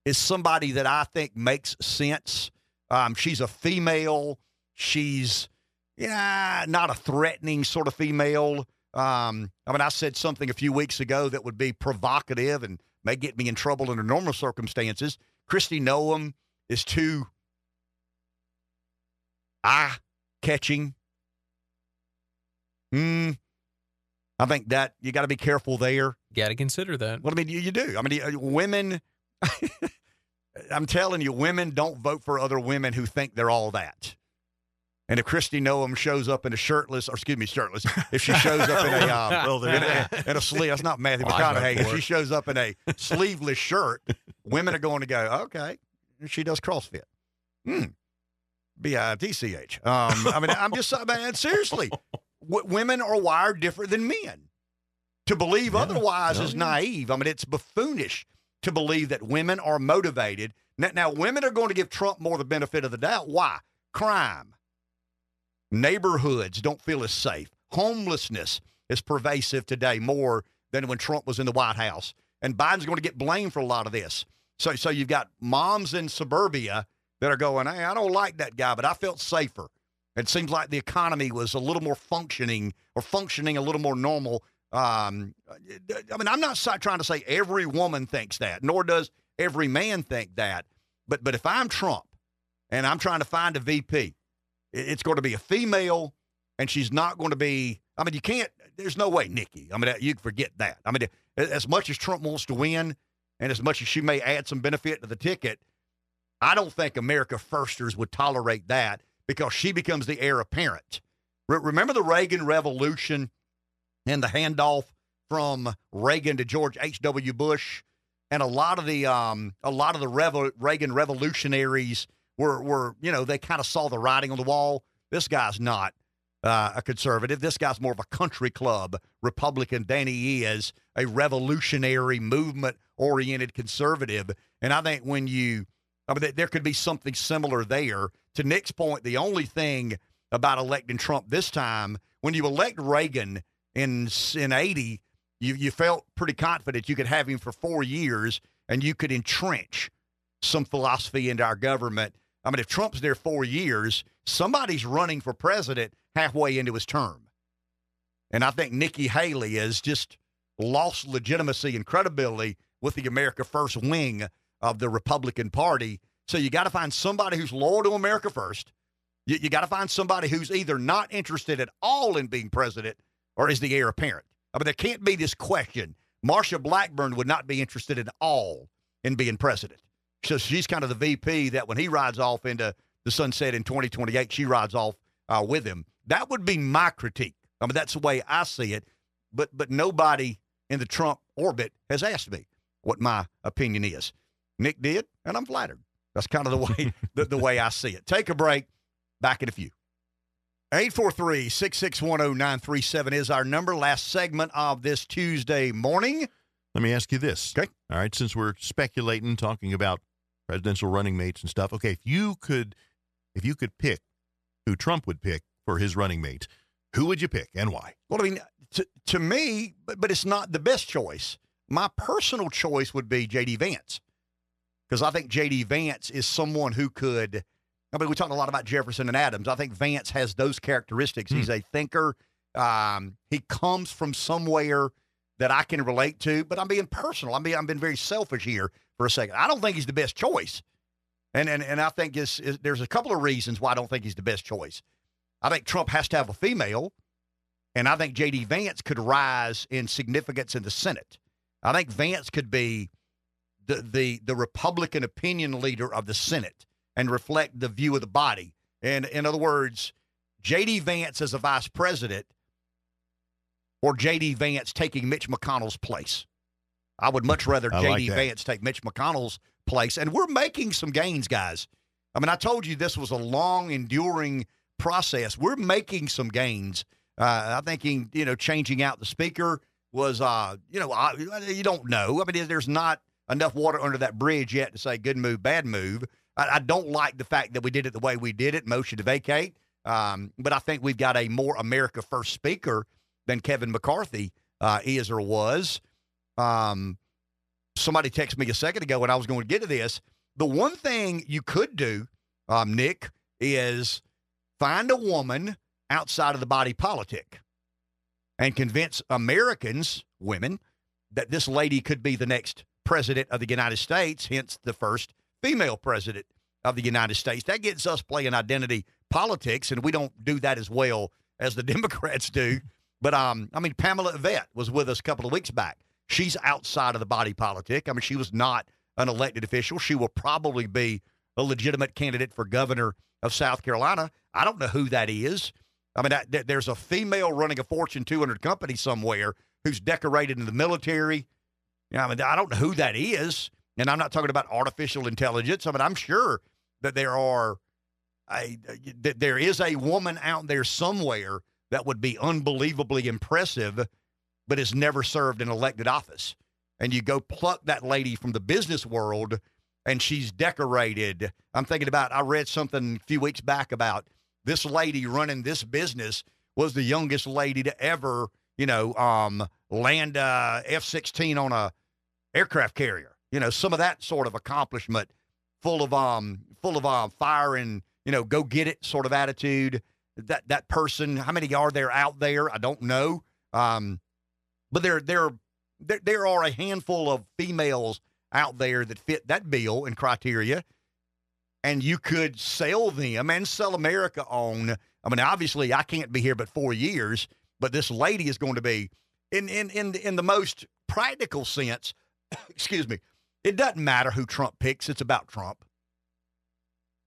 is somebody that I think makes sense. Um, she's a female. She's yeah, not a threatening sort of female. Um, I mean, I said something a few weeks ago that would be provocative and may get me in trouble under normal circumstances. Kristi Noem is too eye catching. Hmm. I think that you got to be careful there. Got to consider that. Well, I mean, you, you do. I mean, women. *laughs* I'm telling you, women don't vote for other women who think they're all that. And if Kristi Noem shows up in a shirtless, or excuse me, shirtless, if she shows up in a um, *laughs* well, in, a, in a sleeve, that's not Matthew well, McConaughey. If she shows up in a sleeveless shirt, women are going to go, okay, she does CrossFit. Hmm. B I T C H. Um, I mean, I'm just, man, seriously, w- women are wired different than men. To believe yeah, otherwise is naive. I mean, it's buffoonish to believe that women are motivated. Now, now, women are going to give Trump more the benefit of the doubt. Why? Crime Neighborhoods don't feel as safe. Homelessness is pervasive today more than when Trump was in the White House. And Biden's going to get blamed for a lot of this. So, so you've got moms in suburbia that are going, hey, I don't like that guy, but I felt safer. It seems like the economy was a little more functioning or functioning a little more normal. Um, I mean, I'm not trying to say every woman thinks that, nor does every man think that. But, but if I'm Trump and I'm trying to find a VP, it's going to be a female, and she's not going to be. I mean, you can't. There's no way, Nikki. I mean, you forget that. I mean, as much as Trump wants to win, and as much as she may add some benefit to the ticket, I don't think America Firsters would tolerate that because she becomes the heir apparent. Re- remember the Reagan Revolution and the handoff from Reagan to George H.W. Bush, and a lot of the um, a lot of the Revo- Reagan revolutionaries were were you know they kind of saw the writing on the wall. This guy's not uh, a conservative. This guy's more of a country club Republican than he is a revolutionary movement oriented conservative. And I think when you, I mean, there could be something similar there. To Nick's point, the only thing about electing Trump this time, when you elect Reagan in in eighty, you you felt pretty confident you could have him for four years and you could entrench some philosophy into our government I mean, if Trump's there four years, somebody's running for president halfway into his term. And I think Nikki Haley has just lost legitimacy and credibility with the America First wing of the Republican Party. So you got to find somebody who's loyal to America First. You, you got to find somebody who's either not interested at all in being president or is the heir apparent. I mean, there can't be this question. Marsha Blackburn would not be interested at all in being president. So she's kind of the VP that when he rides off into the sunset in 2028, she rides off uh, with him. That would be my critique. I mean, that's the way I see it. But but nobody in the Trump orbit has asked me what my opinion is. Nick did, and I'm flattered. That's kind of the way *laughs* the, the way I see it. Take a break. Back in a few. 843 661 937 is our number. Last segment of this Tuesday morning. Let me ask you this. Okay. All right. Since we're speculating, talking about presidential running mates and stuff. Okay. If you could, if you could pick who Trump would pick for his running mate, who would you pick and why? Well, I mean, to, to me, but, but it's not the best choice. My personal choice would be J.D. Vance because I think J.D. Vance is someone who could. I mean, we talked a lot about Jefferson and Adams. I think Vance has those characteristics. He's a thinker. Um, he comes from somewhere that I can relate to, but I'm being personal. I'm being I'm being very selfish here for a second. I don't think he's the best choice, and and and I think it's, it's, there's a couple of reasons why I don't think he's the best choice. I think Trump has to have a female, and I think J.D. Vance could rise in significance in the Senate. I think Vance could be the the the Republican opinion leader of the Senate and reflect the view of the body. And in other words, J.D. Vance as a vice president or J.D. Vance taking Mitch McConnell's place. I would much rather I J.D. like. Vance take Mitch McConnell's place. And we're making some gains, guys. I mean, I told you this was a long, enduring process. We're making some gains. Uh, I think, in, you know, changing out the speaker was, uh, you know, I, you don't know. I mean, there's not enough water under that bridge yet to say good move, bad move. I, I don't like the fact that we did it the way we did it, motion to vacate. Um, but I think we've got a more America First speaker than Kevin McCarthy uh, is or was. Um, somebody texted me a second ago when I was going to get to this. The one thing you could do, um, Nick, is find a woman outside of the body politic and convince Americans, women, that this lady could be the next president of the United States, hence the first female president of the United States. That gets us playing identity politics, and we don't do that as well as the *laughs* Democrats do. But um, I mean, Pamela Evette was with us a couple of weeks back. She's outside of the body politic. I mean, she was not an elected official. She will probably be a legitimate candidate for governor of South Carolina. I don't know who that is. I mean, that- there's a female running a Fortune 200 company somewhere who's decorated in the military. You know, I mean, I don't know who that is, and I'm not talking about artificial intelligence. I mean, I'm sure that there are a that there is a woman out there somewhere that would be unbelievably impressive, but has never served an elected office. And you go pluck that lady from the business world, and she's decorated. I'm thinking about. I read something a few weeks back about this lady running this business was the youngest lady to ever, you know, um, land a F-16 on a aircraft carrier. You know, some of that sort of accomplishment, full of um, full of um, fire and you know, go get it sort of attitude. That that person, how many are there out there? I don't know. Um, but there there there, there are a handful of females out there that fit that bill and criteria and you could sell them and sell America on. I mean, obviously, I can't be here but four years, but this lady is going to be in in in in the most practical sense. *coughs* excuse me. It doesn't matter who Trump picks; it's about Trump.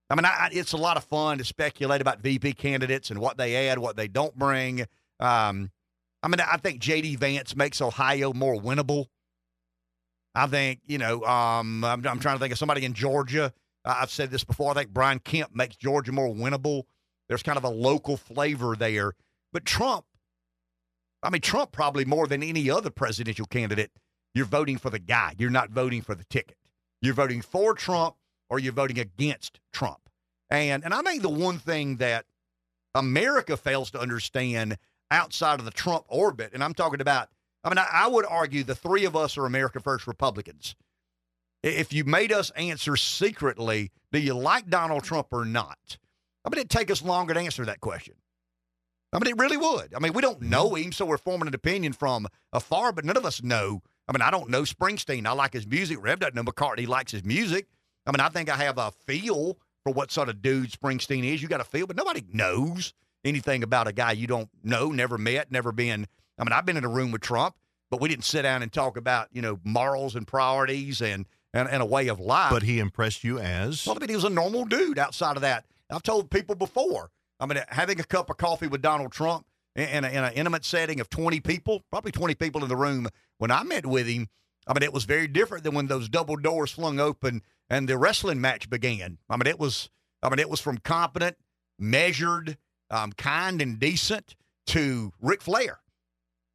I mean, I, it's a lot of fun to speculate about VP candidates and what they add, what they don't bring. Um, I mean, I think J.D. Vance makes Ohio more winnable. I think, you know, um, I'm, I'm trying to think of somebody in Georgia. I've said this before. I think Brian Kemp makes Georgia more winnable. There's kind of a local flavor there. But Trump, I mean, Trump probably more than any other presidential candidate, you're voting for the guy. You're not voting for the ticket. You're voting for Trump or you're voting against Trump. And and I think the one thing that America fails to understand outside of the Trump orbit, and I'm talking about, I mean, I, I would argue the three of us are America First Republicans. If you made us answer secretly, do you like Donald Trump or not? I mean, it'd take us longer to answer that question. I mean, it really would. I mean, we don't mm-hmm. know him, so we're forming an opinion from afar, but none of us know. I mean, I don't know Springsteen. I like his music. Rev doesn't know McCartney likes his music. I mean, I think I have a feel for what sort of dude Springsteen is. You got a feel, but nobody knows anything about a guy you don't know, never met, never been. I mean, I've been in a room with Trump, but we didn't sit down and talk about, you know, morals and priorities and, and, and a way of life. But he impressed you as Well, I mean, he was a normal dude outside of that. I've told people before, I mean, having a cup of coffee with Donald Trump in, in an intimate setting of 20 people, probably 20 people in the room when I met with him, I mean, it was very different than when those double doors flung open and the wrestling match began. I mean, it was, I mean, it was from competent, measured, um, kind, and decent to Ric Flair.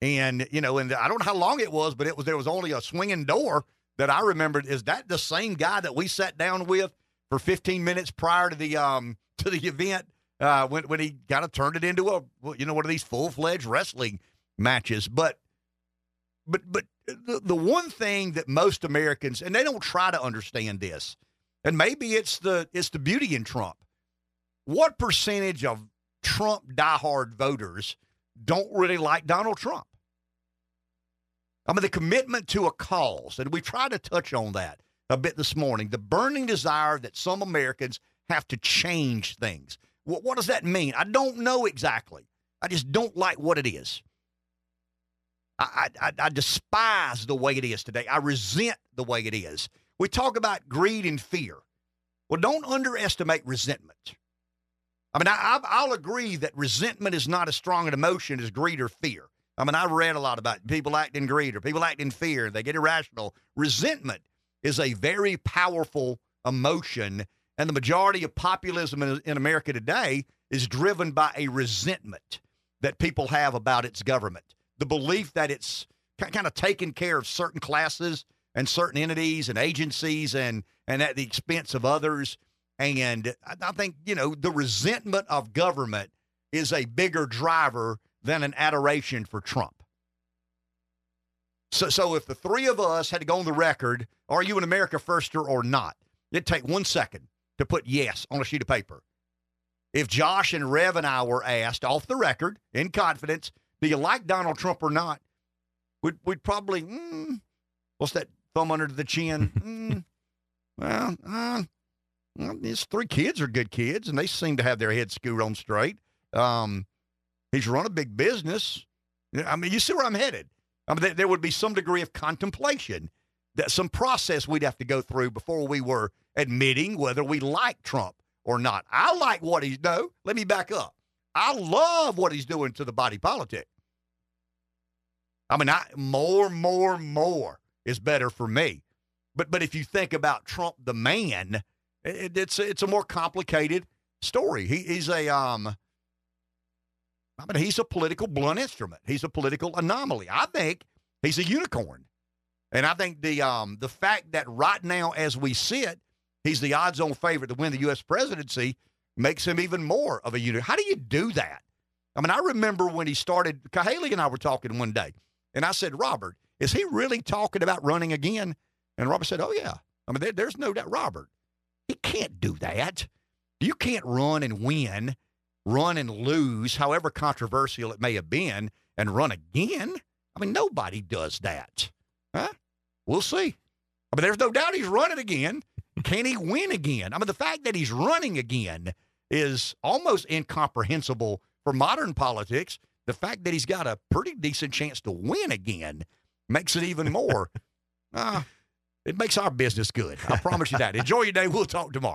And you know, and I don't know how long it was, but it was there was only a swinging door that I remembered. Is that the same guy that we sat down with for 15 minutes prior to the um to the event uh, when when he kind of turned it into a you know one of these full fledged wrestling matches? But but but the, the one thing that most Americans and they don't try to understand this, and maybe it's the it's the beauty in Trump. What percentage of Trump diehard voters don't really like Donald Trump? I mean, the commitment to a cause, and we tried to touch on that a bit this morning. The burning desire that some Americans have to change things. What, what does that mean? I don't know exactly. I just don't like what it is. I, I, I despise the way it is today. I resent the way it is. We talk about greed and fear. Well, don't underestimate resentment. I mean, I, I'll agree that resentment is not as strong an emotion as greed or fear. I mean, I read a lot about people act in greed or people act in fear. They get irrational. Resentment is a very powerful emotion, and the majority of populism in, in America today is driven by a resentment that people have about its government. The belief that it's kind of taking care of certain classes and certain entities and agencies and, and at the expense of others. And I think, you know, the resentment of government is a bigger driver than an adoration for Trump. So, so if the three of us had to go on the record, are you an America firster or not? It'd take one second to put yes on a sheet of paper. If Josh and Rev and I were asked off the record in confidence, do you like Donald Trump or not? We'd, we'd probably, mm, what's that thumb under the chin? *laughs* mm, well, uh, well, his three kids are good kids, and they seem to have their heads screwed on straight. Um, he's run a big business. I mean, you see where I'm headed. I mean, there, there would be some degree of contemplation, some process we'd have to go through before we were admitting whether we like Trump or not. I like what he's no. Let me back up. I love what he's doing to the body politic. I mean, I, more, more, more is better for me. But but if you think about Trump the man, it, it's it's a more complicated story. He, he's a um. I mean, he's a political blunt instrument. He's a political anomaly. I think he's a unicorn, and I think the um the fact that right now, as we sit, he's the odds-on favorite to win the U.S. presidency makes him even more of a unit. How do you do that? I mean, I remember when he started. Haley and I were talking one day, and I said, Robert, is he really talking about running again? And Robert said, Oh yeah. I mean, there, there's no doubt, Robert. He can't do that. You can't run and win, run and lose, however controversial it may have been, and run again. I mean, nobody does that. Huh? We'll see. I mean, there's no doubt he's running again. Can he win again? I mean, the fact that he's running again is almost incomprehensible for modern politics. The fact that he's got a pretty decent chance to win again makes it even more. *laughs* uh, it makes our business good. I promise you that. Enjoy your day. We'll talk tomorrow.